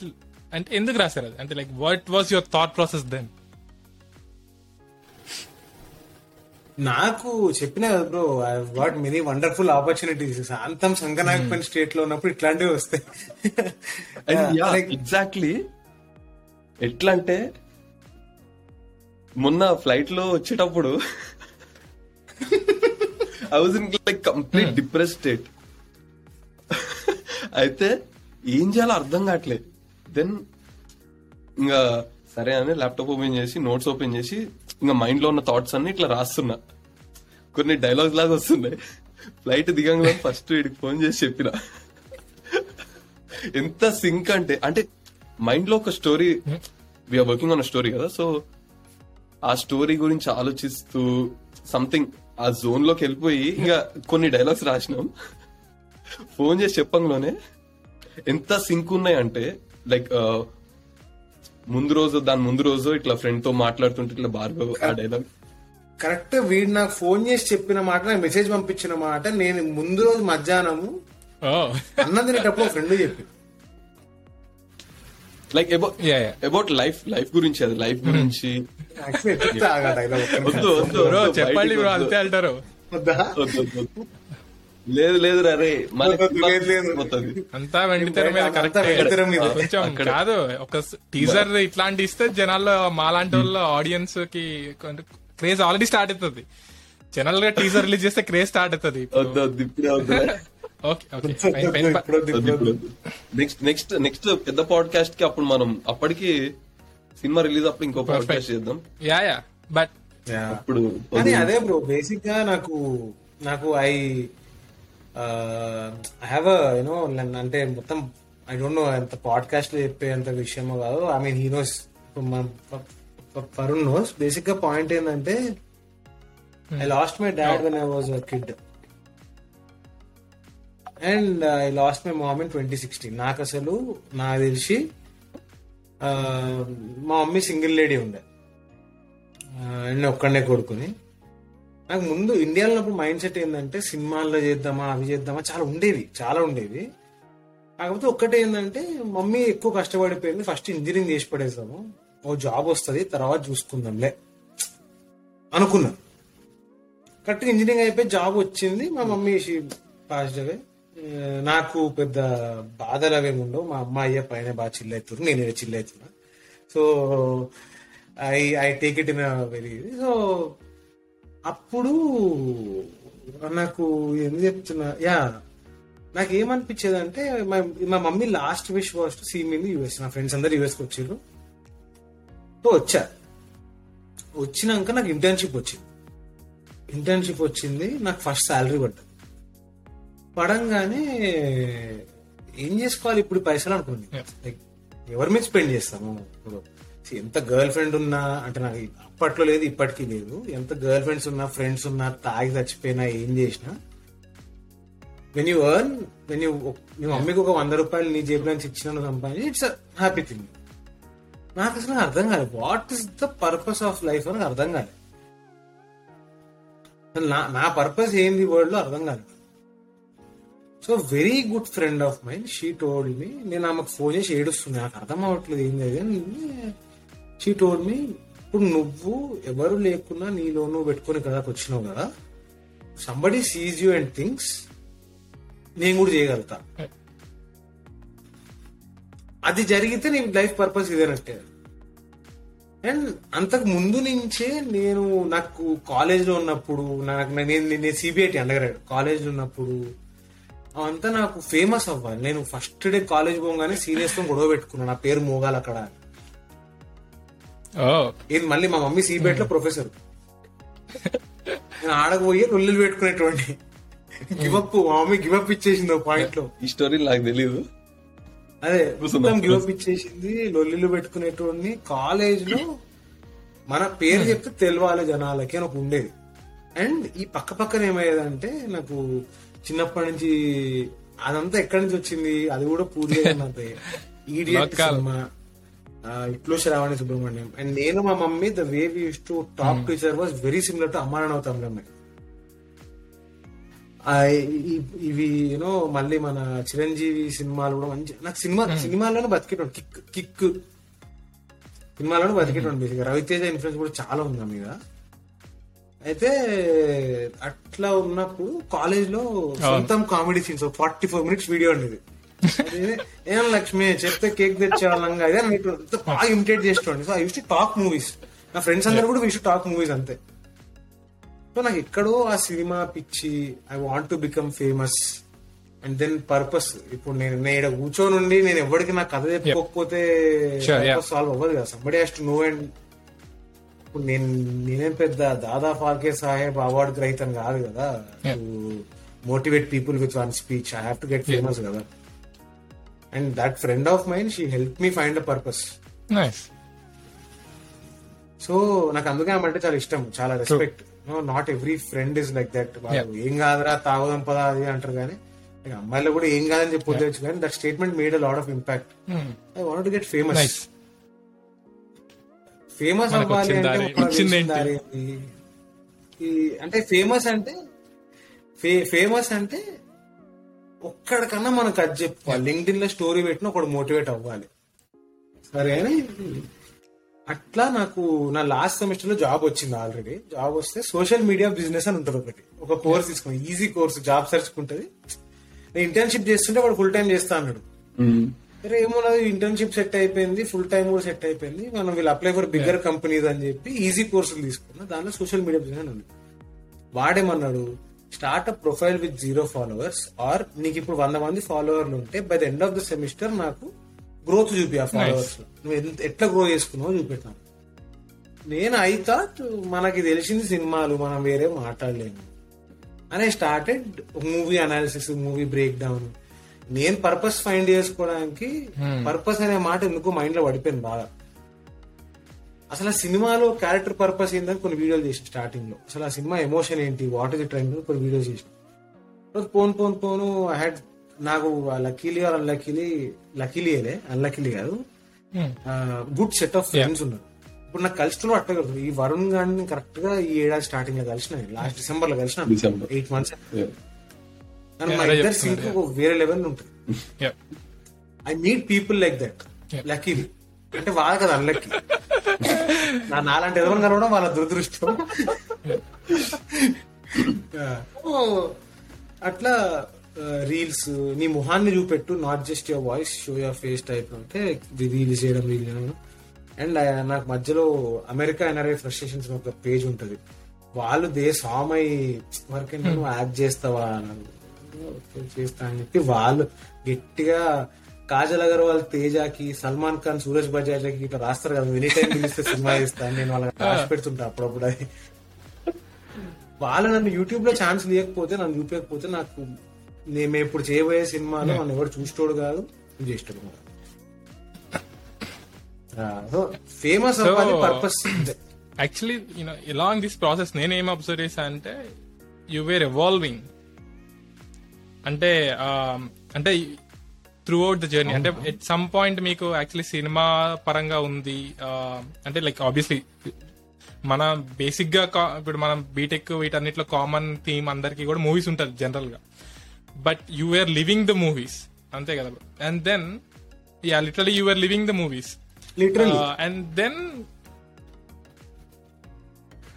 అంటే ఎందుకు రాశారు అది? అంటే like what was your thought process then నాకు చెప్పిన కదా bro I got many wonderful opportunities శాంతం సంగనాయకపల్లి స్టేట్లో ఉన్నప్పుడు ఇట్లాంటివి వస్తాయి. Like, ఎగ్జాక్ట్లీ ఎట్లా అంటే మొన్న ఫ్లైట్లో వచ్చేటప్పుడు I was in like complete depress state అయితే ఏం చేయాలో అర్థం కావట్లే. దెన్ ఇంకా సరే అని ల్యాప్టాప్ ఓపెన్ చేసి నోట్స్ ఓపెన్ చేసి ఇంకా మైండ్లో ఉన్న థాట్స్ అన్ని ఇట్లా రాస్తున్నా. కొన్ని డైలాగ్స్ లాగా వస్తున్నాయి. ఫ్లైట్ దిగంగా ఫస్ట్ వీడికి ఫోన్ చేసి చెప్పిన. ఎంత సింక్ అంటే అంటే మైండ్లో ఒక story we are working on story కదా? సో ఆ స్టోరీ గురించి ఆలోచిస్తూ సంథింగ్ ఆ జోన్లోకి వెళ్ళిపోయి ఇంకా కొన్ని డైలాగ్స్ రాసినాం. ఫోన్ చేసి చెప్పంలోనే ఎంత సింక్ ఉన్నాయంటే లైక్ ముందు రోజు దాని ముందు రోజు ఇట్లా ఫ్రెండ్తో మాట్లాడుతుంటే ఇట్లా భార్గవ్ ఆ డైలాగ్ కరెక్ట్ వీడు నాకు ఫోన్ చేసి చెప్పిన మాట నాకు మెసేజ్ పంపించిన మాట నేను ముందు రోజు మధ్యాహ్నము ఓ అన్నం తినేటప్పుడు ఫ్రెండ్ చెప్పి. Like about yeah yeah about life life గురించి అది లైఫ్ గురించి. వద్దు. వద్దు బ్రో వద్దు, చెప్పండి. అంతే అంటారు. లేదు లేదు రే అంతా వెండి తెర మీద కరెక్ట్. కొంచెం కాదు ఒక టీజర్ ఇట్లాంటి ఇస్తే జనాల్లో మాలాంటి వాళ్ళు ఆడియన్స్కి క్రేజ్ ఆల్రెడీ స్టార్ట్ అవుతుంది. జనరల్గా టీజర్ రిలీజ్ చేస్తే క్రేజ్ స్టార్ట్ అవుతుంది. నెక్స్ట్ నెక్స్ట్ నెక్స్ట్ పెద్ద పాడ్కాస్ట్కి అప్పుడు మనం అప్పటికి సినిమా రిలీజ్ అప్పుడు ఇంకో పాడ్కాస్ట్ చేద్దాం. యా యా బట్ కానీ అదే బ్రో బేసిక్గా నాకు నాకు ఐ ఐ హ్యావ్ యూనో అంటే మొత్తం ఐ డోంట్ నో ఎంత పాడ్కాస్ట్లో చెప్పేంత విషయమో కాదు. I mean he knows Varun knows బేసిక్గా పాయింట్ ఏంటంటే I lost my dad when I was a kid and I lost my mom in twenty sixteen నాకు అసలు నాకు తెలిసి మా మమ్మీ సింగిల్ లేడీ ఉండే. అండ్ ఒక్కడనే కొడుకుని. నాకు ముందు ఇండియాలో ఉన్నప్పుడు మైండ్ సెట్ ఏంటంటే సినిమాల్లో చేద్దామా అవి చేద్దామా చాలా ఉండేవి చాలా ఉండేవి. కాకపోతే ఒక్కటే ఏంటంటే మమ్మీ ఎక్కువ కష్టపడిపోయింది. ఫస్ట్ ఇంజనీరింగ్ చేసి పడేసాము. ఓ జాబ్ వస్తుంది తర్వాత చూసుకుందాంలే. అనుకున్నా. కరెక్ట్గా ఇంజనీరింగ్ అయిపోయి జాబ్ వచ్చింది. మా మమ్మీ పాజిటివ్ నాకు పెద్ద బాధలు అవి ఉండవు. మా అమ్మాయి పైన బాగా చిల్ అవుతారు నేను చిల్ అవుతున్నా so I I take it in very so అప్పుడు నాకు ఎందుకు చెప్తున్నా? యా నాకు ఏమనిపించేది అంటే మా మా mummy last wish was to see mean US నా ఫ్రెండ్స్ అందరు యూఎస్కి వచ్చారు సో వచ్చా. వచ్చినాక నాకు ఇంటర్న్షిప్ వచ్చింది. ఇంటర్న్షిప్ వచ్చింది. నాకు ఫస్ట్ శాలరీ పడ్డది. పడంగానే ఏం చేసుకోవాలి ఇప్పుడు పైసలు అనుకుంది లైక్ ఎవరి మీద స్పెండ్ చేస్తాము? ఇప్పుడు ఎంత గర్ల్ ఫ్రెండ్ ఉన్నా అంటే నాకు అప్పట్లో లేదు ఇప్పటికీ లేదు. ఎంత గర్ల్ ఫ్రెండ్స్ ఉన్నా ఫ్రెండ్స్ ఉన్నా తాగి చచ్చిపోయినా ఏం చేసినా when you earn when you నీ మమ్మీకి ఒక వంద రూపాయలు నీ జేబులో నుంచి ఇచ్చిన సంపాదించి ఇట్స్ హ్యాపీ థింగ్ నాకు అసలు అర్థం కాలేదు. What is the purpose of life అని అర్థం కాలేదు. నా నా పర్పస్ ఏంది వరల్డ్లో అర్థం కాలేదు. So very good friend of mind she told me నేను ఆమెకు ఫోన్ చేసి ఏడుస్తుంది నాకు అర్థం అవ్వట్లేదు ఏం లేదు అని షీ టోల్డ్ మీ ఇప్పుడు నువ్వు ఎవరు లేకున్నా నీలో నువ్వు పెట్టుకుని కదా వచ్చినావు కదా. Somebody sees you and things నేను కూడా చేయగలుగుతా. అది జరిగితే నీ లైఫ్ పర్పస్ ఇదేనట్టే. అండ్ అంతకు ముందు నుంచే నేను నాకు కాలేజ్లో ఉన్నప్పుడు నాకు నేను నేను సిబిఐటి అండర్ కాలేజ్ ఉన్నప్పుడు అవంతా నాకు ఫేమస్ అవ్వాలి. నేను ఫస్ట్ డే కాలేజ్ పోగానే సీనియర్స్తో గొడవ పెట్టుకున్నా. నా పేరు మోగాలి అక్కడ. ఇది మళ్ళీ మా మమ్మీ సిబిఐట్లో ప్రొఫెసర్ నేను ఆడకపోయి లొల్లులు పెట్టుకునేటువంటి గివప్ మా మమ్మీ గివప్ ఇచ్చేసింది ఒక పాయింట్లో. ఈ స్టోరీ నాకు తెలియదు అదే. మొత్తం గివప్ ఇచ్చేసింది లొల్లిలు పెట్టుకునేటోడిని. కాలేజ్లో మన పేరు చెప్తే తెలవాలి జనాలకి అని ఒక ఉండేది. అండ్ ఈ పక్క పక్కన ఏమయ్యేదంటే నాకు చిన్నప్పటి నుంచి అదంతా ఎక్కడి నుంచి వచ్చింది? అది కూడా పూర్తిగా నాకు ఈడియట్ లోకల్. సినిమా ఇట్లో శ్రావణి సుబ్రహ్మణ్యం. అండ్ నేను మా mummy the way we use to talk to each other was very similar to అమ్మా నాన్న తమ్ముడు ఆ, ఈ- ఇవి యూనో మళ్ళీ మన చిరంజీవి సినిమాలు కూడా మంచి నాకు సినిమా సినిమాల్లోనే బతికేటోడు కిక్ కిక్. సినిమాలోనే బతికేటోడు బేసిక్గా రవితేజ ఇన్ఫ్లుయెన్స్ కూడా చాలా ఉంది నా మీద. అయితే అట్లా ఉన్నప్పుడు కాలేజ్లో సొంతం comedy scenes forty four minutes video ఉండేది అదే, ఏం లక్ష్మి చెప్తే కేక్ తెచ్చేవాళ్ళం అదే బాగా imitate చేసేటోండి so I use to talk movies నా ఫ్రెండ్స్ అందరూ కూడా విష్ టాక్ మూవీస్ అంతే. సో నాకు ఎక్కడో ఆ సినిమా పిచ్చి I want to become famous and then purpose ఇప్పుడు నేను నేను ఈడ కూర్చొని ఉండి నేను ఎవరికి నా కథ చెప్పుకోకపోతే. సాల్వ్ అవ్వదు కదా. Somebody has to know and ఇప్పుడు నేను నేనేం పెద్ద దాదా ఫాల్కే సాహెబ్ అవార్డు గ్రహీతం కాదు కదా. Motivate people with one speech I have to get famous కదా. And that friend of mind she help me find a purpose so నాకు అందుకే ఆమె అంటే చాలా ఇష్టం చాలా respect no not every friend is like that వాళ్ళు ఏం కాదురా తాగుదాం పదా అది అంటారు కానీ అమ్మాయిలు కూడా ఏం కాదని చెప్పి కానీ that statement made a lot of impact I want to get famous famous అవ్వాలి అంటే ఫేమస్ అంటే ఫేమస్ అంటే ఒక్కడికన్నా మనకు అది చెప్పుకోవాలి లింక్డ్లో స్టోరీ పెట్టిన ఒకడు మోటివేట్ అవ్వాలి. సరే అని అట్లా నాకు నా లాస్ట్ సెమిస్టర్లో జాబ్ వచ్చింది ఆల్రెడీ. జాబ్ వస్తే సోషల్ మీడియా బిజినెస్ అని ఉంటుంది ఒకటి. ఒక కోర్స్ తీసుకుని ఈజీ కోర్స్ జాబ్ సెర్చ్ ఉంటది. నేను ఇంటర్న్షిప్ చేస్తుంటే వాడు ఫుల్ టైం చేస్తా అన్నాడు. ఏమన్నది ఇంటర్న్షిప్ సెట్ అయిపోయింది ఫుల్ టైం కూడా సెట్ అయిపోయింది. మనం వీళ్ళు అప్లై ఫర్ బిగ్గర్ కంపెనీస్ అని చెప్పి ఈజీ కోర్సులు తీసుకున్నా. దాంట్లో సోషల్ మీడియా బిజినెస్ ఉంది. వాడేమన్నాడు startup profile with zero followers or నీకు ఇప్పుడు వంద మంది ఫాలోవర్లు ఉంటే by the end of the semester నాకు గ్రోత్ చూపి ఆ ఫాలోవర్స్ నువ్వు ఎంత- ఎట్లా గ్రో చేసుకున్నావో చూపెట్టాను నేను ఐ థాట్ మనకి తెలిసింది సినిమాలు మనం వేరే మాట్లాడలేము. అని started movie analysis movie break down నేను పర్పస్ ఫైండ్ చేసుకోవడానికి పర్పస్ అనే మాట ఎందుకు మైండ్లో పడిపోయింది బాగా. అసలు ఆ సినిమాలో క్యారెక్టర్ పర్పస్ ఏందని కొన్ని వీడియోలు చేసిన స్టార్టింగ్లో. అసలు ఆ సినిమా ఎమోషన్ ఏంటి? వాట్ ఇస్ ట్రెండ్ కొన్ని వీడియోస్ చేసిన. పోను పోను పోను ఐ హ్యాడ్ నాకు లక్కీలీ ఆర్ అన్లక్కీలీ లక్కీలీలే అన్లక్కీలీ కాదు. గుడ్ సెట్ ఆఫ్ ఫ్రెండ్స్ ఉన్నారు. ఇప్పుడు నాకు కలిసిన అట్లా ఈ వరుణ్ గారిని కరెక్ట్గా ఈ ఏడాది స్టార్టింగ్లో కలిసిన లాస్ట్ డిసెంబర్లో కలిసిన. Eight months Yeah. కానీ మా అదే ఇద్దరు సింక్ వేరే లెవెల్ ఉంటుంది. I meet people like that. Lucky అంటే వాళ్ళ కదా అన్లక్కీ నా నాలాంటి ఎవరిని కలవడం వాళ్ళ దురదృష్టం. అట్లా రీల్స్ నీ మొహాన్ని చూపెట్టు not just your voice show your face type అంటే రీల్స్ చేయడం రీల్ చేయడం. అండ్ నాకు మధ్యలో అమెరికా ఎన్ఆర్ఐ ఫ్రస్ట్రేషన్స్ ఒక పేజ్ ఉంటది. వాళ్ళు దే సామై వర్క్ నువ్వు యాక్ట్ చేస్తావా అన్నారు. చేస్తా అని చెప్పి వాళ్ళు గట్టిగా కాజల్ అగర్వాల్ తేజకి సల్మాన్ ఖాన్ సూరజ్ బజాజ్కి ఇట్లా రాస్తారు కదా. ఎనీ టైం పిలిస్తే సినిమా చేస్తాను నేను వాళ్ళకి రాసి పెడుతుంటా అప్పుడప్పుడు అది. వాళ్ళు నన్ను యూట్యూబ్లో ఛాన్స్ లేకపోతే నన్ను చూపించకపోతే నాకు నేను ఇప్పుడు చేయబోయే సినిమాలో నన్ను ఎవరు చూసేటోడు కాదు నేను చేసేటోడు కాదు. సో ఫేమస్ అవ్వాలి purpose actually you know along this process నేనేం అబ్జర్వ్ చేశా అంటే యు వేర్ ఎవాల్వింగ్ అంటే అంటే త్రూ అవుట్ ద జర్నీ అంటే ఎట్ సమ్ పాయింట్ మీకు యాక్చువల్లీ సినిమా పరంగా ఉంది అంటే లైక్ ఆబ్వియస్లీ మన బేసిక్గా ఇప్పుడు మనం బీటెక్ వీటన్నిటిలో కామన్ థీమ్ అందరికి కూడా మూవీస్ ఉంటుంది జనరల్గా but you are living the movies అంతే కదా and then yeah literally you are living the movies and then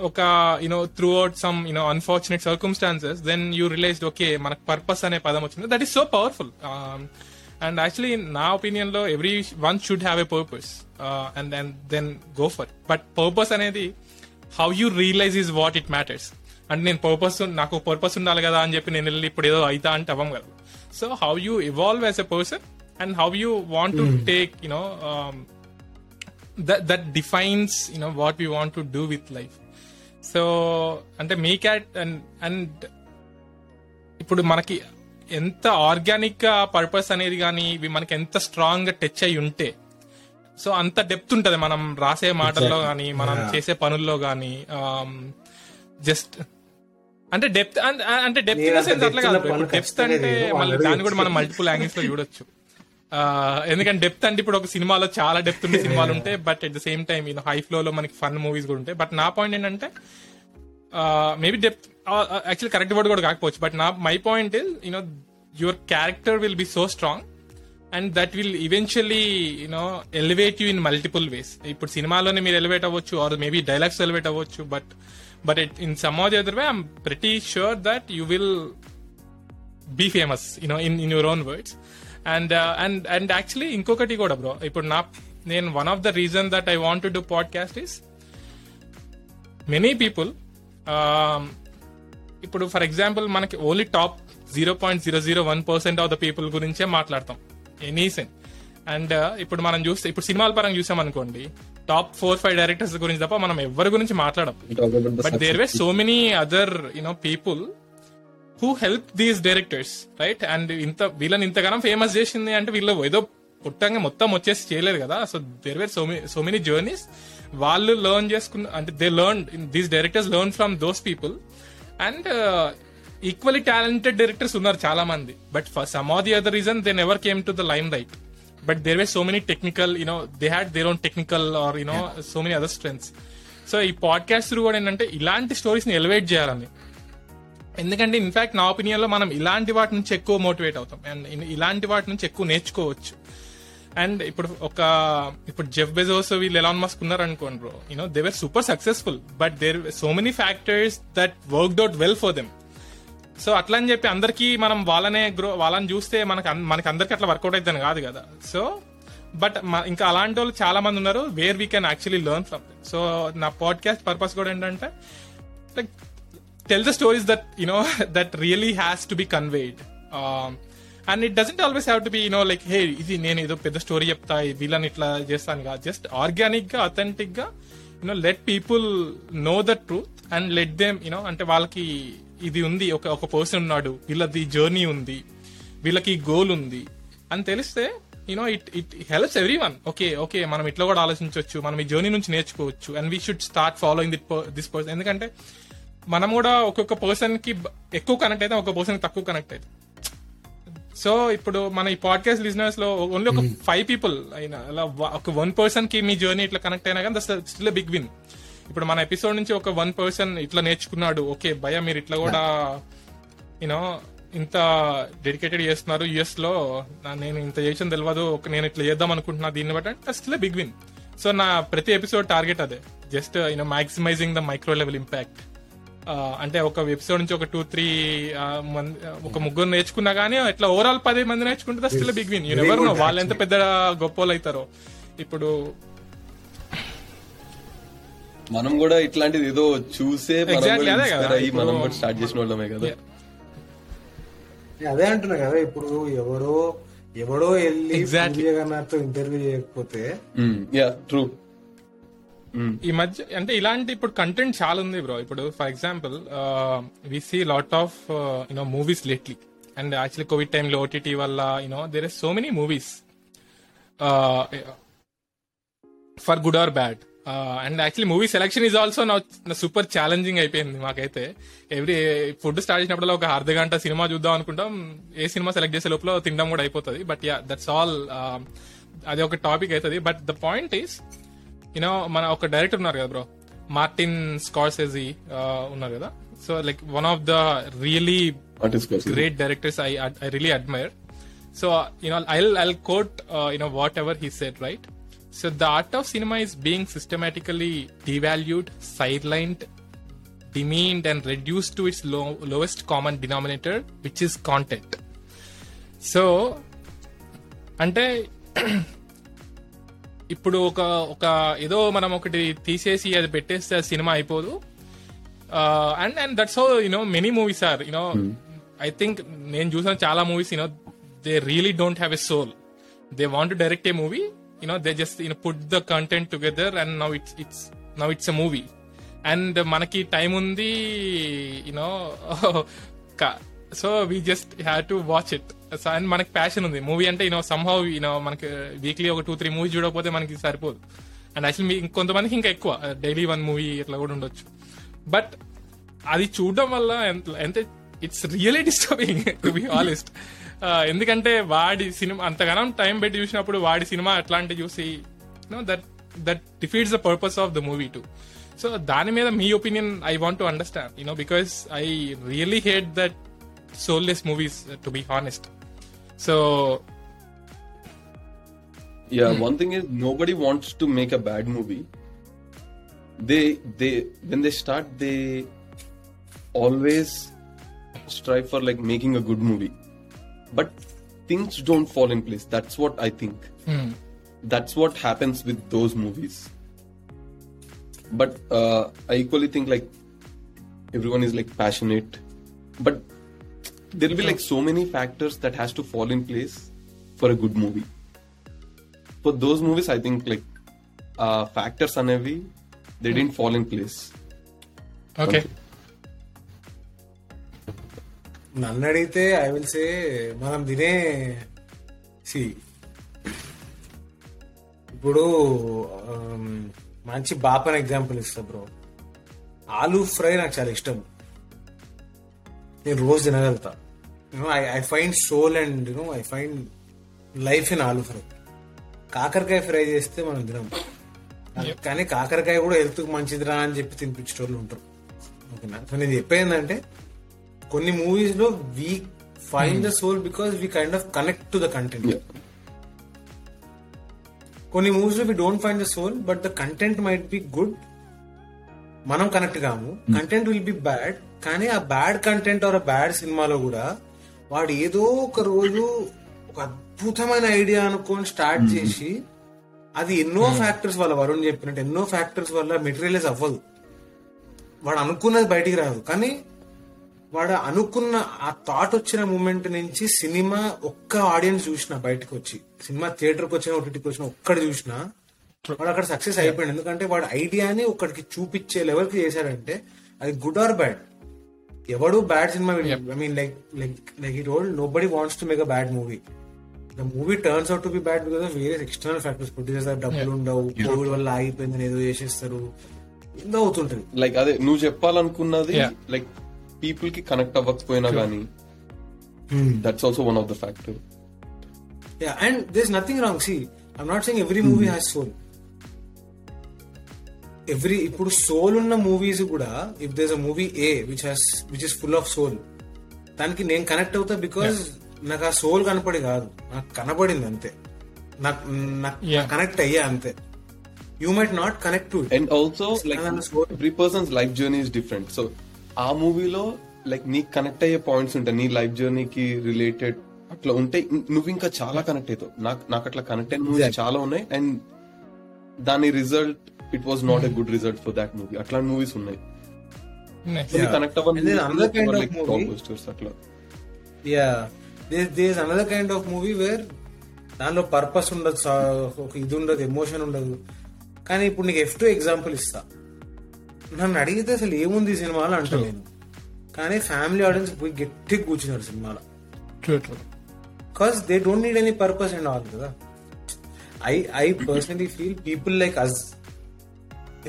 ఒక you know through some you know unfortunate circumstances then you realized okay మనకు purpose అనే పదం వచ్చింది. That is so powerful and actually నా ఒపీనియన్లో every one should have a purpose and then then go for but purpose అనేది how you realize is what it matters అంటే నేను purpose నాకు purpose ఉండాలి కదా అని చెప్పి నేను వెళ్ళి ఇప్పుడు ఏదో అవుతా అంటే అవ్వం కదా. So how you evolve as a person and how you want to take you know defines you know what we want to do with life. So అంటే మీ క్యాట్ అండ్ అండ్ ఇప్పుడు మనకి ఎంత ఆర్గానిక్గా పర్పస్ అనేది కానీ ఇవి మనకి ఎంత స్ట్రాంగ్గా టచ్ అయి ఉంటే సో అంత డెప్త్ ఉంటది మనం రాసే మాటల్లో కానీ మనం చేసే పనుల్లో కానీ జస్ట్ అంటే డెప్త్ అంటే డెప్త్ సెన్స్ అట్లా కాదు డెప్త్ అంటే. మళ్ళీ దాన్ని కూడా మనం మల్టిపుల్ యాంగిల్స్లో చూడొచ్చు. ఎందుకంటే డెప్త్ అంటే ఇప్పుడు ఒక సినిమాలో చాలా డెప్త్ ఉండే సినిమాలు ఉంటాయి but at the same time ఇది హై ఫ్లో లో మనకి ఫన్ మూవీస్ కూడా ఉంటాయి. బట్ నా పాయింట్ ఏంటంటే maybe depth actual correct word కూడా కాకపోవచ్చు బట్ నా my point is you know your character will be so strong and that will eventually you know elevate you in multiple ways ఇప్పుడు సినిమాలోనే మీరు ఎలివేట్ అవ్వచ్చు or maybe dialogues elevate అవ్వచ్చు but but in some of the other way I'm pretty sure that you will be famous you know in in your own words and and and actually ఇంకొకటి కూడా bro ఇప్పుడు నా నేను one of the reason that I want do podcast is many people ఇప్పుడు for example మనకి only top zero point zero zero one percent of the people గురించే మాట్లాడతాం. ఎనీసెన్ and ఇప్పుడు మనం చూస్తే ఇప్పుడు సినిమాల పరంగా చూసాం అనుకోండి టాప్ ఫోర్ ఫైవ్ డైరెక్టర్స్ గురించి తప్ప మనం ఎవరి గురించి మాట్లాడం but there were so many other you know people who help these directors right and ఇంత వీళ్ళని ఇంతగానం ఫేమస్ చేసింది అంటే వీళ్ళు ఏదో పుట్టంగా మొత్తం వచ్చేసి చేయలేదు కదా. So there were so so many journeys వాళ్ళు లెర్న్ చేసుకున్న అంటే they learn these directors learn from those people and equally talented directors ఉన్నారు చాలా మంది but for some of the other reason they never came to the limelight but there were so many technical you know they had their own technical or you know so many other strengths so ఈ podcast కూడా ఏంటంటే ఇలాంటి స్టోరీస్ని elevate చేయాలని. ఎందుకంటే in fact నా ఒపీనియన్లో మనం ఇలాంటి వాటి నుంచి ఎక్కువ మోటివేట్ అవుతాం. అండ్ ఇలాంటి వాటి నుంచి ఎక్కువ నేర్చుకోవచ్చు. అండ్ ఇప్పుడు ఒక ఇప్పుడు జెఫ్ బెజోస్ వీళ్ళు ఎలాన్ మస్క్ ఉన్నారు అనుకోండి bro you know they were super successful but there so many factors that work out well for them so అట్లా అని చెప్పి అందరికీ మనం వాళ్ళనే గ్రో వాళ్ళని చూస్తే మనకి మనకి అందరికి అట్లా వర్కౌట్ అవుతుంది కాదు కదా. సో బట్ ఇంకా అలాంటి వాళ్ళు చాలా మంది ఉన్నారు where we can actually learn from so నా పాడ్కాస్ట్ పర్పస్ కూడా ఏంటంటే like tell the stories that you know that really has to be conveyed and it doesn't always have to be no like hey ఇది నేను ఏదో పెద్ద story చెప్తా వీళ్ళని ఇట్లా చేస్తాను కదా జస్ట్ ఆర్గానిక్గా అథెంటిక్గా you know let people know the truth and let them you know అంటే వాళ్ళకి ఇది ఉంది ఒక ఒక పర్సన్ ఉన్నాడు వీళ్ళది జర్నీ ఉంది వీళ్ళకి గోల్ ఉంది. అని తెలిస్తే you know it it helps everyone okay okay మనం ఇట్లా కూడా ఆలోచించవచ్చు మనం ఈ జర్నీ నుంచి నేర్చుకోవచ్చు and we should start following that this person ఎందుకంటే మనం కూడా ఒక్కొక్క పర్సన్కి ఎక్కువ కనెక్ట్ అయితే ఒక పర్సన్ తక్కువ కనెక్ట్ అయితే. సో ఇప్పుడు మన ఈ పాడ్కాస్ట్ లిజనర్స్లో ఓన్లీ ఒక ఫైవ్ పీపుల్ అయినా అలా ఒక వన్ పర్సన్కి మీ జర్నీ ఇట్లా కనెక్ట్ అయినా కానీ దట్స్ స్టిల్ బిగ్ విన్ ఇప్పుడు మన ఎపిసోడ్ నుంచి ఒక వన్ పర్సన్ ఇట్లా నేర్చుకున్నాడు ఓకే భయ మీరు ఇట్లా కూడా యూనో ఇంత డెడికేటెడ్ చేస్తున్నారు యుఎస్లో నేను ఇంత చేసిన తెలియదు ఒక నేను ఇట్లా చేద్దాం అనుకుంటున్నా దీన్ని బట్టి అంటే స్టిల్ బిగ్ విన్ సో నా ప్రతి ఎపిసోడ్ టార్గెట్ అదే just you know maximizing the micro level impact అంటే ఒక ఎపిసోడ్ నుంచి ఒక టూ త్రీ ఒక ముగ్గురు నేర్చుకున్నా గానీ ఇట్లా ఓవరాల్ పది మంది నేర్చుకుంటే స్టిల్ బిగ్ విన్ యూ ఎవరు వాళ్ళు ఎంత పెద్ద గొప్ప వాళ్ళు అవుతారో. ఇప్పుడు మనం కూడా ఇట్లాంటిది ఏదో చూసే మనం స్టార్ట్ చేసిన వాళ్ళమే కదా. అదే అంటున్నా కదా. ఇప్పుడు ఎవరో ఎవడో వెళ్ళి జగన్నాథ్తో ఇంటర్వ్యూ చేయకపోతే యా ట్రూ Hmm. ఈ మధ్య అంటే ఇలాంటి ఇప్పుడు కంటెంట్ చాలా ఉంది బ్రో ఇప్పుడు for example we see lot of you know movies lately and actually covid టైంలో ఓటీటీ వల్ల you know there are so many movies for good or bad and actually movie selection is also నా super challenging అయిపోయింది మాకైతే. Every food start చేసినప్పుడు ఒక అర్ధ గంట cinema చూద్దాం అనుకుంటాం. ఏ సినిమా సెలెక్ట్ చేసే లోపల తినడం కూడా అయిపోతుంది. బట్ యా దట్స్ ఆల్ అది ఒక టాపిక్ అవుతుంది but the point is you know మన ఒక డైరెక్టర్ ఉన్నారు కదా బ్రో మార్టిన్ స్కార్సెజీ ఉన్నారు కదా so like one of the really artist కోసం great directors I I really admire. So you know I'll I'll quote uh, you know whatever he said right. So the art of cinema is being systematically devalued, sidelined, demeaned, and reduced to its low, lowest common denominator, which is content. So అంటే ఇప్పుడు ఒక ఒక ఏదో మనం ఒకటి తీసేసి అది పెట్టేస్తే సినిమా అయిపోదు. And and that's how you know many movies are you know I think నేను చూసిన చాలా movies you know they really don't have a soul they want to direct a movie you know they just you know put the content together and now it's it's now it's a movie and మనకి time ఉంది you know so we just have to watch it and మనకి passion ఉంది. Movie అంటే you know somehow you know మనకి weekly ఒక two three movie చూడకపోతే మనకి సరిపోదు. అండ్ యాక్చువల్లీ కొంతమందికి ఇంకా ఎక్కువ. డైలీ వన్ మూవీ ఇట్లా కూడా ఉండొచ్చు. బట్ అది చూడడం వల్ల ఎంత- it's really disturbing to be honest ఎందుకంటే వాడి సినిమా అంతగానం టైం పెట్టి చూసినప్పుడు వాడి సినిమా అట్లాంటి చూసి that that defeats the purpose of the movie to so దాని మీద మీ opinion I want to understand you know because I really hate that soulless movies to be honest so Yeah, [LAUGHS] one thing is nobody wants to make a bad movie. They they when they start they always strive for like making a good movie. But things don't fall in place. That's what I think. That's what happens with those movies. But uh, I equally think like everyone is like passionate. But there will be like so many factors that has to fall in place for a good movie for those movies, I think like uh, factors అనేవి they didn't fall in place. Okay నన్ను అడిగితే I will say మనం తినే సి ఇప్పుడు మంచి బాపన్ example ఇస్తా బ్రో ఆలూ ఫ్రై నాకు చాలా ఇష్టం నేను రోజు తినగలుగుతా you know I I find soul and you know I find life in aloo fry కాకరకాయ ఫ్రై చేస్తే మనం తినం కానీ కాకరకాయ కూడా హెల్త్ మంచిదిరా అని చెప్పి తినిపించేటోళ్ళు ఉంటారు. ఓకేనా? సో నేను చెప్పేందంటే కొన్ని మూవీస్లో we find the soul because we kind of connect to the content. కొన్ని మూవీస్లో we don't find the soul but the content might be good మనం కనెక్ట్ కాము. కంటెంట్ విల్ బి బ్యాడ్ కానీ ఆ బ్యాడ్ కంటెంట్ ఆర్ బ్యాడ్ సినిమాలో కూడా వాడు ఏదో ఒక రోజు ఒక అద్భుతమైన ఐడియా అనుకొని స్టార్ట్ చేసి అది ఎన్నో ఫ్యాక్టర్స్ వల్ల వరుణ్ చెప్పినట్టు ఎన్నో ఫ్యాక్టర్స్ వల్ల మెటీరియలైజ్ అవ్వదు. వాడు అనుకున్నది బయటికి రాదు. కానీ వాడు అనుకున్న ఆ థాట్ వచ్చిన మూమెంట్ నుంచి సినిమా ఒక్క ఆడియన్స్ చూసిన బయటకు వచ్చి సినిమా థియేటర్కి వచ్చిన ఓటీటీకి వచ్చిన ఒక్కడు చూసినా వాడు అక్కడ సక్సెస్ అయిపోయాడు. ఎందుకంటే వాడు ఐడియాని ఒకడికి చూపించే లెవెల్కి చేశాడంటే అది గుడ్ ఆర్ బ్యాడ్ ఎవడు bad cinema I mean like like like ఈ role nobody wants to make a bad movie the movie turns out to be bad because of various external factors producer డబ్బులు ఉండవు Covid వల్ల ఆగిపోయిందని ఏదో చేసేస్తారు. ఏదో అవుతుంటది. Like అదే నువ్వు చెప్పాలనుకున్నది Yeah. లైక్ పీపుల్కి కనెక్ట్ అవ్వకపోయినా కానీ that's also one of the factor Yeah, and there's nothing wrong. See, I'm not saying every movie has soul. Every ఇప్పుడు సోల్ ఉన్న మూవీస్ కూడా if there's a movie a which has which is full of soul దానికి నేను connect అవుతా because నాకు ఆ soul కనపడి కాదు. నాకు కనపడింది అంతే. నాకు. కనెక్ట్ అయ్యా అంతే. You might not connect to and also like every person's life journey is different so ఆ మూవీలో లైక్ నీకు కనెక్ట్ అయ్యే పాయింట్స్ ఉంటాయి. నీ లైఫ్ జర్నీకి రిలేటెడ్ అట్లా ఉంటే నువ్వు ఇంకా చాలా కనెక్ట్ అవుతావు. నాకు నాకు అట్లా కనెక్ట్ అయిన మూవీస్. చాలా ఉన్నాయి. అండ్ దాని result it was not a good result for that movie అట్లాంటి మూవీస్ ఉన్నాయి. Connect And then another kind of movie- అవ్వాలి అట్లా. Yeah there's another kind of movie where దానిలో పర్పస్ ఉండదు ఒక ఇది ఉండదు ఎమోషన్ ఉండదు. కానీ ఇప్పుడు నీకు ఎఫ్ టూ ఎగ్జాంపుల్ ఇస్తా. నన్ను అడిగితే అసలు ఏముంది ఈ సినిమాలో అంటా నేను. కానీ ఫ్యామిలీ ఆడియన్స్ పోయి గట్టిగా కూర్చున్నారు సినిమాలో. Because they don't need any purpose and all కదా. I I personally feel people like us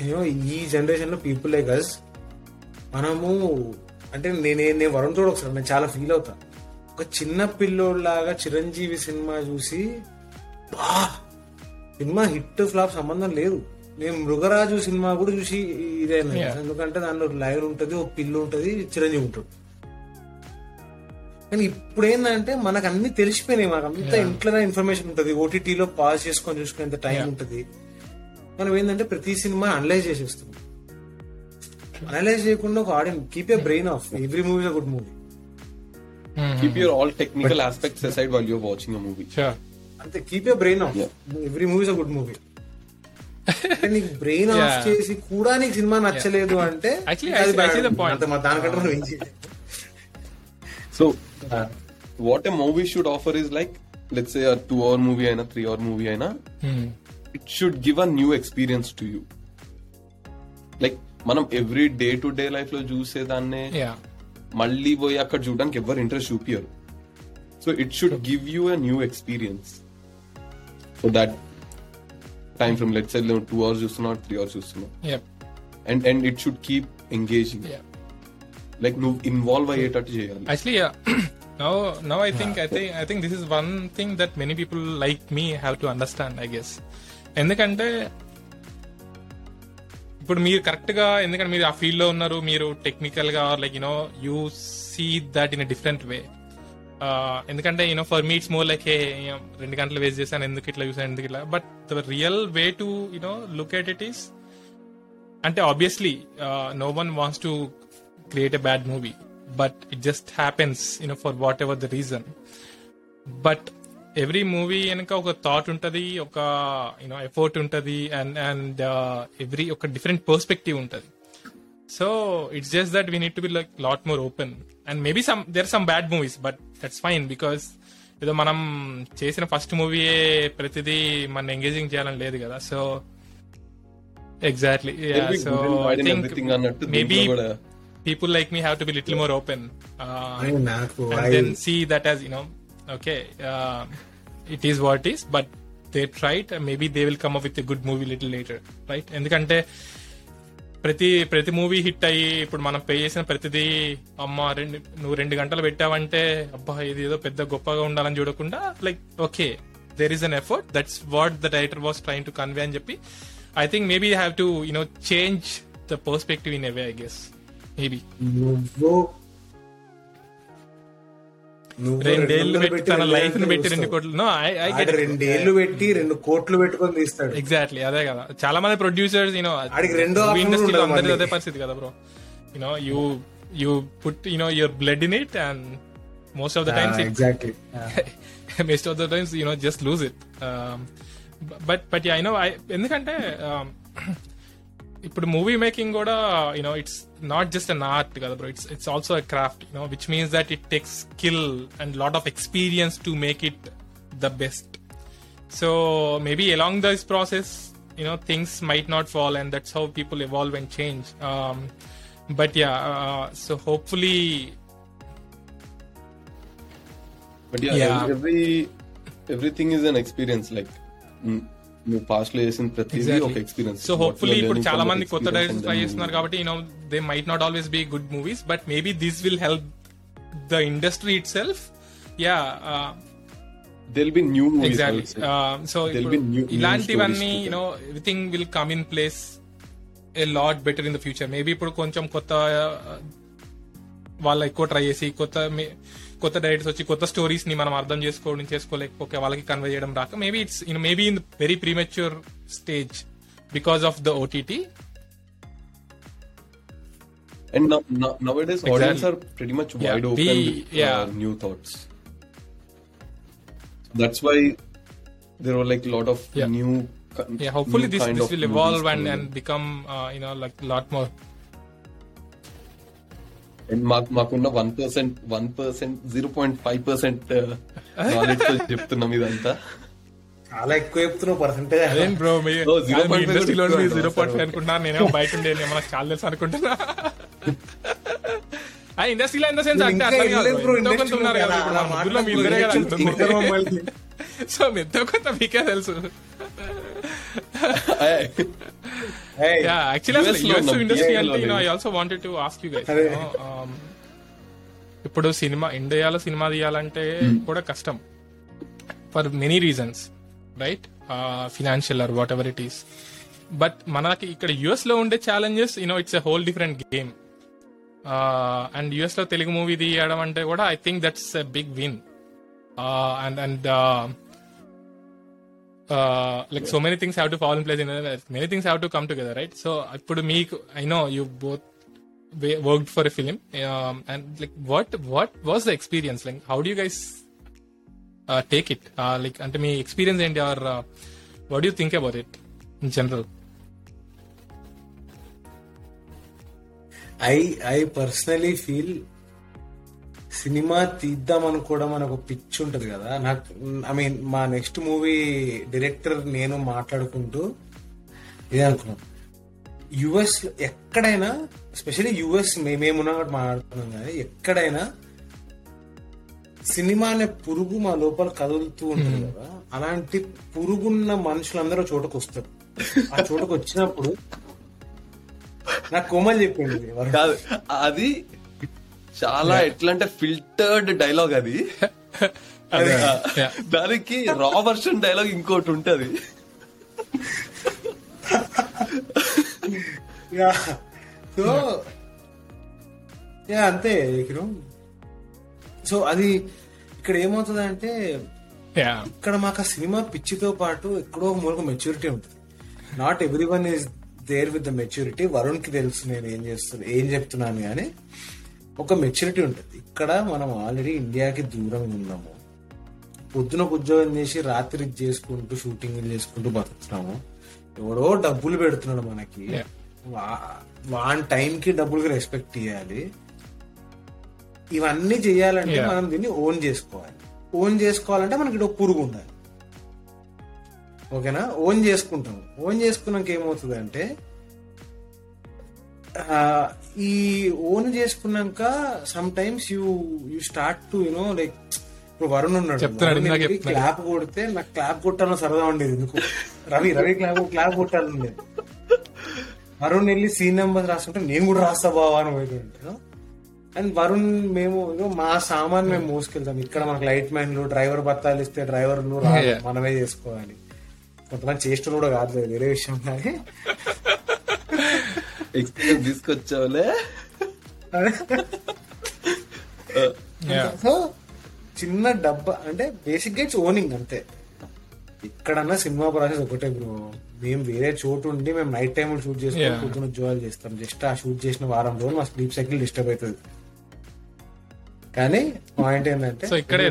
you know ఈ జనరేషన్లో పీపుల్ లైక్ అస్ మనము అంటే నేనే నేను వరుణ్ తోడు ఒకసారి నేను చాలా ఫీల్ అవుతా. ఒక చిన్న పిల్లోడ్లాగా చిరంజీవి సినిమా చూసి బా! సినిమా హిట్ ఫ్లాప్ సంబంధం లేదు. నేను మృగరాజు సినిమా కూడా చూసి ఇదైనా. ఎందుకంటే దానిలో లైన్ ఉంటది ఒక పిల్లు ఉంటది చిరంజీవి ఉంటాడు. కానీ ఇప్పుడు ఏంటంటే మనకు అన్ని తెలిసిపోయినాయి మనకు అంతా ఇంట్లోనే ఇన్ఫర్మేషన్ ఉంటది. ఓటీటీలో పాజ్ చేసుకొని చూసుకునేంత టైం. ఉంటది. మనం ఏంటంటే ప్రతి సినిమా అనలైజ్ చేసేస్తాం అనలైజ్ చేయకుండా ఒక audience keep a brain off every movie good movie keep your all technical aspects aside while you're watching a movie అంతే keep a brain off. Every movie good movie నీకు brain off. చేసి కూడా నీకు cinema నచ్చలేదు అంటే దానికంటే మనం ఏం చేయలేం. So what a movie should offer is like let's say two hour movie అయినా త్రీ అవర్ మూవీ అయినా it should give a new experience to you like మనం ఎవ్రీ డే టు డే లైఫ్లో చూసేదాన్నే యా మళ్ళీ పోయి అక్కడ చూడడానికి ఎవరు interest చూపియరు so it should give you a new experience so that time from let side two hours చూస్తున్నావు three hours చూస్తున్నావు. Yeah and and it should keep engaging yeah like నువ్వు ఇన్వాల్వ్ అయ్యేటట్టు చేయాలి. Actually, yeah. [COUGHS] now, now I think I think I think this is one thing that many people like me have to understand. I guess. ఎందుకంటే ఇప్పుడు మీరు కరెక్ట్గా ఎందుకంటే మీరు ఆ ఫీల్డ్లో ఉన్నారు మీరు టెక్నికల్గా like you know you see that in different way ఎందుకంటే you know for me it's more like hey రెండు గంటలు వేస్ట్ చేశాను ఎందుకు ఇట్లా చూసాను ఎందుకు ఇట్లా. But the real way to you know look at it is అంటే obviously no one wants to create a bad movie but it just happens you know for whatever the reason but every movie వెనక ఒక thought ఉంటది ఒక you know effort ఉంటది and and every ఒక different perspective ఉంటది. So it's just that we need to be like lot more open and maybe some there some bad movies but that's fine because ఏదో మనం చేసిన first మూవీయే ప్రతిదీ మన engaging చేయాలని లేదు కదా. So exactly so I think maybe దీంట్లో కూడా people like me have to be little more open. Uh, I నాకు and I- okay uh, it is what it is but they tried and maybe they will come up with a good movie little later right? ఎందుకంటే ప్రతి ప్రతి movie hit అయ్యి ఇప్పుడు మనం pay చేసిన ప్రతిదీ అమ్మ రెండు నువ్వు రెండు గంటలు పెట్టావంటే అబ్బా ఇది ఏదో పెద్ద గొప్పగా ఉండాలని చూడకుండా like okay there is an effort that's what the writer was trying to convey అని చెప్పి I think maybe have to you know change the perspective in a way I guess maybe రెండేళ్ళు రెండు పెట్టి తన లైఫ్ని పెట్టి రెండు. కోట్లు? నో ఐ ఐ రెండేళ్ళు పెట్టి రెండు కోట్లు పెట్టుకొని తీస్తాడు. ఎగ్జాక్ట్లీ అదే కదా. చాలా మంది ప్రొడ్యూసర్స్ యూనో రెండో ఇండస్ట్రీలో మళ్ళీ. అదే పరిస్థితి కదా bro you know you you put you know your blood in it and most of the times exactly know just lose it. Um, bu- but but yeah i know i ఎందుకంటే um, [CLEARS THROAT] ఇప్పుడు movie making కూడా you know it's not just an art brother, it's it's also a craft you know which means that it takes skill and lot of experience to make it the best so maybe along this process you know things might not fall and that's how people evolve and change um, but yeah uh, so hopefully but yeah, yeah. every everything is an experience like mm, నువ్వు పాస్ట్లో చేసిన ప్రతిదీ ఒక experience so hopefully ఇప్పుడు చాలా మంది కొత్త directors try చేస్తున్నారు కాబట్టి you know they might not always be good movies but maybe this will help the industry itself yeah they'll be new exactly so ఇలాంటివన్నీ to you know everything will come in place a lot better in the future maybe ఇప్పుడు కొంచెం కొత్త uh, వాళ్ళ ఎక్కువ try చేసి కొత్త కొత్త directors వచ్చి కొత్త స్టోరీస్ ని మనం అర్థం చేసుకోవడం చేసుకోలేకపోతే వాళ్ళకి కన్వే చేయడం రాక maybe it's in maybe in very premature stage because of the OTT And now, now, nowadays, Exactly. audience are pretty much Yeah, wide open we- with yeah. uh, new thoughts. That's why there were like a lot of Yeah. new. ki- yeah hopefully new this kind this of will movies evolve and coming and in. become uh, you know like a lot more And మాకు మాకున్న one percent one percent zero point five percent knowledge చెప్తున్నాం ఇదంతా. చాలా ఎక్కువ చెప్తున్నావు percentage అదేం bro మీ 0.5 ఇండస్ట్రీలో zero point five? అనుకుంటున్నా నేనేమో బయట ఉండే మనకు చాలా తెలుసు అనుకుంటున్నా. [LAUGHS] ఆ ఇండస్ట్రీలో ఇన్ ద సెన్స్ అంటే అట్లా కాదు. [LAUGHS] [LAUGHS] సో మీ ఎంతో కొంత మీకే తెలుసు. US లో యూఎస్ ఉన్నాం, ఇండస్ట్రీ అంటే you know I. Also wanted to ask you guys. ఇప్పుడు సినిమా ఇండియాలో సినిమా తీయాలంటే కూడా కష్టం. For many reasons right financial or whatever it is but మనకి ఇక్కడ యుఎస్లో ఉండే challenges you know it's a whole different game and యుఎస్లో తెలుగు మూవీ తీయడం అంటే కూడా I think that's a big win and and like so many things have to fall in place in many things have to come together right so ఇప్పుడు మీకు I know you both worked for a film and like what what was the experience like how do guys take it like అంటే మీ experience ఏంటి or what you think about it in general I I personally feel సినిమా తీద్దాం అనుకోవడం అని ఒక pitch ఉంటది కదా. నాకు ఐ మీన్ మా నెక్స్ట్ మూవీ డైరెక్టర్ నేను మాట్లాడుకుంటూ ఇదే అనుకున్నాం. యుఎస్ ఎక్కడైనా ఎస్పెషల్లీ యుఎస్ మేమేమున్నా కూడా మాట్లాడుతున్నాం కానీ ఎక్కడైనా సినిమా అనే పురుగు మా లోపల కదులుతూ ఉంటుంది కదా. అలాంటి పురుగున్న మనుషులందరూ చోటకు వస్తారు. ఆ చోటకు వచ్చినప్పుడు నాకు కోమల్ చెప్పింది. కాదు అది చాలా ఎట్లా అంటే ఫిల్టర్డ్ డైలాగ్ అది. దానికి రా వర్షన్ డైలాగ్ ఇంకోటి ఉంటది. యా సో యా అంతే సో అది ఇక్కడ ఏమవుతుంది అంటే. ఇక్కడ మాకు ఆ సినిమా పిచ్చితో పాటు ఎక్కడో ఒక మూలక మెచ్యూరిటీ ఉంటుంది. Not everyone is there with the maturity వరుణ్కి తెలుసు నేను ఏం చేస్తున్నా ఏం చెప్తున్నాను కానీ ఒక మెచ్యూరిటీ ఉంటుంది. ఇక్కడ మనం ఆల్రెడీ ఇండియాకి దూరంగా ఉన్నాము. పొద్దున ఉద్యోగం చేసి రాత్రి చేసుకుంటూ షూటింగ్ చేసుకుంటూ బతుకుతున్నాము. ఎవడో డబ్బులు పెడుతున్నాడు మనకి. వాన్ టైంకి డబ్బులకి రెస్పెక్ట్ ఇవ్వాలి ఇవన్నీ చేయాలంటే. మనం దీన్ని ఓన్ చేసుకోవాలి. ఓన్ చేసుకోవాలంటే మనకి ఇక్కడ ఒక పురుగు ఉండాలి. ఓకేనా? ఓన్ చేసుకుంటాం ఓన్ చేసుకున్నాక ఏమవుతుంది అంటే ఈ ఓన్ చేసుకున్నాక sometimes you you start to you know like ఇప్పుడు వరుణ్ ఉన్నాడు. క్లాప్ కొడితే నాకు క్లాప్ కొట్టాలని సరదా ఉండేది ఎందుకు? రవి రవి క్లాప్ క్లాప్ కొట్టాలని ఉండేది. వరుణ్ వెళ్ళి సీన్ నెంబర్స్ రాస్తుంటే నేను కూడా రాస్తా బావా అని పోయింటాను అండ్ వరుణ్ మేము మా సామాన్ మేము మోసుకెళ్తాం. ఇక్కడ మనకు లైట్ మ్యాన్లు డ్రైవర్ బత్తాలు ఇస్తే డ్రైవర్లు. మనమే చేసుకోవాలి. కొంతమంది చేష్టలు కూడా కాదు వేరే విషయం కానీ. ఎక్స్పీరియన్స్ తీసుకొచ్చావులే? [LAUGHS] Yeah. సో చిన్న డబ్బా అంటే బేసిక్గా ఇట్స్ ఓనింగ్ అంతే. ఇక్కడన్నా సినిమా ప్రాసెస్ ఒకటే బ్రో. మేము వేరే చోటు ఉండి మేము నైట్ టైం షూట్ చేసుకుని ఉద్యోగాలు చేస్తాం. జస్ట్ ఆ షూట్ చేసిన వారం రోజులు మా స్లీప్ సైకిల్ డిస్టర్బ్ అవుతుంది. కానీ పాయింట్ ఏంటంటే సో ఇక్కడే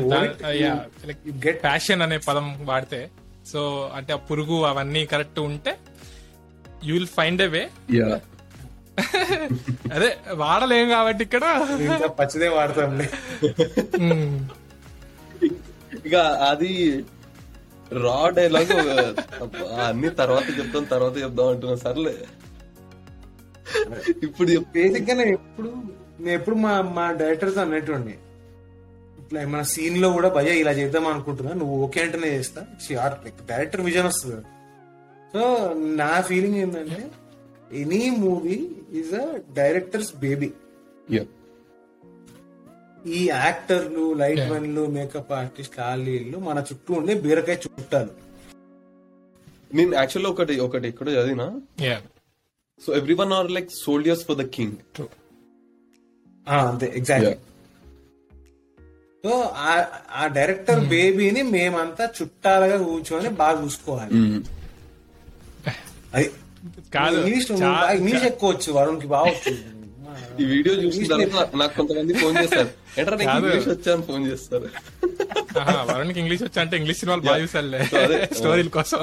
గెట్ ప్యాషన్ అనే పదం వాడితే సో అంటే ఆ పురుగు అవన్నీ కరెక్ట్ ఉంటే you will find a way yeah అదే వాడలేం కాబట్టి ఇక్కడ. ఇంకా పచ్చిదే వాడతాంలే. ఇక అది రా డైలాగ్ అన్ని తర్వాత చెప్తాం తర్వాత చెప్దాం అంటున్నా. సర్లే. ఇప్పుడు. బేసిక్గా నేను ఎప్పుడు నేను ఎప్పుడు మా మా డైరెక్టర్తో అన్నట్టుండి ఇట్లా మన సీన్లో కూడా భయ ఇలా చేద్దాం అనుకుంటున్నా. నువ్వు ఓకే అంటేనే చేస్తా. డైరెక్టర్ విజన్ వస్తుంది. సో నా ఫీలింగ్ ఏంటంటే any movie is a director's baby. ఈ యాక్టర్లు లైట్ మెన్లు మేకప్ ఆర్టిస్ట్ వాళ్ళు వీళ్ళు మన చుట్టూ ఉండే బీరకాయ చుట్టాలు. నేను యాక్చువల్లీ ఒకటి ఒకటి ఎక్కడ చదివినా. So everyone are like soldiers for the king అంతే ఎగ్జాక్ట్లీ సో ఆ- ఆ డైరెక్టర్ బేబీని మేమంతా చుట్టాలుగా కూర్చొని బాగా చూసుకోవాలి. అది కాదు. ఇంగ్లీష్ ఎక్కువ వచ్చు వరుణ్కి బాగా ఈ వీడియో చూసిన తర్వాత నాకు కొంతమంది ఫోన్ చేస్తారు. ఏంటంటే. ఇంగ్లీష్ వచ్చా? అని ఫోన్ చేస్తారు. ఆహా, వరుణ్కి ఇంగ్లీష్ వచ్చా అంటే ఇంగ్లీష్ సినిమాలు బాగా చూసారులే. స్టోరీల కోసం.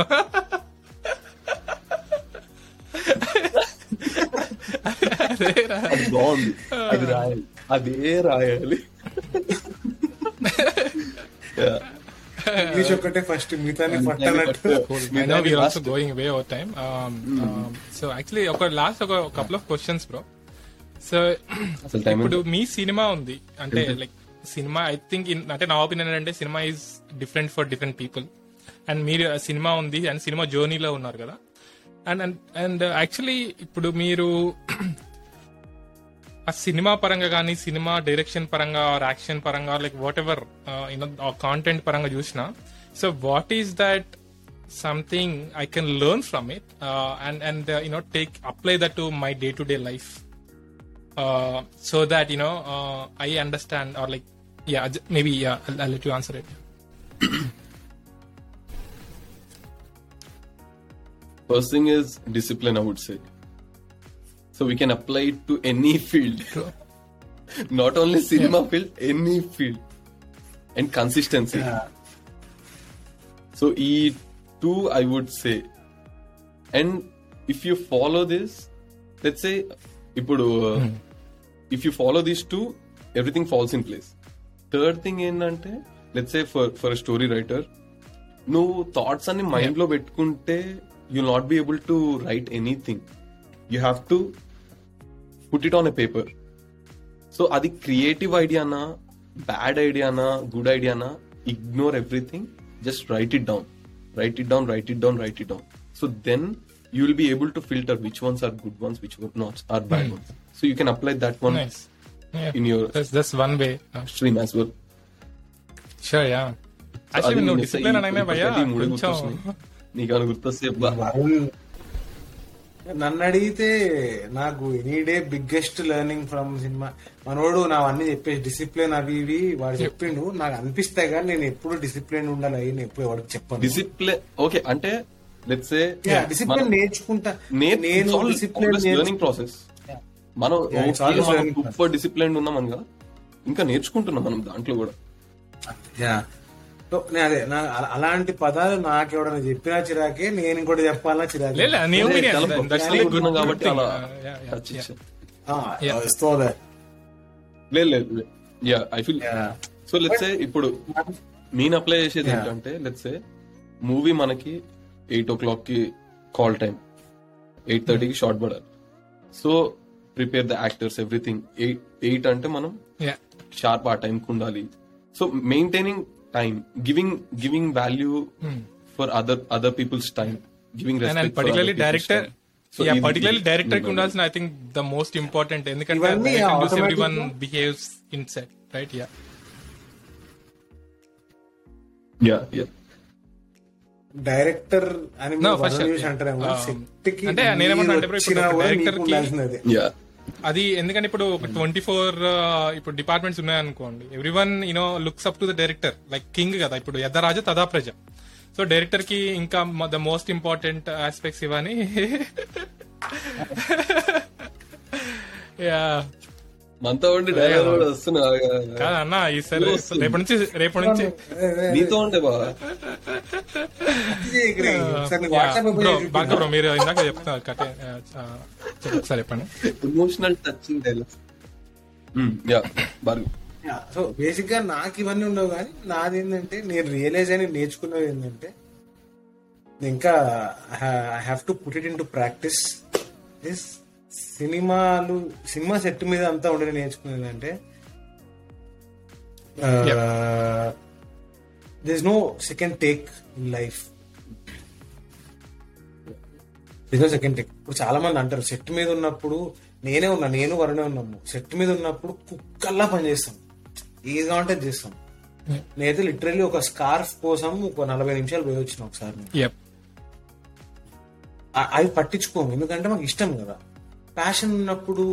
బాగుంది. అది రాయాలి. అదే రాయాలి. ఇంగ్లీష్ ఫస్ట్ మిగతాని. Um, um, so actually, ఒక లాస్ట్ ఒక couple of questions bro so ఇప్పుడు మీ సినిమా ఉంది. అంటే లైక్ సినిమా ఐ థింక్ అంటే నా ఒపీనియన్ ఏంటంటే cinema is different for different people and మీరు సినిమా ఉంది అండ్ సినిమా జర్నీలో ఉన్నారు కదా. అండ్ అండ్ యాక్చువల్లీ ఇప్పుడు మీరు [CLEARS THROAT] ఆ సినిమా పరంగా కానీ సినిమా డైరెక్షన్ పరంగా ఆర్ యాక్షన్ పరంగా like whatever you know content పరంగా చూసినా so what is that something I can learn from it and and you know take apply that to my day to day life so that you know I understand or like yeah maybe yeah I let you answer it First thing is discipline, I would say. So we can apply it to any field, [LAUGHS] not only cinema field, any field, and consistency. So E two, I would say, and if you follow this, let's say, ఇప్పుడు if you follow these two, everything falls in place. Third thing ఏంటంటే let's say for for story writer నువ్వు thoughts అన్ని mind లో పెట్టుకుంటే you not be able to write anything you have to Put it on a paper so అది creative ఐడియానా bad ఐడియానా good ఐడియానా ignore everything just write it down write it down write it down write it down so then you will be able to filter which ones are good ones which not are bad ones so you can apply that one Nice. Yeah. in your That's, that's one way. Uh, stream as well. sure, yeah. అది Actually, నువ్వు miss discipline అయ్యి అనగానే భయ్యా ఇప్పటికీ ఈ మూడే కొంచెం గుర్తొస్తున్నాయి. నీకు అని గుర్తొస్తే అబ్బా. నన్ను అడిగితే నాకు any day biggest learning from cinema. మనోడు నా అన్ని చెప్పేసి డిసిప్లిన్ అవి ఇవి వాడు చెప్పిండు. నాకు అనిపిస్తాయి కానీ నేను ఎప్పుడు డిసిప్లిన్ ఉండాలి అవి నేను ఎప్పుడు ఎవరికి చెప్పను. డిసిప్లిన్ ఓకే అంటే లెట్స్ సే డిసిప్లిన్ నేర్చుకుంటా. నేను డిసిప్లిన్ లెర్నింగ్ ప్రాసెస్ మనం. సూపర్ డిసిప్లిన్ ఉన్నాం అనగా ఇంకా నేర్చుకుంటున్నాం మనం దాంట్లో కూడా. అదే నా అలాంటి పదాలు నాకు ఎవడన్నా చెప్పినా చిరాకే నేను ఇంకోటి చెప్పాలన్నా చిరాకే. సో లెట్స్ సే ఇప్పుడు నేను అప్లై చేసేది. ఏంటంటే లెట్స్ సే మూవీ మనకి ఎయిట్ ఓ క్లాక్కి కాల్ టైం ఎయిట్ థర్టీకి షార్ట్ పడాలి so prepare the actors everything eight eight అంటే మనం. షార్ప్ ఆ టైం కు ఉండాలి. So maintaining time giving giving value for other other people's time giving And and particularly director, yeah, particularly director కి ఉండాల్సిన I think the most important ఎందుకంటే behaves in set right yeah yeah yeah director అని కి అంటే director నీకు కి- అది ఎందుకంటే ఇప్పుడు ట్వంటీ ఫోర్ ఇప్పుడు డిపార్ట్మెంట్స్ ఉన్నాయనుకోండి. Everyone you know looks up to the director like king కదా. ఇప్పుడు యథ రాజ తదా ప్రజ సో డైరెక్టర్కి ఇంకా ద మోస్ట్ ఇంపార్టెంట్ ఆస్పెక్ట్స్ ఇవని యా మనతో ఉండి డైలాగ్ కూడా వస్తున్నా కాదన్న ఈసారి రేపటి నుంచి రేపటి నుంచి నీతో ఉండే బాగా బ్రో మీరు ఇందాక చెప్తా కట్టే ఒకసారి చెప్పండి ఎమోషనల్ టచింగ్ డైలాగ్ యా బార్గు సో బేసిక్గా నాకు ఇవన్నీ ఉండవు కానీ నాది ఏంటంటే నేను రియలైజ్ అని నేర్చుకున్నది ఏంటంటే ఇంకా I have to put it into practice this సినిమాలు సినిమా సెట్ మీద అంతా ఉండేది నేర్చుకునేది అంటే this no second take in life this no second take ఇప్పుడు చాలా మంది అంటారు సెట్ మీద ఉన్నప్పుడు నేనే ఉన్నా నేను వరుణే ఉన్నాము. సెట్ మీద ఉన్నప్పుడు కుక్కల్లా పనిచేస్తాం ఏది కావాలంటే చేస్తాం. నేనైతే లిటరల్లీ ఒక స్కార్ఫ్ కోసం ఒక నలభై నిమిషాలు పోయి వచ్చిన ఒకసారి అవి పట్టించుకోము ఎందుకంటే మాకు ఇష్టం కదా. ప్యాషన్ ఉన్నప్పుడు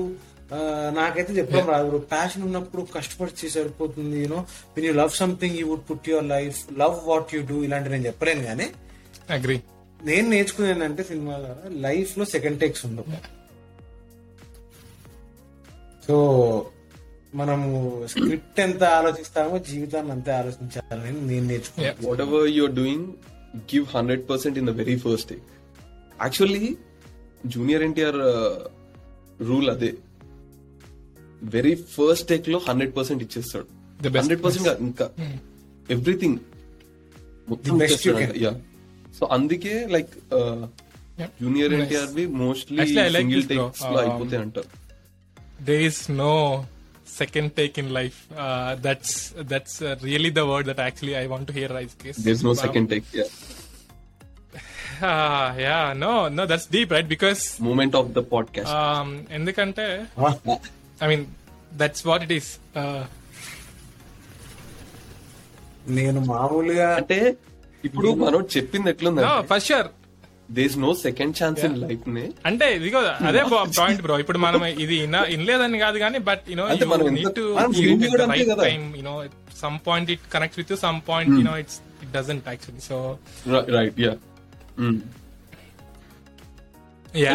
నాకైతే చెప్పడం రాదు ప్యాషన్ ఉన్నప్పుడు కష్టపడి చేసి సరిపోతుంది you know when you love something you would put your life love what you do ఇలాంటి నేను చెప్పలేను కానీ అగ్రీ నేను నేర్చుకునేది ఏంటంటే సినిమా ద్వారా లైఫ్లో సెకండ్ టేక్స్ ఉండవు సో మనము స్క్రిప్ట్ ఎంత ఆలోచిస్తామో జీవితాన్ని అంతే ఆలోచించాలని నేను నేర్చుకున్నాను. Whatever you're doing, give 100% in the very first take. Actually, junior NTR rule అదే వెరీ ఫస్ట్ టేక్లో హండ్రెడ్ పర్సెంట్ ఇచ్చేస్తాడు. హండ్రెడ్ పర్సెంట్ ఇంకా ఎవ్రీథింగ్ యా సో అందుకే like. Junior. NTR be mostly single. టేక్స్లో Um, అయిపోతాయి అంటారు there is no second take in life. Uh, that's that's uh, really the word that actually I want to hear, Ice Case. There no Wow. Second take Ah, [LAUGHS] yeah, no, no, that's deep, right? Because moment of the podcast um, ఎందుకంటే I mean that's what it is. Uh, నేను మామూలుగా అంటే ఇప్పుడు మనం చెప్పింది no, ఎట్లుందంటే for sure. There no second chance in life నే అంటే ఇదిగో అదే పాయింట్ బ్రో ఇప్పుడు మనం ఇది ఇన- ఇనలేదని కాదు కానీ బట్ మనం మనం రైట్ కదా. Time you know some point it connects with some point you know it's it doesn't actually so right yeah yeah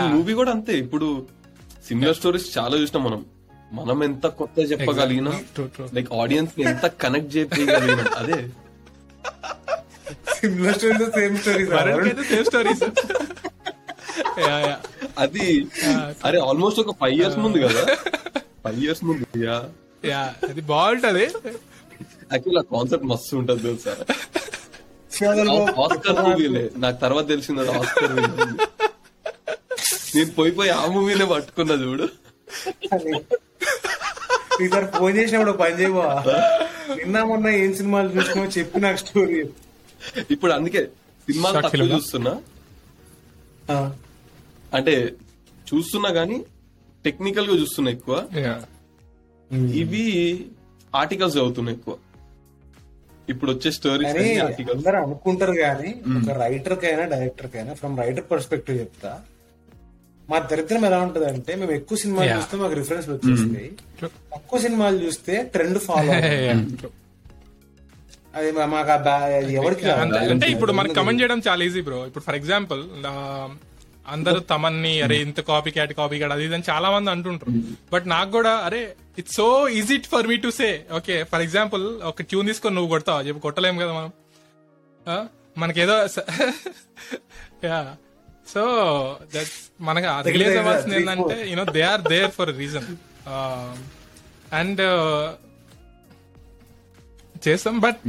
movie కూడా అంతే. ఇప్పుడు సిమిలర్ స్టోరీస్ చాలా చూసినాం మనం. మనం ఎంత కొత్త చెప్పగలిగినా. లైక్ ఆడియన్స్ని ఎంత కనెక్ట్ చేయగలిగినా. [LAUGHS] అదే. Similar story same story same stories yeah yeah అది అరే ఆల్మోస్ట్ ఒక ఫైవ్ ఇయర్స్ ముందు కదా. [LAUGHS] ఫైవ్ ఇయర్స్ ముందు యా యా అది బాగుంటది. యాక్చువల్ ఆ కాన్సెప్ట్ మస్తు ఉంటది తెలుసా. [LAUGHS] ఆస్కర్ మూవీలే నాకు తర్వాత తెలిసింది అది ఆస్కర్ నేను పోయి పోయి ఆ మూవీనే పట్టుకున్నా చూడు. ఈసారి ఫోన్ చేసినప్పుడు ఒక పని చేయవా? నిన్న మొన్న ఏం సినిమాలు చూసినావో చెప్పి నాకు స్టోరీ. ఇప్పుడు అందుకే సినిమాలు తక్కువ ఆ? చూస్తున్నా. అంటే చూస్తున్నా గానీ టెక్నికల్గా చూస్తున్నా ఎక్కువ. ఇవి ఆర్టికల్స్ చదువుతున్నా ఎక్కువ. ఇప్పుడు వచ్చే స్టోరీస్ అందరూ అనుకుంటారు కానీ ఒక రైటర్ కైనా డైరెక్టర్ కైనా ఫ్రమ్ రైటర్ పర్స్పెక్టివ్ చెప్తా మా దరిద్రం ఎలా ఉంటది అంటే మేము ఎక్కువ సినిమాలు. చూస్తే మాకు రిఫరెన్స్ వచ్చేస్తాయి. తక్కువ సినిమాలు చూస్తే ట్రెండ్ [LAUGHS] ఫాలో. అది మా- మాకు ఎవరికి అంటే ఇప్పుడు మనకి కమెంట్ చేయడం చాలా ఈజీ బ్రో ఇప్పుడు ఫర్ ఎగ్జాంపుల్ అందరూ తమన్ని అరే ఇంత కాపీ క్యాట్ కాపీ క్యాట్ అది ఇది అని చాలా మంది అంటుంటారు. బట్ నాకు కూడా అరే it's so easy for me to say okay for example ఒక ట్యూన్ తీసుకొని నువ్వు కొడతావు? చెప్పు కొట్టలేం కదా మనం. ఆ? మనకేదో యా సో దట్స్ మనకి రిలీజ్ అవ్వాల్సింది ఏంటంటే you know they are there for reason and చేస్తాం but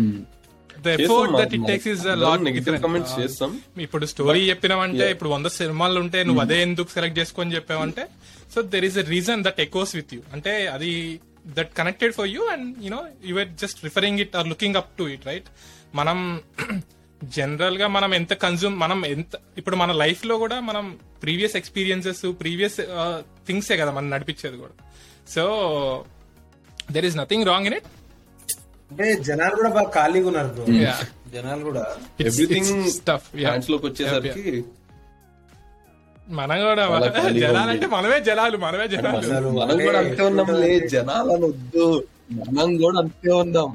the effort that it takes is lot చేస్తాం. ఇప్పుడు స్టోరీ చెప్పినావంటే ఇప్పుడు వంద సినిమాలు ఉంటే నువ్వు అదే ఎందుకు సెలెక్ట్ చేసుకొని చెప్పావంటే so there is a reason that echoes with you అంటే అది that connected for you and you know your just referring it or looking up to it right మనం [CLEARS THROAT] జనరల్గా మనం ఎంత కన్జ్యూమ్ మనం ఎంత ఇప్పుడు మన లైఫ్లో కూడా మనం ప్రీవియస్ ఎక్స్పీరియన్సెస్ ప్రీవియస్ థింగ్సే కదా మనం నడిపించేది కూడా. So there is nothing wrong in it అంటే జనాలు కూడా బాగా ఖాళీగా ఉన్నారు బ్రో Yeah. జనాలు కూడా. ఎవ్రీథింగ్ స్టఫ్ హ్యాండ్స్లోకి వచ్చేసరికి మనం కూడా ఖాళీగా జనాలంటే మనమే జనాలు మనమే జనాలు. మనం కూడా అంతే ఉన్నాం లే జనాలను వద్దు మనం కూడా అంతే ఉందాం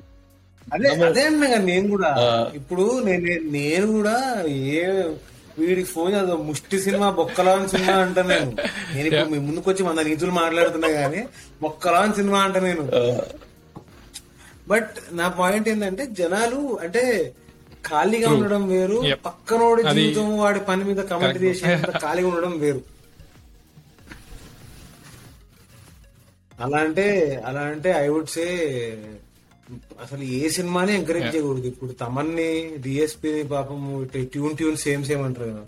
అదే అదే అన్నా నేను కూడా. ఇప్పుడు నేను నేను- కూడా ఏ వీడికి ఫోన్ చేద్దాం ముష్టి సినిమా బొక్కలాన్ సినిమా అంట నేను. నేను ఇప్పుడు మీ ముందుకు వచ్చి మన నీతులు మాట్లాడుతున్నా గానీ బొక్కలాన్ సినిమా అంట నేను. బట్ నా పాయింట్ ఏంటంటే జనాలు అంటే ఖాళీగా ఉండడం వేరు. పక్కనోడి జీవితం వాడి పని మీద కమెంట్ చేసి [LAUGHS] ఖాళీగా ఉండడం వేరు. అలా అంటే అలా అంటే ఐ వుడ్ సే అసలు ఏ సినిమాని ఎంకరేజ్ చేయకూడదు. ఇప్పుడు తమన్ని డిఎస్పి పాపం ట్యూన్ ట్యూన్ సేమ్ సేమ్ అంటారు కదా.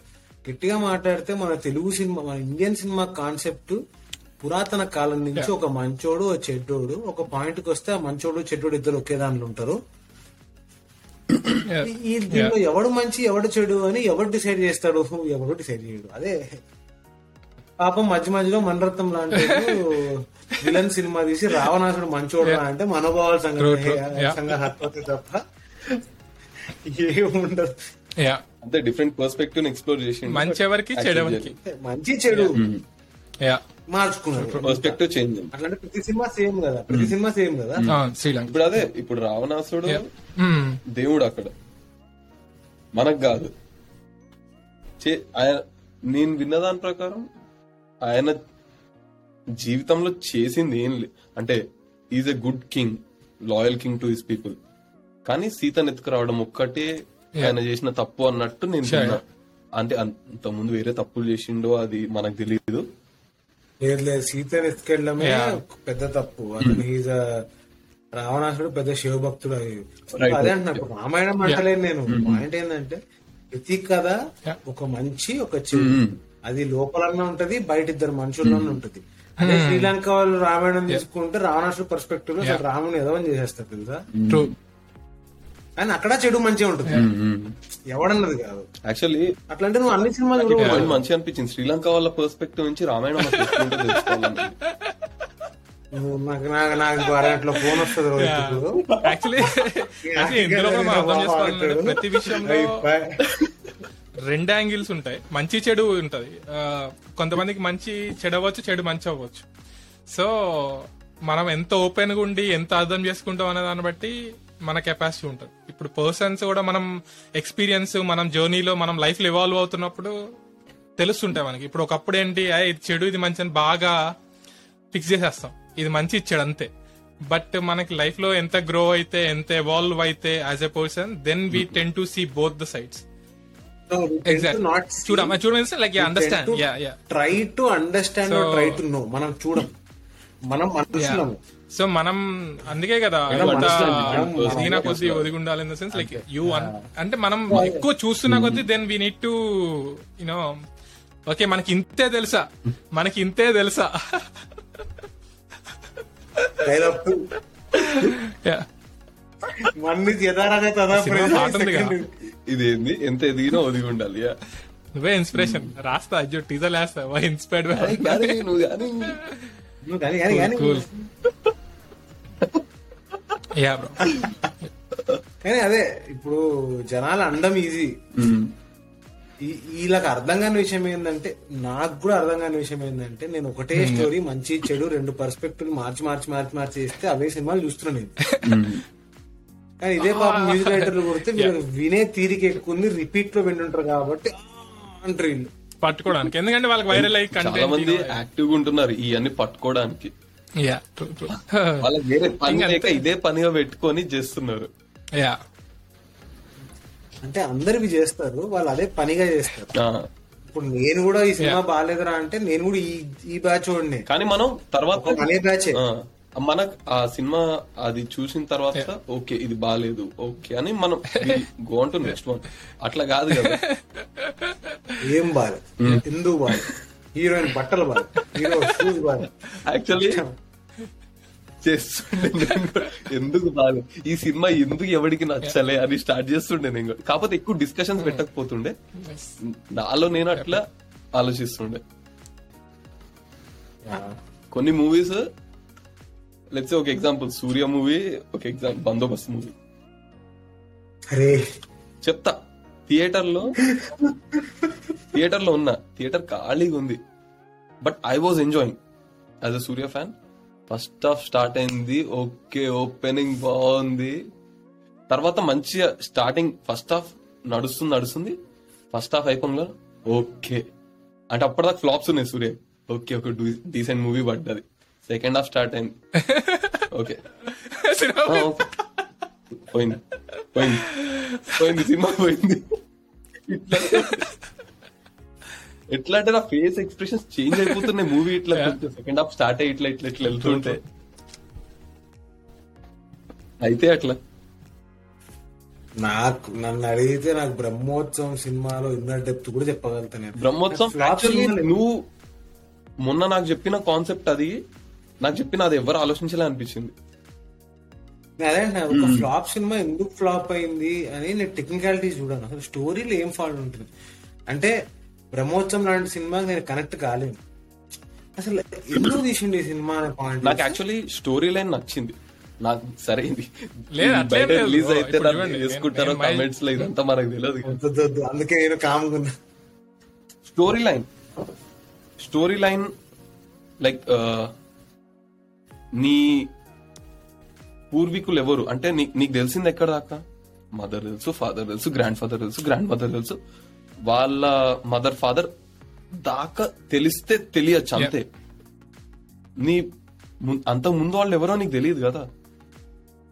గట్టిగా మాట్లాడితే మన తెలుగు సినిమా మన ఇండియన్ సినిమా కాన్సెప్ట్ పురాతన కాలం నుంచి ఒక మంచోడు ఒక చెడ్డోడు ఒక పాయింట్కి వస్తే ఆ మంచోడు చెడ్డోడు ఇద్దరు ఒకే దాంట్లో ఉంటారు. ఈ- దీంట్లో ఎవడు మంచి ఎవడు చెడు అని ఎవడు డిసైడ్ చేస్తాడు? ఎవడు డిసైడ్ చేయడు. అదే. పాపం మధ్య మధ్యలో మనరత్నం లాంటి విలన్ సినిమా తీసి రావణాసుడు మంచోడు అంటే మనోభావాల. సంగతి తప్ప ఏముండదు. యా అంతే డిఫరెంట్ పర్స్పెక్టివ్ ఎక్స్ప్లోర్ చేసి మంచి ఎవరికి చెడు మంచి చెడు. యా మార్చుకున్నారు పర్స్పెక్టివ్ చేంజ్ అట్లాంటి ప్రతి సినిమా సేమ్ కదా ప్రతి సినిమా సేమ్ కదా. శ్రీలంక. ఇప్పుడు అదే ఇప్పుడు రావణాసుడు Hmm. దేవుడు అక్కడ. మనకు కాదు. చే- ఆయన నేను విన్న దాని ప్రకారం ఆయన జీవితంలో చేసింది ఏం లే అంటే is a good king loyal king to his people కానీ సీతను ఎత్తుకురావడం ఒక్కటే ఆయన చేసిన తప్పు అన్నట్టు నేను అంటే అంత ముందు వేరే తప్పులు చేసిండో అది మనకు తెలియదు లేదు. లేదు సీతని ఎత్తుకెళ్ళడమే. పెద్ద తప్పు. అతను ఈజ్ రావణాసుడు పెద్ద శివభక్తుడు అది. అదే అంటున్నా రామాయణం అంటలేను నేను. పాయింట్ ఏంటంటే ప్రతి కథ. ఒక మంచి ఒక చెడు. Mm. అది లోపలన్నా ఉంటది బయట ఇద్దరు మనుషుల్లోనే ఉంటది. అదే శ్రీలంక వాళ్ళు రామాయణం తీసుకుంటే రావణాసుడు పర్స్పెక్టివ్లో రాముని ఎదవని చేసేస్తారు తెలుసా? కానీ అక్కడ చెడు మంచిగా ఉంటుంది. ఎవడన్నది కాదు. యాక్చువల్లీ అట్లాంటి నువ్వు అన్ని సినిమాలు మంచి అనిపించింది. శ్రీలంక వాళ్ళ పర్స్పెక్టివ్ నుంచి రామాయణం నాకు నాకు నాకు ఇంకో అరగంటలో ఫోన్ వస్తుంది. యాక్చువల్లీ ప్రతి విషయంలో రెండు యాంగిల్స్ ఉంటాయి. మంచి చెడు ఉంటది. కొంతమందికి మంచి చెడు అవ్వచ్చు చెడు మంచి అవ్వచ్చు. సో మనం ఎంత ఓపెన్గా ఉండి ఎంత అర్థం చేసుకుంటాం అనే దాన్ని బట్టి మన కెపాసిటీ ఉంటుంది. ఇప్పుడు పర్సన్స్ కూడా మనం ఎక్స్పీరియన్స్ మనం జర్నీలో మనం లైఫ్లో ఇవాల్వ్ అవుతున్నప్పుడు తెలుస్తుంటాయి మనకి. ఇప్పుడు ఒకప్పుడు ఏంటి "ఆ, ఇది చెడు ఇది మంచి అని బాగా ఫిక్స్ చేసేస్తాం. ఇది మంచి ఇచ్చాడు అంతే. బట్ మనకి లైఫ్లో ఎంత గ్రో అయితే ఎంత ఎవాల్వ్ అయితే as a person then we tend to see both the sides చూడమ్మా చూడ like understand yeah yeah try to understand try to know మనం చూడం. మనం మనుషులము సో మనం అందుకే కదా ఎదిగిన కొద్ది ఒదిగి ఉండాలి in the sense like you అంటే మనం ఎక్కువ చూస్తున్న కొద్ది then we need to you know okay మనకి ఇంతే తెలుసా? మనకి ఇంతే తెలుసా. ఇదేంది? ఎంత ఎదిగినా ఒదిగి ఉండాలి యా. నువ్వే ఇన్స్పిరేషన్ రాస్తా అయ్యో టీజర్ వేస్తా వై ఇన్స్పైర్డ్ కానీ కానీ నువ్వు కానీ. నువ్వు కానీ కానీ యా బ్రో కానీ అదే ఇప్పుడు జనాలు అండం ఈజీ వీళ్ళకి అర్థం కాని విషయం ఏంటంటే నాకు కూడా అర్థం కాని విషయం ఏంటంటే నేను ఒకటే స్టోరీ మంచి చెడు రెండు పర్స్పెక్టివ్ మార్చి మార్చి మార్చి మార్చి చేస్తే అవే సినిమాలు చూస్తున్నాను నేను. కానీ ఇదే పాప మ్యూజిక్ రైటర్లు కొడితే వీళ్ళకి వినే తీరిక ఎక్కువ రిపీట్లో వింటుంటారు కాబట్టి అంటారు వీళ్ళు. పట్టుకోవడానికి. ఎందుకంటే వాళ్ళకి వైరల్ అయ్యి చాలా మంది యాక్టివ్గా ఉంటున్నారు ఇవన్నీ పట్టుకోవడానికి. [LAUGHS] వాళ్ళకి వేరే పని లేక ఇదే పనిగా పెట్టుకొని చేస్తున్నారు. యా అంటే అందరివి చేస్తారు వాళ్ళు అదే పనిగా చేస్తారు. ఆ, ఇప్పుడు నేను కూడా ఈ సినిమా బాగాలేదురా అంటే నేను కూడా ఈ ఈ బ్యాచ్ వాడిని. కానీ మనం తర్వాత అనే బ్యాచ్ ఆ, మనకు ఆ సినిమా అది చూసిన తర్వాత ఓకే ఇది బాగాలేదు ఓకే అని మనం గో టు నెక్స్ట్ వన్ అట్లా కాదు కదా. ఏం బాగాలేదు. ఎందుకు బాగాలేదు? హీరోయిన్ బట్టలు బాగాలేదు. హీరో షూస్ బాగాలేదు. యాక్చువల్లీ చేస్తుండే నేను కూడా. ఎందుకు బాగాలేదు ఈ సినిమా ఎందుకు ఎవరికి నచ్చలే అని స్టార్ట్ చేస్తుండే నేను కూడా. కాకపోతే ఎక్కువ డిస్కషన్స్ పెట్టకపోతుండే. నాలో నేను అట్లా ఆలోచిస్తుండే. కొన్ని మూవీస్ లెట్స్ ఒక ఎగ్జాంపుల్ సూర్య మూవీ ఒక ఎగ్జాంపుల్ బందోబస్తు మూవీ అరే. చెప్తా. థియేటర్లో థియేటర్లో ఉన్నా. థియేటర్ ఖాళీగా ఉంది. But I was enjoying as a Suriya fan first half start అయింది. ఓకే ఓపెనింగ్ బాగుంది. తర్వాత మంచిగా స్టార్టింగ్ ఫస్ట్ హాఫ్ నడుస్తుంది నడుస్తుంది. ఫస్ట్ హాఫ్ అయిపోయిందా ఓకే. అంటే అప్పటిదాకా ఫ్లాప్స్ ఉన్నాయి సూర్య. ఓకే ఒక డీసెంట్ మూవీ పడ్డది. సెకండ్ హాఫ్ స్టార్ట్ అయింది. ఓకే. పోయింది? పోయింది. పోయింది. సినిమా పోయింది. ఇట్లా [LAUGHS] ఎట్లా అంటే నా ఫేస్ ఎక్స్ప్రెషన్స్ చేంజ్ అయిపోతున్నాయి. మూవీ ఇట్లా సెకండ్ హాఫ్ స్టార్ట్ అయ్యి ఇట్లా ఇట్లా ఇట్లా వెళ్తుంటే అయితే అట్లా. నాకు నన్ను అడిగితే నాకు బ్రహ్మోత్సవం సినిమాలో ఇన్నర్ డెప్త్ కూడా చెప్పగలుగుతాను నేను. బ్రహ్మోత్సవం యాక్చువల్లీ నువ్వు మొన్న నాకు చెప్పిన కాన్సెప్ట్ అది నాకు చెప్పిన అది ఎవరు ఆలోచించలే అనిపించింది. అదే ఒక ఫ్లాప్ సినిమా ఎందుకు ఫ్లాప్ అయింది అని నేను టెక్నికాలిటీస్ చూడాను. అసలు స్టోరీలో ఏం ఫాల్ట్ ఉంటుంది అంటే బ్రహ్మోత్సవం లాంటి సినిమాకి నేను కనెక్ట్ కాలేను. అసలు ఎందుకు తీసిండు ఈ సినిమా అనే పాయింట్ నాకు యాక్చువల్లీ స్టోరీ లైన్ నచ్చింది. నాకు సరే ఇది లేదు, ఇది అట్లేం బయట. రిలీజ్ అయితే దాన్ని కామెంట్స్లో ఇదంతా మనకు తెలియదు అందుకే నేను కాముకున్నా story line story line like నీ పూర్వీకులు ఎవరు? అంటే నీ- నీకు తెలిసింది ఎక్కడ దాకా? మదర్ తెలుసు ఫాదర్ తెలుసు గ్రాండ్ ఫాదర్ తెలుసు గ్రాండ్ మదర్ తెలుసు. వాళ్ళ మదర్ ఫాదర్ దాకా తెలిస్తే తెలియచ్చు అంతే. నీ అంత ముందు వాళ్ళు ఎవరో నీకు తెలియదు కదా.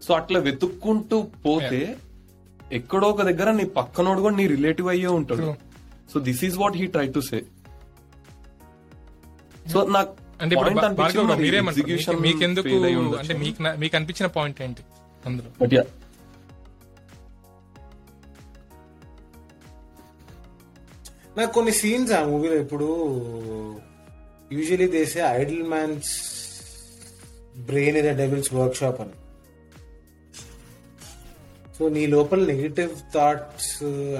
సో అట్లా వెతుక్కుంటూ పోతే ఎక్కడో ఒక దగ్గర నీ పక్కనోడు కూడా నీ రిలేటివ్ అయ్యే ఉంటాడు. So this is what he try to say. So నాకు అంటే మీకు- మీకెందుకు. అంటే మీకు అనిపించిన పాయింట్ ఏంటి అందులో? నాకు కొన్ని సీన్స్ ఆ మూవీలో ఇప్పుడు usually they say idle man's brain is devil's workshop అని. సో నీ లోపల నెగిటివ్ థాట్స్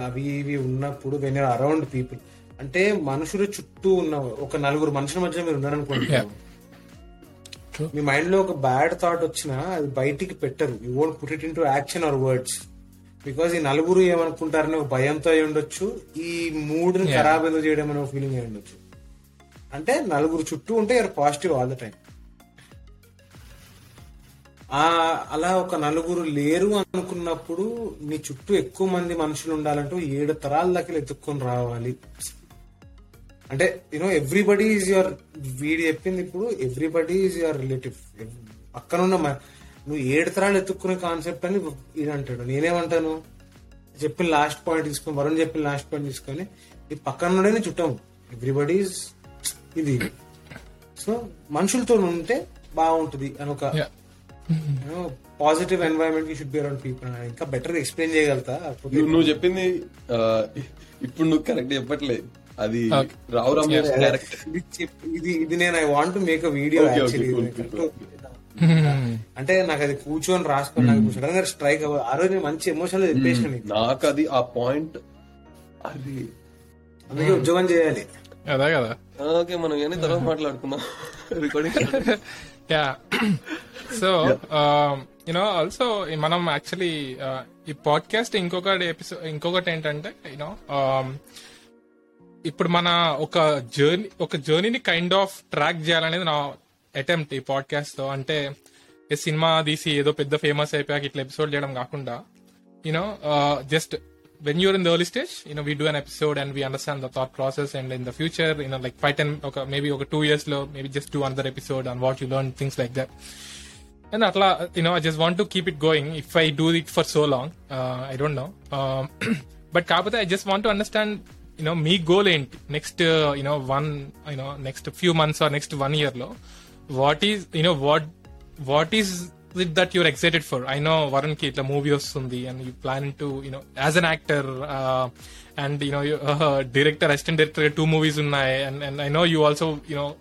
అవి ఇవి ఉన్నప్పుడు వెన్ యూర్ అరౌండ్ పీపుల్ అంటే మనుషులు చుట్టూ ఉన్న ఒక నలుగురు మనుషుల మధ్య మీరు ఉన్నారనుకోండి. మీ మైండ్లో ఒక బ్యాడ్ థాట్ వచ్చినా అది బయటికి పెట్టరు. You won't put it into action or words because ఈ నలుగురు ఏమనుకుంటారని ఒక భయంతో అయి ఉండొచ్చు. ఈ మూడుని. ఖరాబ్ ఎందుకు చేయడం అనే ఫీలింగ్ అయి ఉండొచ్చు. అంటే నలుగురు చుట్టూ ఉంటే you're positive all the time ఆ అలా ఒక నలుగురు లేరు అనుకున్నప్పుడు నీ చుట్టూ ఎక్కువ మంది మనుషులు ఉండాలంటే ఏడు తరాల దాకా ఎత్తుక్కొని రావాలి. అంటే యూనో ఎవ్రీబడి ఈజ్ యువర్ వీడు చెప్పింది ఇప్పుడు ఎవ్రీబడి ఈజ్ యువర్ రిలేటివ్ పక్కనున్న మ- నువ్వు ఏడు తరాలు ఎత్తుక్కునే కాన్సెప్ట్ అని ఈయన అంటాడు. నేనేమంటాను? చెప్పిన లాస్ట్ పాయింట్ తీసుకొని వరుణ్ చెప్పిన లాస్ట్ పాయింట్ తీసుకొని ఈ పక్కన చుట్టాము ఎవ్రీబడి ఈజ్ ఇది. సో మనుషులతో ఉంటే బాగుంటుంది అని ఒక. పాజిటివ్ ఎన్వైరన్మెంట్కి షుడ్ బి అరౌండ్ పీపుల్ ఇంకా బెటర్ ఎక్స్ప్లెయిన్ చేయగలుగుతా? నువ్వు నువ్వు చెప్పింది ఇప్పుడు నువ్వు కరెక్ట్ చెప్పట్లే. అది. రావు రమేష్ క్యారెక్టర్ ఇది ఇది ఇది నేను I want to make a video actually. [LAUGHS] అంటే నాకు అది కూర్చొని రాసుకొని నాకు సడన్గా స్ట్రైక్ అవ్వ ఆ రోజు మంచి ఎమోషనల్ చెప్పేసిన నీకు నాకు. అది ఆ పాయింట్ అది అందుకే ఉద్యోగం చేయాలి. అదే కదా. ఓకే మనం ఏమైనా తర్వాత మాట్లాడుకుందాం. Recording yeah so you know also మనం యాక్చువల్లీ ఈ పాడ్కాస్ట్ ఇంకొకటి ఎపిసోడ్ ఇంకొకటి ఏంటంటే యూనో ఇప్పుడు మన ఒక జర్నీ ఒక జర్నీని కైండ్ ఆఫ్ ట్రాక్ చేయాలనేది నా అటెంప్ట్ ఈ పాడ్కాస్ట్తో. అంటే సినిమా తీసి ఏదో పెద్ద ఫేమస్ అయిపోయాక ఇట్లా ఎపిసోడ్ చేయడం కాకుండా you know just when you're in the early stage you know we do an episode and we understand the thought process and in the future in like five ten ఒక maybe ఒక two ఇయర్స్లో maybe just two another episode and what you learn things like that and అట్లా you know I just want to keep it going if I do it for so long I don't know but కాకపోతే I just want to understand you know me goal ఏంటి? Next you know one you know next few months or next one ఇయర్లో know, next few months or next one year low. What is, you know, what, what is it that you're excited for? I know Varun ki itla movie వస్తుంది and you plan to, you know, as an actor, uh, and, you know, you, uh, director, assistant director, two movies ఉన్నాయి and, and I know you also, you know,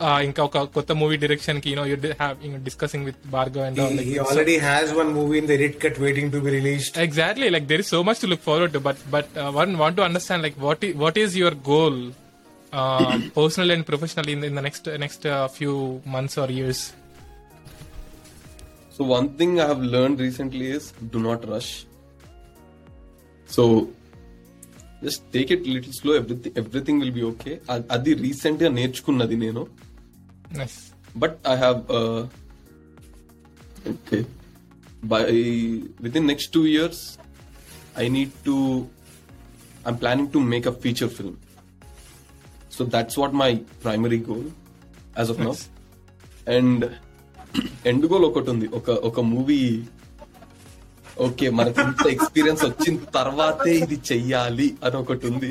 uh, ఇంకా ఒక కొత్త movie డైరెక్షన్కి you know you have discussing with Bhargav and all he already has one movie in the edit cut waiting to be released exactly like there is so much to look forward to but but uh, one want to understand like what is, what is your goal uh, personally and professionally in, in the next next uh, few months or years So one thing I have learned recently is do not rush. So just take it little slow. Everything everything will be okay. అ- అది recent గా నేర్చుకున్నది నేను nice but I have okay bye with in next two years I need to I'm planning to make a feature film So that's what my primary goal as of now and end goal ఒకటి ఉంది. ఒక ఒక movie okay మనకి ఇంత experience వచ్చిన తర్వాతే ఇది చెయ్యాలి అని ఒకటి ఉంది.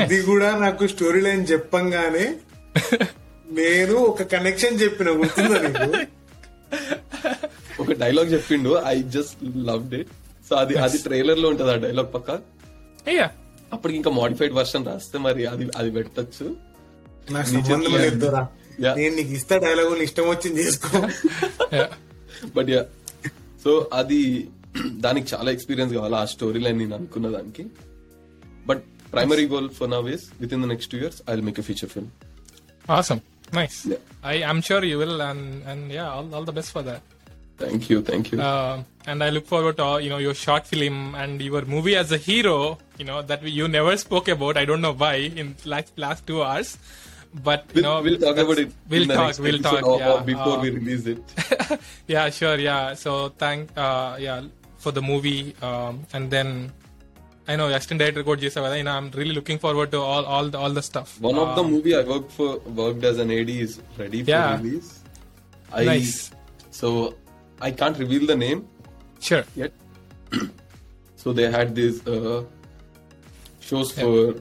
అది కూడా నాకు స్టోరీ లైన్ చెప్పంగానే నేను ఒక కనెక్షన్ చెప్పిన గుర్తుందా నీకు? ఒక డైలాగ్ చెప్పిండు. I just loved it so అది అది ట్రైలర్లో ఉంటది ఆ డైలాగ్ పక్క. అప్పటికి ఇంకా మాడిఫైడ్ వర్షన్ రాస్తే మరి అది అది పెట్టచ్చు. నేను నీకు ఇస్తా డైలాగు ఇష్టం వచ్చింది చేసుకో. బట్ యా సో అది దానికి చాలా ఎక్స్పీరియన్స్ కావాలి ఆ స్టోరీ లైన్ నేను అనుకున్న దానికి. But primary goal for now is with in the next two years I make a feature film awesome. Nice. Yeah. i i'm sure you will and and yeah all, all the best for Thank you, thank you. Uh, and I look forward to uh, you know your short film and your movie as a hero. You know that you never spoke about. I don't know why in last last two hours, but you we'll, know we'll talk about it. We'll talk. We'll talk. Or, yeah, or before uh, we release it. [LAUGHS] yeah, sure. Yeah. So thank. Uh, yeah, for the movie, um, and then I know Extended director code You know, I'm really looking forward to all all the, all the stuff. One of the um, movie I worked for worked as an AD is ready for yeah. release. I, nice. So I can't reveal the name Sure. yet. [CLEARS THROAT] so they had these uh, shows for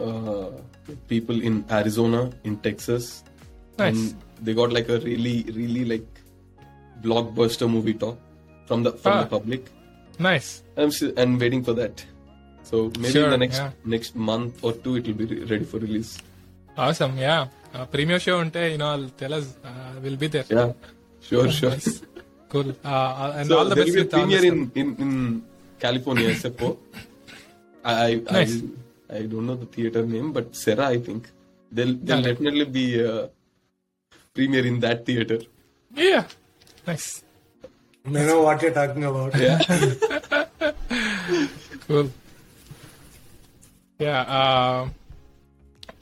uh, people in Arizona, in Texas, Nice. and they got like a really, really like blockbuster movie talk from the from Ah. the public. Nice. I'm I'm waiting for that. So maybe Sure, in the next yeah. next month or two, it will be re- ready for release. Awesome. Yeah. Uh, premiere show ఉంటే you know I'll tell us uh, we'll be there. Yeah, sure, [LAUGHS] sure. Nice. Cool. Uh, and So all the there best will be a with premiere in, in, in California, SFO. [LAUGHS] I I, Nice. I I don't know the theater name, but Serra, I think there'll there'll Yeah. definitely be a premiere in that theater. Yeah. Nice. I know what you're talking about. Yeah, [LAUGHS] Cool. Yeah. Uh,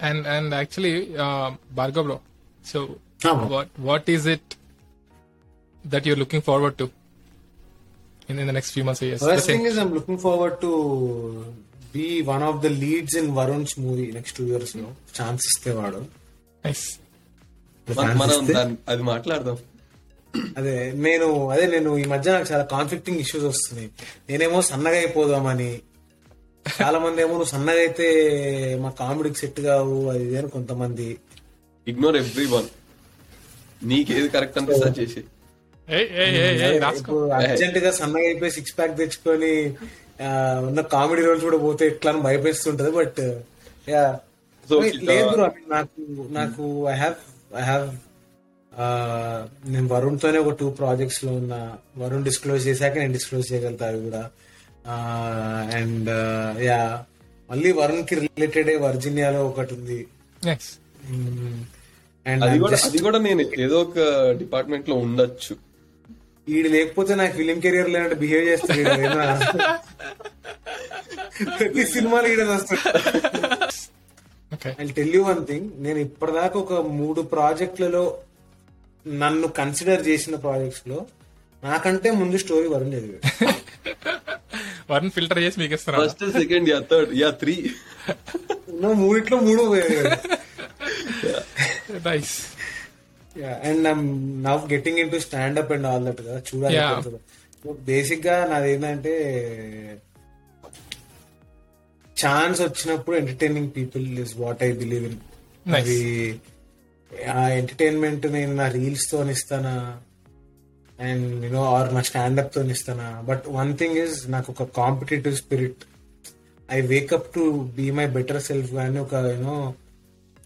and and actually, uh, Bhargav bro. So, bro. what what is it that you're looking forward to in, in the next few months or years? The First same. thing is, I'm looking forward to be one of the leads in Varun's movie next two years. No chance ఇస్తే వాడు Nice. The మన- అది మాట్లాడదాం అదే నేను అదే నేను ఈ మధ్య నాకు చాలా కాన్ఫ్లిక్టింగ్ ఇష్యూస్ వస్తున్నాయి నేనేమో సన్నగా అయిపోదామని చాలా మంది ఏమో నువ్వు సన్నగా అయితే మా కామెడీకి సెట్ కావు అది ఇది కొంతమంది ఇగ్నోర్ ఎవ్రీ వన్ నీకేది కరెక్ట్ అనిపిస్తే అది చేసి అర్జెంట్గా సన్నగా అయిపోయి సిక్స్ ప్యాక్ తెచ్చుకొని ఉన్న కామెడీ రోల్స్ కూడా పోతే ఎట్లా అని భయపేస్తుంటది బట్ లేదు నాకు నాకు ఐ హ్యావ్ ఐ హ్యావ్ నేను వరుణ్ తోనే ఒక టూ ప్రాజెక్ట్స్లో ఉన్న వరుణ్ డిస్క్లోజ్ చేశాక నేను డిస్క్లోజ్ చేయగలుగుతా అవి కూడా. అండ్ యా మళ్ళీ వరుణ్కి రిలేటెడ్ వర్జీనియాలో ఒకటి ఉంది. కూడా అది కూడా నేను ఏదో ఒక డిపార్ట్మెంట్లో ఉండొచ్చు. ఈడు లేకపోతే నాకు ఫిలిం కెరియర్ లేనట్టు బిహేవ్ చేస్తాడు ప్రతి సినిమాలో ఈడ వస్తాడు టెల్ యూ వన్ థింగ్ నేను ఇప్పటిదాకా ఒక మూడు ప్రాజెక్టులలో నన్ను కన్సిడర్ చేసిన ప్రాజెక్ట్స్లో నాకంటే ముందు స్టోరీ వరుణ్ చదివాడు. వరుణ్ ఫిల్టర్ చేసి మీకు ఇస్తున్నా first second yeah third yeah three మూడిట్లో మూడు nice and now getting into stand up and all that కదా చూడాలి. బేసిక్గా నాది ఏంటంటే ఛాన్స్ వచ్చినప్పుడు entertaining people is what I believe in. అది ఆ ఎంటర్టైన్మెంట్ నేను నా రీల్స్తో ఇస్తానా అండ్ యూనో ఆర్ నా స్టాండప్తో ఇస్తానా బట్ వన్ థింగ్ ఇస్ నాకు ఒక competitive spirit I wake up to be my better self కానీ ఒక యూనో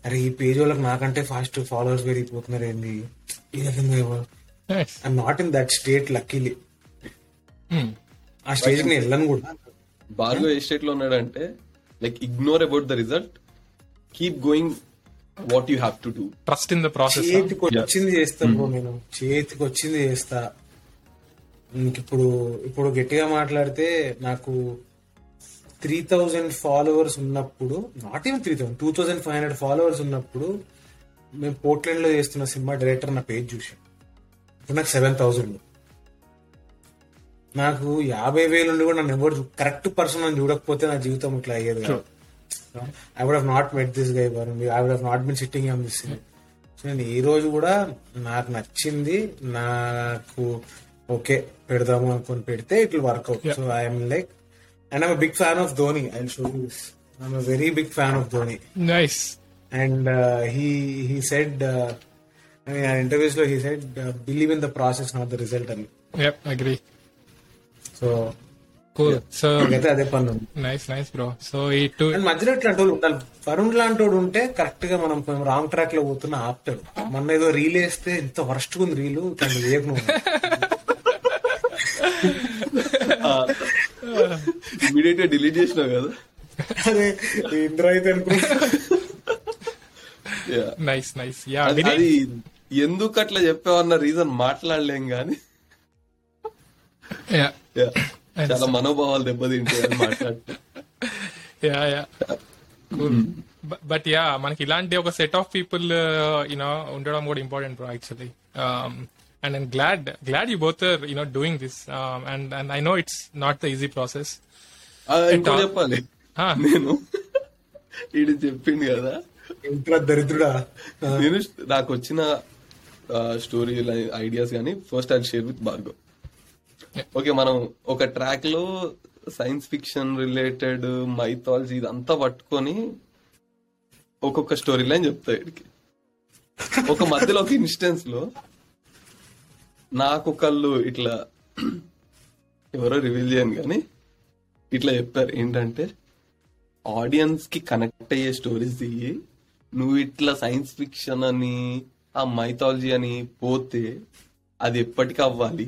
అరే ఈ పేజ్ వాళ్ళకి నాకంటే ఫాస్ట్ ఫాలోవర్స్ పెరిగిపోతున్నారు ఏంది? I'm not in that state luckily ఆ స్టేజ్ని వెళ్ళను కూడా. భార్గవ్ ఏ స్టేట్లో ఉన్నాడంటే like ignore about the result keep going what you have to do trust in the process చేతికి వచ్చింది చేస్తా బ్రో నేను. చేతికి వచ్చింది చేస్తా. ఇప్పుడు ఇప్పుడు గట్టిగా మాట్లాడితే నాకు త్రీ థౌజండ్ ఫాలోవర్స్ ఉన్నప్పుడు not even three thousand two thousand five hundred followers ఉన్నప్పుడు మేము పోర్ట్లాండ్లో చేస్తున్న సినిమా డైరెక్టర్ నా పేజ్ చూసాం ఇప్పుడు నాకు సెవెన్ థౌసండ్ నాకు యాభై వేలు ఉండి కూడా నన్ను ఎవరు కరెక్ట్ పర్సన్ అని చూడకపోతే నా జీవితం ఇట్లా అయ్యేది I would have not met this guy Varun I would have not been sitting on this so నేను ఈ రోజు కూడా నాకు నచ్చింది నాకు ఓకే పెడదాము అనుకొని పెడితే it will work out so I'm like and I'm big fan of Dhoni I show this I'm very big fan of Dhoni nice and he he said ఇంటర్వ్యూస్లో he said believe in the process not the result అని agree so అదే పని ఉంది nice nice bro so ఈ two and మధ్యలో ఇట్లాంటి వాళ్ళు ఉండాలి వరుణ్ లాంటి వాడు ఉంటే కరెక్ట్గా మనం రాంగ్ ట్రాక్లో పోతున్నా ఆపుతాడు. మొన్న ఏదో రీల్ వేస్తే ఇంత వరస్ట్ ఉంది రీలు ఇట్లాంటి వేయకు [LAUGHS] ఇమీడియట్గా డిలీట్ చేసినావు కదా. అదే ఇంద్ర అయితే. నైస్ నైస్ యా అది ఎందుకు అట్లా చెప్పావన్న రీజన్ మాట్లాడలేం గాని. చాలా మనోభావాలు దెబ్బతింటాయి అని మాట్లాడితే yeah yeah cool but yeah మనకి ఇలాంటి ఒక set of people you know ఉండడం కూడా important bro and I'm glad glad you both you know doing this and and I know it's not the easy process ఆ, ఇంకో చెప్పాలి. నేను ఇది చెప్పింది కదా. ఇంద్ర దరిద్రుడా? నేను నాకు వచ్చిన స్టోరీ ఐడియాస్ కానీ first I share with Bhargav. Okay మనం ఒక ట్రాక్లో సైన్స్ ఫిక్షన్ రిలేటెడ్ మైథాలజీ ఇదంతా పట్టుకొని ఒక్కొక్క స్టోరీ లైన్ చెప్తా వీడికి ఒక మధ్యలో ఒక ఇన్స్టెన్స్లో నాకు ఒకళ్ళు ఇట్లా ఎవరో రివీల్ చేయను కానీ ఇట్లా చెప్పారు. ఏంటంటే ఆడియన్స్కి కనెక్ట్ అయ్యే స్టోరీస్ దిగి నువ్వు ఇట్లా సైన్స్ ఫిక్షన్ అని ఆ మైథాలజీ అని పోతే అది ఎప్పటికీ అవ్వాలి?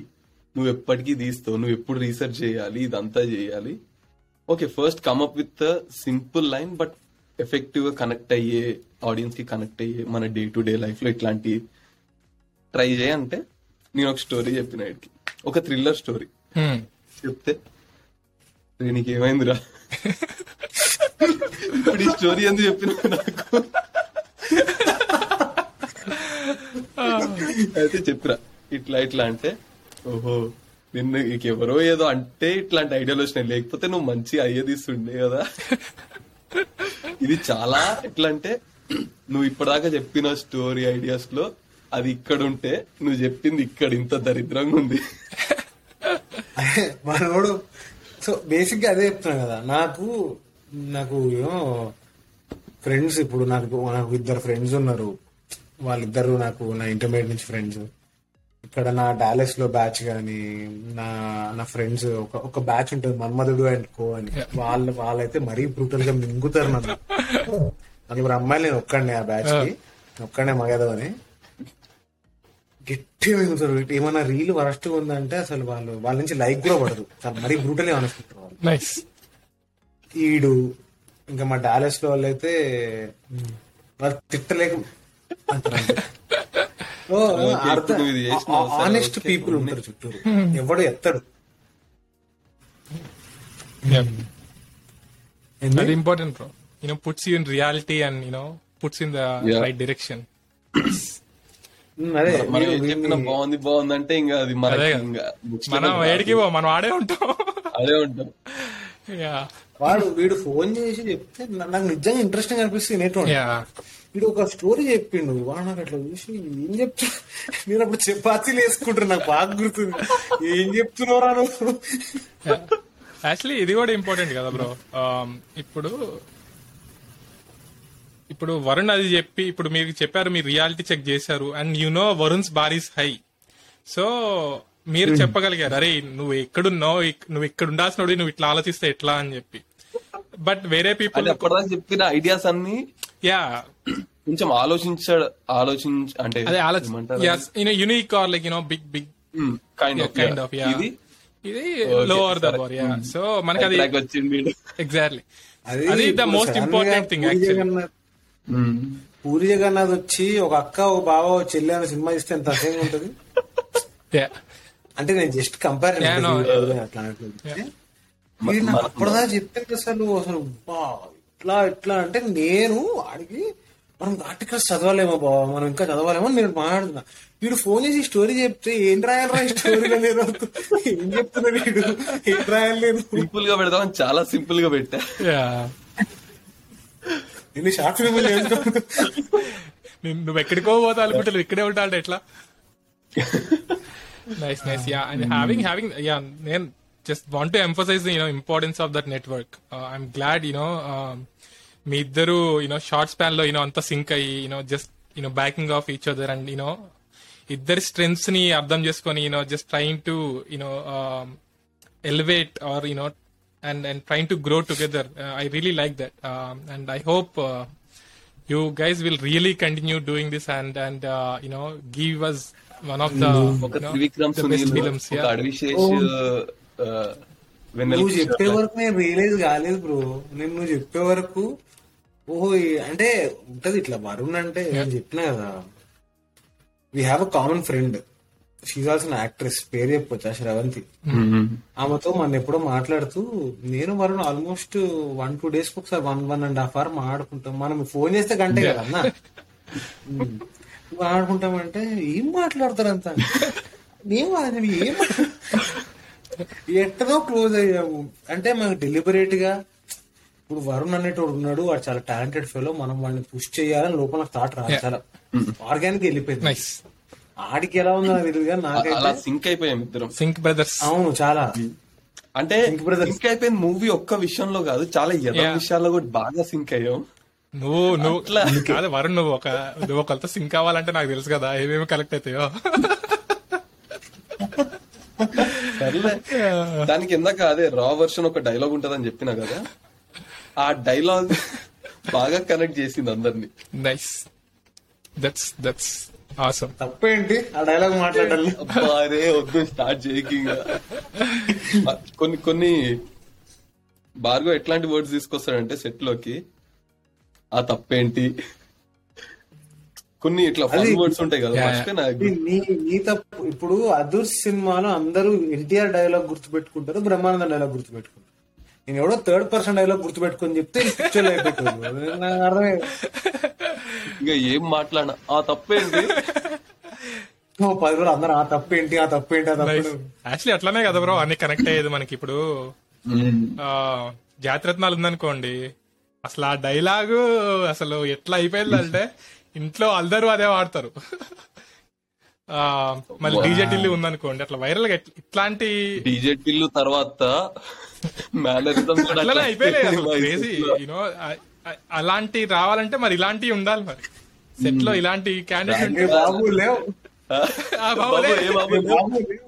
నువ్వు ఎప్పటికీ తీస్తావు? నువ్వు ఎప్పుడు రీసెర్చ్ చేయాలి? ఇదంతా చేయాలి? Okay first come up with simple line but ఎఫెక్టివ్గా కనెక్ట్ అయ్యే ఆడియన్స్కి కనెక్ట్ అయ్యే మన డే టు డే లైఫ్లో ఇట్లాంటి ట్రై చేయంటే నేను ఒక స్టోరీ చెప్పిన వీడికి ఒక థ్రిల్లర్ స్టోరీ. చెప్తే "రే, నీకేమైందిరా? ఇప్పుడు ఈ స్టోరీ ఎందుకు చెప్పిన నాకు? అయితే చెప్పిరా ఇట్లా ఇట్లా అంటే ఓహో నిన్ను ఎవరో ఏదో అంటే ఇట్లాంటి ఐడియాలు వచ్చినాయి లేకపోతే నువ్వు మంచి అయ్యే తీస్తుండే కదా. ఇది చాలా ఎట్లా అంటే నువ్వు ఇప్పటిదాకా చెప్పిన స్టోరీ ఐడియాస్లో అది ఇక్కడ ఉంటే నువ్వు చెప్పింది ఇక్కడ ఇంత దరిద్రంగా ఉంది. మనోడు సో బేసిక్గా అదే చెప్తున్నా కదా నాకు నాకు ఫ్రెండ్స్ ఇప్పుడు నాకు నాకు ఇద్దరు ఫ్రెండ్స్ ఉన్నారు. వాళ్ళిద్దరు నాకు నా ఇంటర్మీడియట్ నుంచి ఫ్రెండ్స్ ఇక్కడ నా డాలస్లో బ్యాచ్ గాని నా నా ఫ్రెండ్స్ ఒక ఒక బ్యాచ్ ఉంటుంది మన్మధుడు అండ్ కో అని. వాళ్ళు వాళ్ళైతే మరీ బ్రూటల్గా మింగుతారు నన్ను. [LAUGHS] నలుగురు అమ్మాయిలు నేను ఒక్కడే ఆ బ్యాచ్కి. ఒక్కడే మగేదో అని గట్టిగా మింగుతారు ఏమన్నా రీల్ వరస్ట్ ఉందంటే అసలు వాళ్ళు వాళ్ళ నుంచి లైక్ కూడా పడదు. మరీ బ్రూటల్ అనుకుంటారు వాళ్ళు. నైస్ ఈడు ఇంకా మా డాలస్లో వాళ్ళైతే వాళ్ళు తిట్టలేక [LAUGHS] ఇది చేసినావు సరే, ఆనెస్ట్ పీపుల్ ఉంటారు చుట్టూరు. ఎవడు ఎత్తడు? అది important bro you know puts in reality and you know puts in the. Right direction అదే మనం వీడు- ఏం చెప్పినా బాగుంది బాగుంది అంటే ఇంకా అది మనం. ఏడికి పో మనం ఆడే ఉంటాం. అదే ఉంటాం. యా. వాడు వీడు ఫోన్ చేసి చెప్తే నాకు నిజంగా ఇంట్రెస్టింగ్ అనిపిస్తుంది యా. వీడు ఒక స్టోరీ చెప్పిండు. వాడు నాకు అట్లా చూసి ఏం చెప్తా నేను అప్పుడు చపాతీలు వేసుకుంటారు నాకు బాగా గుర్తుంది. ఏం చెప్తున్నావురా నువ్వు? యాక్చువల్లీ ఇది కూడా ఇంపార్టెంట్ కదా బ్రో. ఇప్పుడు ఇప్పుడు వరుణ్ అది చెప్పి ఇప్పుడు మీరు చెప్పారు మీరు రియాలిటీ చెక్ చేశారు and you know Varun's bar is high so మీరు చెప్పగలిగారు అరే నువ్వు ఎక్కడున్నావు నువ్వు ఇక్కడ ఉండాల్సిన నువ్వు ఇట్లా ఆలోచిస్తే ఎట్లా? అని చెప్పి. బట్ వేరే పీపుల్ చెప్పిన ఐడియాస్ అన్ని యా కొంచెం ఆలోచించ ఆలోచించ అంటే అదే unique or like you know big big Hmm, kind of, kind. Of yeah ఇది? ఇది lower the. Bar yeah so మనకి అది. ఎగ్జాక్ట్లీ అది అది the most important thing actually Hmm. Puri Jagannath వచ్చి ఒక అక్క ఒక బావ చెల్లి అనే సినిమా ఇస్తే ఎంత అసహ్యంగా ఉంటది? యా అంటే నేను జస్ట్ కంపేర్ అప్పటిదా చెప్తే అసలు అసలు బా ఇట్లా ఇట్లా అంటే నేను వాడికి మనం ఆర్టికల్స్ చదవాలేమో బావ మనం ఇంకా చదవాలేమో అని నేను మాట్లాడుతున్నా. వీడు ఫోన్ చేసి స్టోరీ చెప్తే ఏం రాయాలరా ఈ స్టోరీలో నేను ఏం చెప్తున్నా వీడు? ఏం రాయాలి నేను సింపుల్గా పెడదామని చాలా సింపుల్గా పెట్టా. యా ఎన్ని షార్ట్ ఫిల్మ్ నువ్వు ఎక్కడికో పోతా అనుకుంటావు ఇక్కడే ఉంటా అంటే ఎట్లా nice nice yeah and having having yeah నేను just want to emphasize you know importance of that network I'm glad you know మీ ఇద్దరు యూనో షార్ట్ స్పాన్లో యూనో అంతా సింక్ అయ్యి you know just you know backing of each other and you know ఇద్దరి స్ట్రెంగ్స్ని అర్థం చేసుకొని you know just trying to you know or you know and and trying to grow together uh, i really like that um, and i hope uh, you guys will really continue doing this and and uh, you know give us one of the, you know, Trivikram the best films yeah Vennela నువ్వు చెప్పే. వరకు నేను realise కాలేదు bro నేను నువ్వు చెప్పే వరకు ఓహో అంటే ఉంటది ఇట్లా వరుణ్ అంటే నేను చెప్పినా కదా we have a common friend she's also actress పేరు చెప్పొచ్చు శ్రవంతి. ఆమెతో మన ఎప్పుడో మాట్లాడుతూ నేను Varun almost one two days ఒకసారి one one and half hour మాట్లాడుకుంటాం. మనం ఫోన్ చేస్తే గంటే కదా అన్న. మాట్లాడుకుంటామంటే ఏం మాట్లాడతారంత? ఏం ఏం ఎట్టదో క్లోజ్ అయ్యాము. అంటే మనకు డెలిబరేట్గా ఇప్పుడు వరుణ్ అనేటోడు ఉన్నాడు వాడు చాలా టాలెంటెడ్ ఫెలో మనం వాడిని పుష్ చేయాలని లోపల థాట్ రా చాలా. ఆర్గానిక్ వెళ్ళిపోయింది. ఆడికి ఎలా ఉందో నాకు తెలియదు కానీ అలా సింక్ అయిపోయాం ఇద్దరం. sync brothers అవును చాలా. అంటే. సింక్ అయిపోయింది మూవీ ఒక్క విషయంలో కాదు చాలా ఎద Yeah. విషయాల్లో కూడా బాగా సింక్ అయ్యాం. నువ్వు నువ్వు. కాదు వరుణ్ నువ్వు ఒక నువ్వు ఒకరితో సింక్ అవ్వాలంటే నాకు తెలుసు కదా ఏమేమి కలెక్ట్ అవుతాయో. సర్లే. దానికి ఇందాక అదే రా వర్షన్ ఒక డైలాగ్ ఉంటదని చెప్పినా కదా ఆ డైలాగ్ బాగా కనెక్ట్ చేసింది అందరిని. నైస్ దట్స్ దట్స్ ఆసమ్ తప్పేంటి? ఆ డైలాగ్ మాట్లాడాలి. అరే వద్దు స్టార్ట్ చేయకింగ్ [LAUGHS] కొన్ని కొన్ని భార్గవ్ ఎట్లాంటి వర్డ్స్ తీసుకొస్తాడంటే సెట్లోకి ఆ తప్పేంటి? కొన్ని ఇట్లా ఫన్ వర్డ్స్ ఉంటాయి కదా నీ తప్పు ఇప్పుడు అదుర్స్ సినిమాలో అందరూ ఎన్టీఆర్ డైలాగ్ గుర్తుపెట్టుకుంటారు బ్రహ్మానంద డైలాగ్ గుర్తుపెట్టుకుంటారు. నేను ఎవడో థర్డ్ పర్సన్ డైలాగ్ గుర్తుపెట్టుకొని చెప్తే పిక్చర్ అయిపోతుంది. నాకు అర్థమే ఇంకా ఏం మాట్లాడినా? ఆ తప్పేంటి? ఓ పది రోజులు అందరూ ఆ తప్పేంటి ఆ తప్పేంటి ఆ తప్పేంటి యాక్చువల్లీ అట్లానే కదా బ్రో అన్ని కనెక్ట్ అయ్యేది మనకి ఇప్పుడు. ఆ, జాతిరత్నాలు ఉందనుకోండి అసలు ఆ డైలాగు అసలు ఎట్లా అయిపోయింది అంటే ఇంట్లో అందరూ అదే వాడతారు. మళ్ళీ డీజే ఢిల్లీ ఉందనుకోండి అట్లా వైరల్గా ఇట్- ఇట్లాంటి డీజే టిల్లు తర్వాత మేనరిజం అలాంటి రావాలంటే మరి ఇలాంటివి ఉండాలి మరి. సెట్లో ఇలాంటి క్యాండిడేట్ ఏ బాబు లేవు. ఆ బాబు బాబు లే. ఏ బాబు లేవు.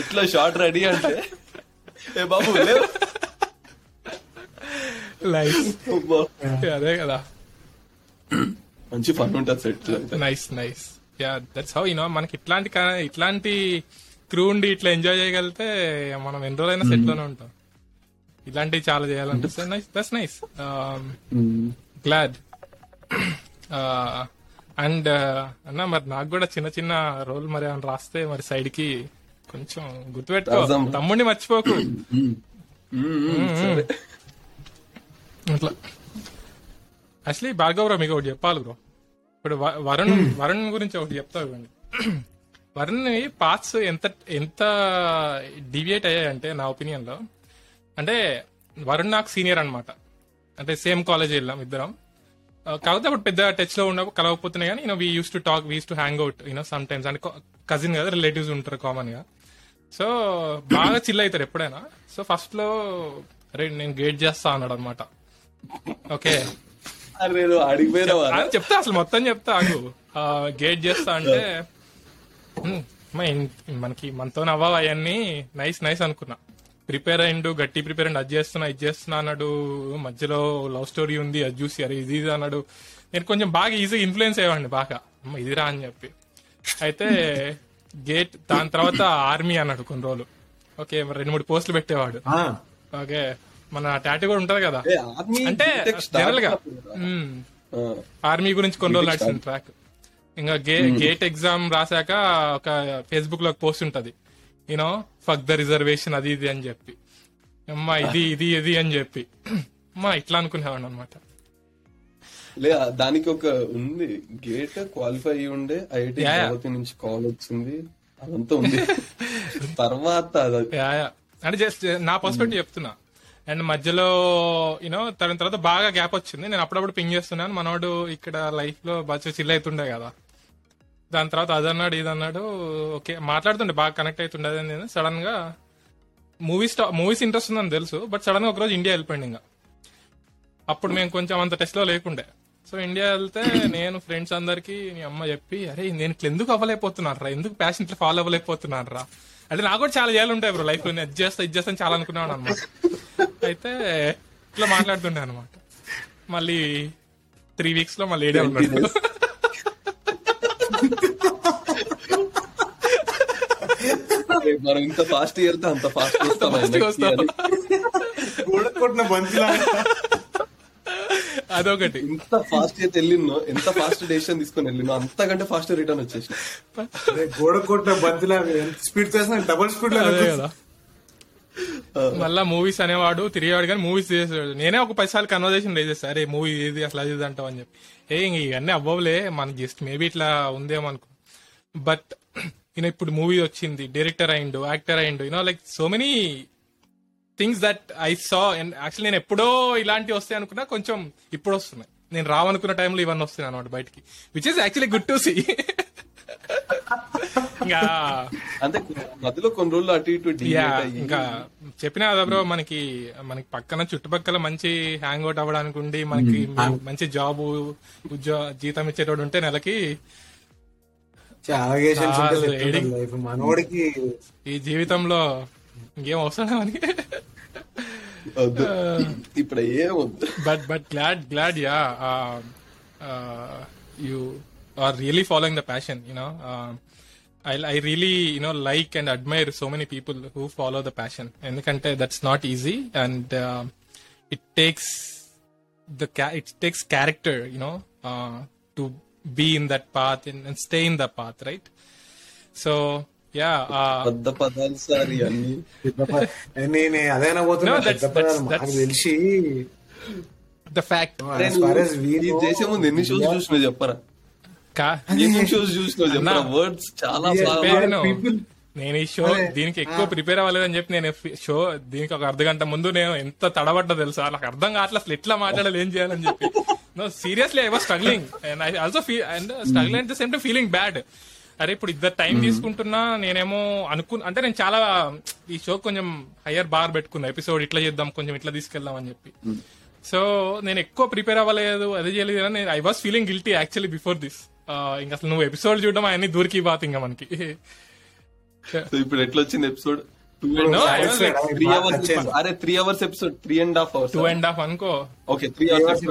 ఎట్లా షార్ట్ రెడీ అంటే? ఏ బాబు లేవు. అదే కదా. మంచి ఫన్ ఉంటుంది set nice nice yeah that's how you know మనకి ఇట్లాంటి ఇట్లాంటి క్రూ ఉండి ఇట్లా ఎంజాయ్ చేయగలిగితే మనం ఎన్ని రోజులైనా సెట్లోనే ఉంటాం. ఇలాంటివి చాలా చేయాలనిపిస్తుంది nice that's nice glad and అన్న మరి నాకు కూడా చిన్న చిన్న రోల్ మరి ఏమైనా రాస్తే మరి సైడ్కి కొంచెం గుర్తుపెట్టుకో. తమ్ముడిని మర్చిపోకు. సరే. అట్లా. అసలు భార్గవ్ బ్రో మీకు ఒకటి చెప్పాలి బ్రో. ఇప్పుడు వరుణ్ వరుణ్ గురించి ఒకటి చెప్తా ఇవ్వండి. వరుణ్ పాత్స్ ఎంత ఎంత డివియేట్ అయ్యాయంటే నా ఒపీనియన్లో అంటే వరుణ్ నాకు సీనియర్ అన్నమాట. అంటే సేమ్ కాలేజ్ వెళ్ళాం ఇద్దరం. కాకపోతే అప్పుడు పెద్ద టచ్లో ఉన్న కలవకపోతున్నాయి కానీ you know we used to talk we used to hang out you know sometimes అంటే కజిన్ కదా రిలేటివ్స్ ఉంటారు కామన్గా. సో బాగా చిల్ అవుతారు ఎప్పుడైనా. సో ఫస్ట్లో అరే నేను గేట్ చేస్తా అన్నాడు అనమాట ఓకే. చెప్తా అసలు మొత్తం చెప్తా ఆగు. గేట్ చేస్తా అంటే "ఉమ్, అమ్మా, ఇన్- మనకి మనతో అవ్వవు అవన్నీ నైస్ నైస్ అనుకున్నా. ప్రిపేర్ అయిండు గట్టి ప్రిపేర్ అయ్యిండు అది చేస్తున్నా ఇది చేస్తున్నా అన్నాడు. మధ్యలో లవ్ స్టోరీ ఉంది అది చూసి అరే ఇది ఇది అన్నాడు. నేను కొంచెం బాగా ఈజీగా ఇన్ఫ్లుయెన్స్ అయ్యేవాడిని బాగా. అమ్మ ఇదిరా అని చెప్పి. అయితే గేట్ దాని తర్వాత ఆర్మీ అన్నాడు కొన్ని రోజులు. ఓకే రెండు మూడు పోస్టులు పెట్టేవాడు. ఓకే మన టాటూ కూడా ఉంటది కదా. అంటే జనరల్గా. ఆర్మీ గురించి కొన్ని రోజులు నడిచిన ట్రాక్. ఇంకా గే గేట్ ఎగ్జామ్ రాశాక ఒక ఫేస్బుక్లో పోస్ట్ ఉంటది. యూనో ఫక్ ద రిజర్వేషన్ అది ఇది అని చెప్పి. అమ్మా ఇది ఇది ఇది అని చెప్పి. అమ్మా ఇట్లా అనుకునేవాడు అనమాట దానికి ఒక ఉంది. గేట్ క్వాలిఫై అయ్యి ఉండే ఐఐటి నుంచి కాల్ వచ్చింది. అదంతా ఉంది. [LAUGHS] తర్వాత. అంటే జస్ట్ నా పర్స్పెక్టివ్ చెప్తున్నా. అండ్ మధ్యలో యూనో దాని తర్వాత బాగా గ్యాప్ వచ్చింది. నేను అప్పుడప్పుడు పింగ్ చేస్తున్నాను. మనోడు ఇక్కడ లైఫ్లో బాగా చిల్ అవుతుండే కదా. దాని తర్వాత అది అన్నాడు ఇది అన్నాడు ఓకే మాట్లాడుతుండే బాగా కనెక్ట్ అవుతుండేది నేను సడన్గా మూవీస్ మూవీస్ ఇంట్రెస్ట్ ఉందని తెలుసు బట్ సడన్గా ఒకరోజు ఇండియా వెళ్ళిపోయింది ఇంకా. అప్పుడు మేము కొంచెం అంత టెస్ట్లో లేకుండే. సో ఇండియా వెళ్తే నేను ఫ్రెండ్స్ అందరికి నీ అమ్మ చెప్పి అరే నేను ఇట్లా ఎందుకు అవ్వలేకపోతున్నాను రా ఎందుకు ప్యాషన్ ఇట్లా ఫాలో అవ్వలేకపోతున్నాను రా అంటే నాకు కూడా చాలా చేయాలి ఉంటాయి బ్రో లైఫ్లో నేను అది చేస్తా ఇది చేస్తాను చాలా అనుకున్నాను అనమాట అయితే ఇట్లా మాట్లాడుతుండే అనమాట మళ్ళీ త్రీ వీక్స్లో మళ్ళీ ఏడే ఉన్నాడు. మనం ఇంత ఫాస్ట్ వెళ్తే అంత ఫాస్ట్ వస్తాం. కొట్టిన బంతిలాగా అదొకటి. ఎంత ఫాస్ట్ అయితే వెళ్ళినో ఎంత ఫాస్ట్ డెసిషన్ తీసుకొని వెళ్ళినో అంతకంటే ఫాస్ట్ రిటర్న్ వచ్చేసి గోడ కొట్టిన బంతిలాగా ఎంత స్పీడ్ చేసినా డబుల్ స్పీడ్ కదా. మళ్ళా మూవీస్ అనేవాడు తిరిగేవాడు కానీ మూవీస్ చేసేవాడు. నేనే ఒక పది సార్లు కన్వర్జేషన్ రేజ్ చేస్తా. అరే మూవీ ఏది అసలు అది ఇది అంటావు అని చెప్పి. ఏ ఇంక ఇవన్నీ అవ్వవులే. మనకి జస్ట్ మేబీ ఇట్లా ఉందేమో అనుకో. బట్ ఈయన ఇప్పుడు మూవీ వచ్చింది డైరెక్టర్ అయిండు యాక్టర్ అయిండు you know like so many things that I saw and actually నేను ఎప్పుడో ఇలాంటివి వస్తాయి అనుకున్నా కొంచెం ఇప్పుడు వస్తున్నాయి. నేను రావనుకున్న టైంలో ఇవన్నీ వస్తున్నాయి అనమాట బయటికి which is actually good to see ఇంకా అంటే మధ్యలో కొన్ని రోజులు అటు ఇటు యా deviate అయ్యి. ఇంకా చెప్పినా కదా బ్రో మనకి మనకి పక్కన చుట్టుపక్కల మంచి హ్యాంగ్ అవుట్ అవ్వడానికి ఉండి మనకి మంచి జాబ్ ఉద్యోగ జీతం ఇచ్చేటోడు ఉంటే నెలకి మనోడికి ఈ జీవితంలో ఇంకేం అవసరం వద్దు. ఇప్పుడు but but glad glad yeah you are really following the passion you know I I really you know like and admire so many people who follow the passion ఎందుకంటే that's not easy and it takes takes character you know? uh, to be in that path and, and stay in the path right so yeah uh, పెద్ద పదాలు sir ఇవన్నీ నేను పోతున్నా పెద్ద పదాలు తెలిసి చేసే ముందు ఎన్ని షోస్ చూసినా చెప్పరా ka- ఎన్ని షోస్ చూసినా చెప్పరా. వర్డ్స్ చాలా నేను ఈ షో దీనికి ఎక్కువ ప్రిపేర్ అవ్వలేదని చెప్పి నేను షో దీనికి ఒక అర్ధ గంట ముందు నేను ఎంత తడబడ్డా తెలుసా? నాకు అర్థం కావట్లేదు అసలు ఎట్లా మాట్లాడాలి ఏం చేయాలని చెప్పి. No seriously I was struggling and I also feel and struggling at the same time feeling bad అరే ఇప్పుడు ఇద్దరు టైం తీసుకుంటున్నా నేనేమో అనుకు అంటే నేను చాలా ఈ షో కొంచెం హయ్యర్ బార్ పెట్టుకున్నా. ఎపిసోడ్ ఇట్లా చేద్దాం కొంచెం ఇట్లా తీసుకెళ్దాం అని చెప్పి. సో నేను ఎక్కువ ప్రిపేర్ అవ్వలేదు అది చేయలేదు అని I was feeling guilty actually before this ఇంకా అసలు నువ్వు ఎపిసోడ్ చూడడం అవన్నీ దూరికి బాత్ ఇంకా మనకి. సో ఇప్పుడు ఎట్లా వచ్చింది ఎపిసోడ్. అరే three hours episode three and half hours two and half అనుకో. Okay three hours.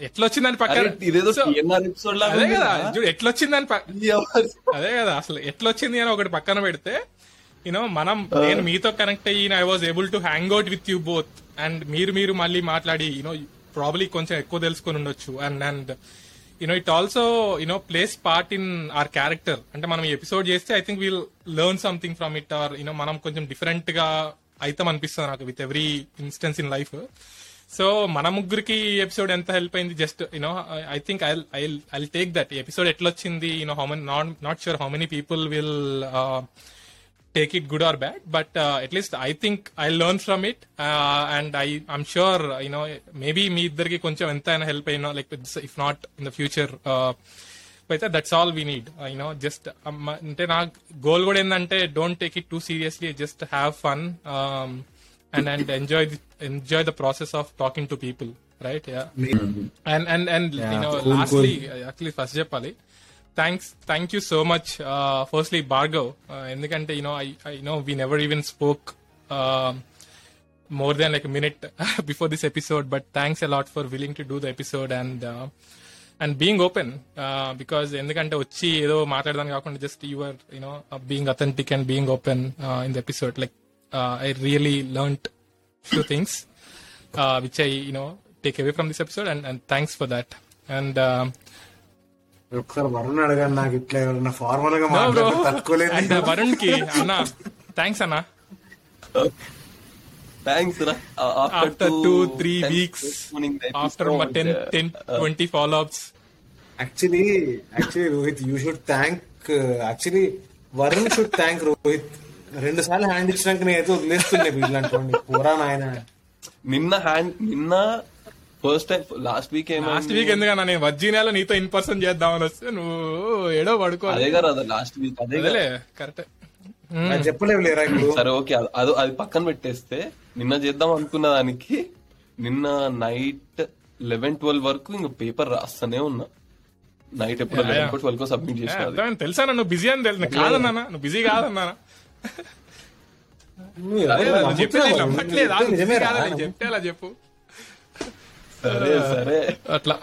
ఎట్లా వచ్చింది పక్కన? ఇదేదో ఎపిసోడ్ లాగా అదే కదా. చూడు ఎట్లా అదే కదా. అసలు ఎట్లా వచ్చింది అని ఒకటి పక్కన పెడితే యూనో మనం నేను మీతో కనెక్ట్ అయ్యి I was able to hang out with you both and మీరు మీరు మళ్ళీ మాట్లాడి యూనో ప్రాబ్లీ కొంచెం ఎక్కువ తెలుసుకొని ఉండొచ్చు. And and you know it also you know plays part in our character అంటే మనం ఎపిసోడ్ చేస్తే I think will learn something from it or you know మనం కొంచెం డిఫరెంట్గా అయితాం అనిపిస్తుంది నాకు with every instance in life so మన ముగ్గురికి ఎపిసోడ్ ఎంత హెల్ప్ అయింది? Just you know I think I I I take that episode ఎట్లా వచ్చింది you know how many not not sure how many people will take it good or bad but at least I think I learn from it and I I'm sure you know maybe మీ ఇద్దరికి కొంచెం ఎంతైనా help అయినా like if not in the future అయితే that's all we need you know just అంటే నా goal కూడా ఏంటంటే don't take it too seriously just have fun and and enjoy enjoy the process of talking to people right and and and you know lastly actually first చెప్పాలి. Thanks thank you so much firstly Bhargav ఎందుకంటే you know I I know we never even spoke more than like minute before this episode but thanks a lot for willing to do the episode and and being open because ఎందుకంటే వచ్చి ఏదో మాట్లాడదాని కాకుండా just your you know being authentic and being open in the episode like I really learnt few things which I you know take away from this episode and and thanks for that and ఒకసారి వరుణ్ అడగాను నాకు ఇట్లా ఎవరైనా ఫార్మల్గా మాట్లాడితే తట్టుకోలేదు. వరుణ్కి అన్న thanks అన్న. Thanks రా. After two three weeks after ten ten twenty follow ups actually actually Rohit you should thank actually Varun should thank Rohit రెండు సార్లు హ్యాండ్ ఇచ్చినాక నేను అయితే వదిలేస్తుండే వీళ్ళంటే పూరా నాయన. నిన్న హ్యాండ్ నిన్న ఫస్ట్ టైం లాస్ట్ వీక్ ఏమో లాస్ట్ వీక్ ఎందుకన్నా నేను వర్జీనియాలో నీతో ఇన్ పర్సన్ చేద్దామని వస్తే నువ్వు ఏడో పడుకో. అదే కదా లాస్ట్ వీక్ అదే కదా. అదేలే కరెక్ట్ నాకు చెప్పలేవు లేరా ఇప్పుడు? సరే ఓకే అది- అది పక్కన పెట్టేస్తే నిన్న చేద్దాం అనుకున్న దానికి నిన్న నైట్ లెవెన్ ట్వెల్వ్ వరకు ఇంక పేపర్ రాస్తూనే ఉన్నా. నైట్ ఎప్పుడు లెవెన్. ట్వెల్వ్ కో సబ్మిట్ చేసిన అది. తెలుసా నువ్వు బిజీ అని తెలుసు కాదన్నా నువ్వు బిజీ కాదన్నా నువ్వు ఎవరు నువ్వు చెప్పేది నమ్ముతున్నావా? నమ్మట్లేదు నిజమేరా? కాదు చెప్తే అలా చెప్పు సరే సరే అట్లా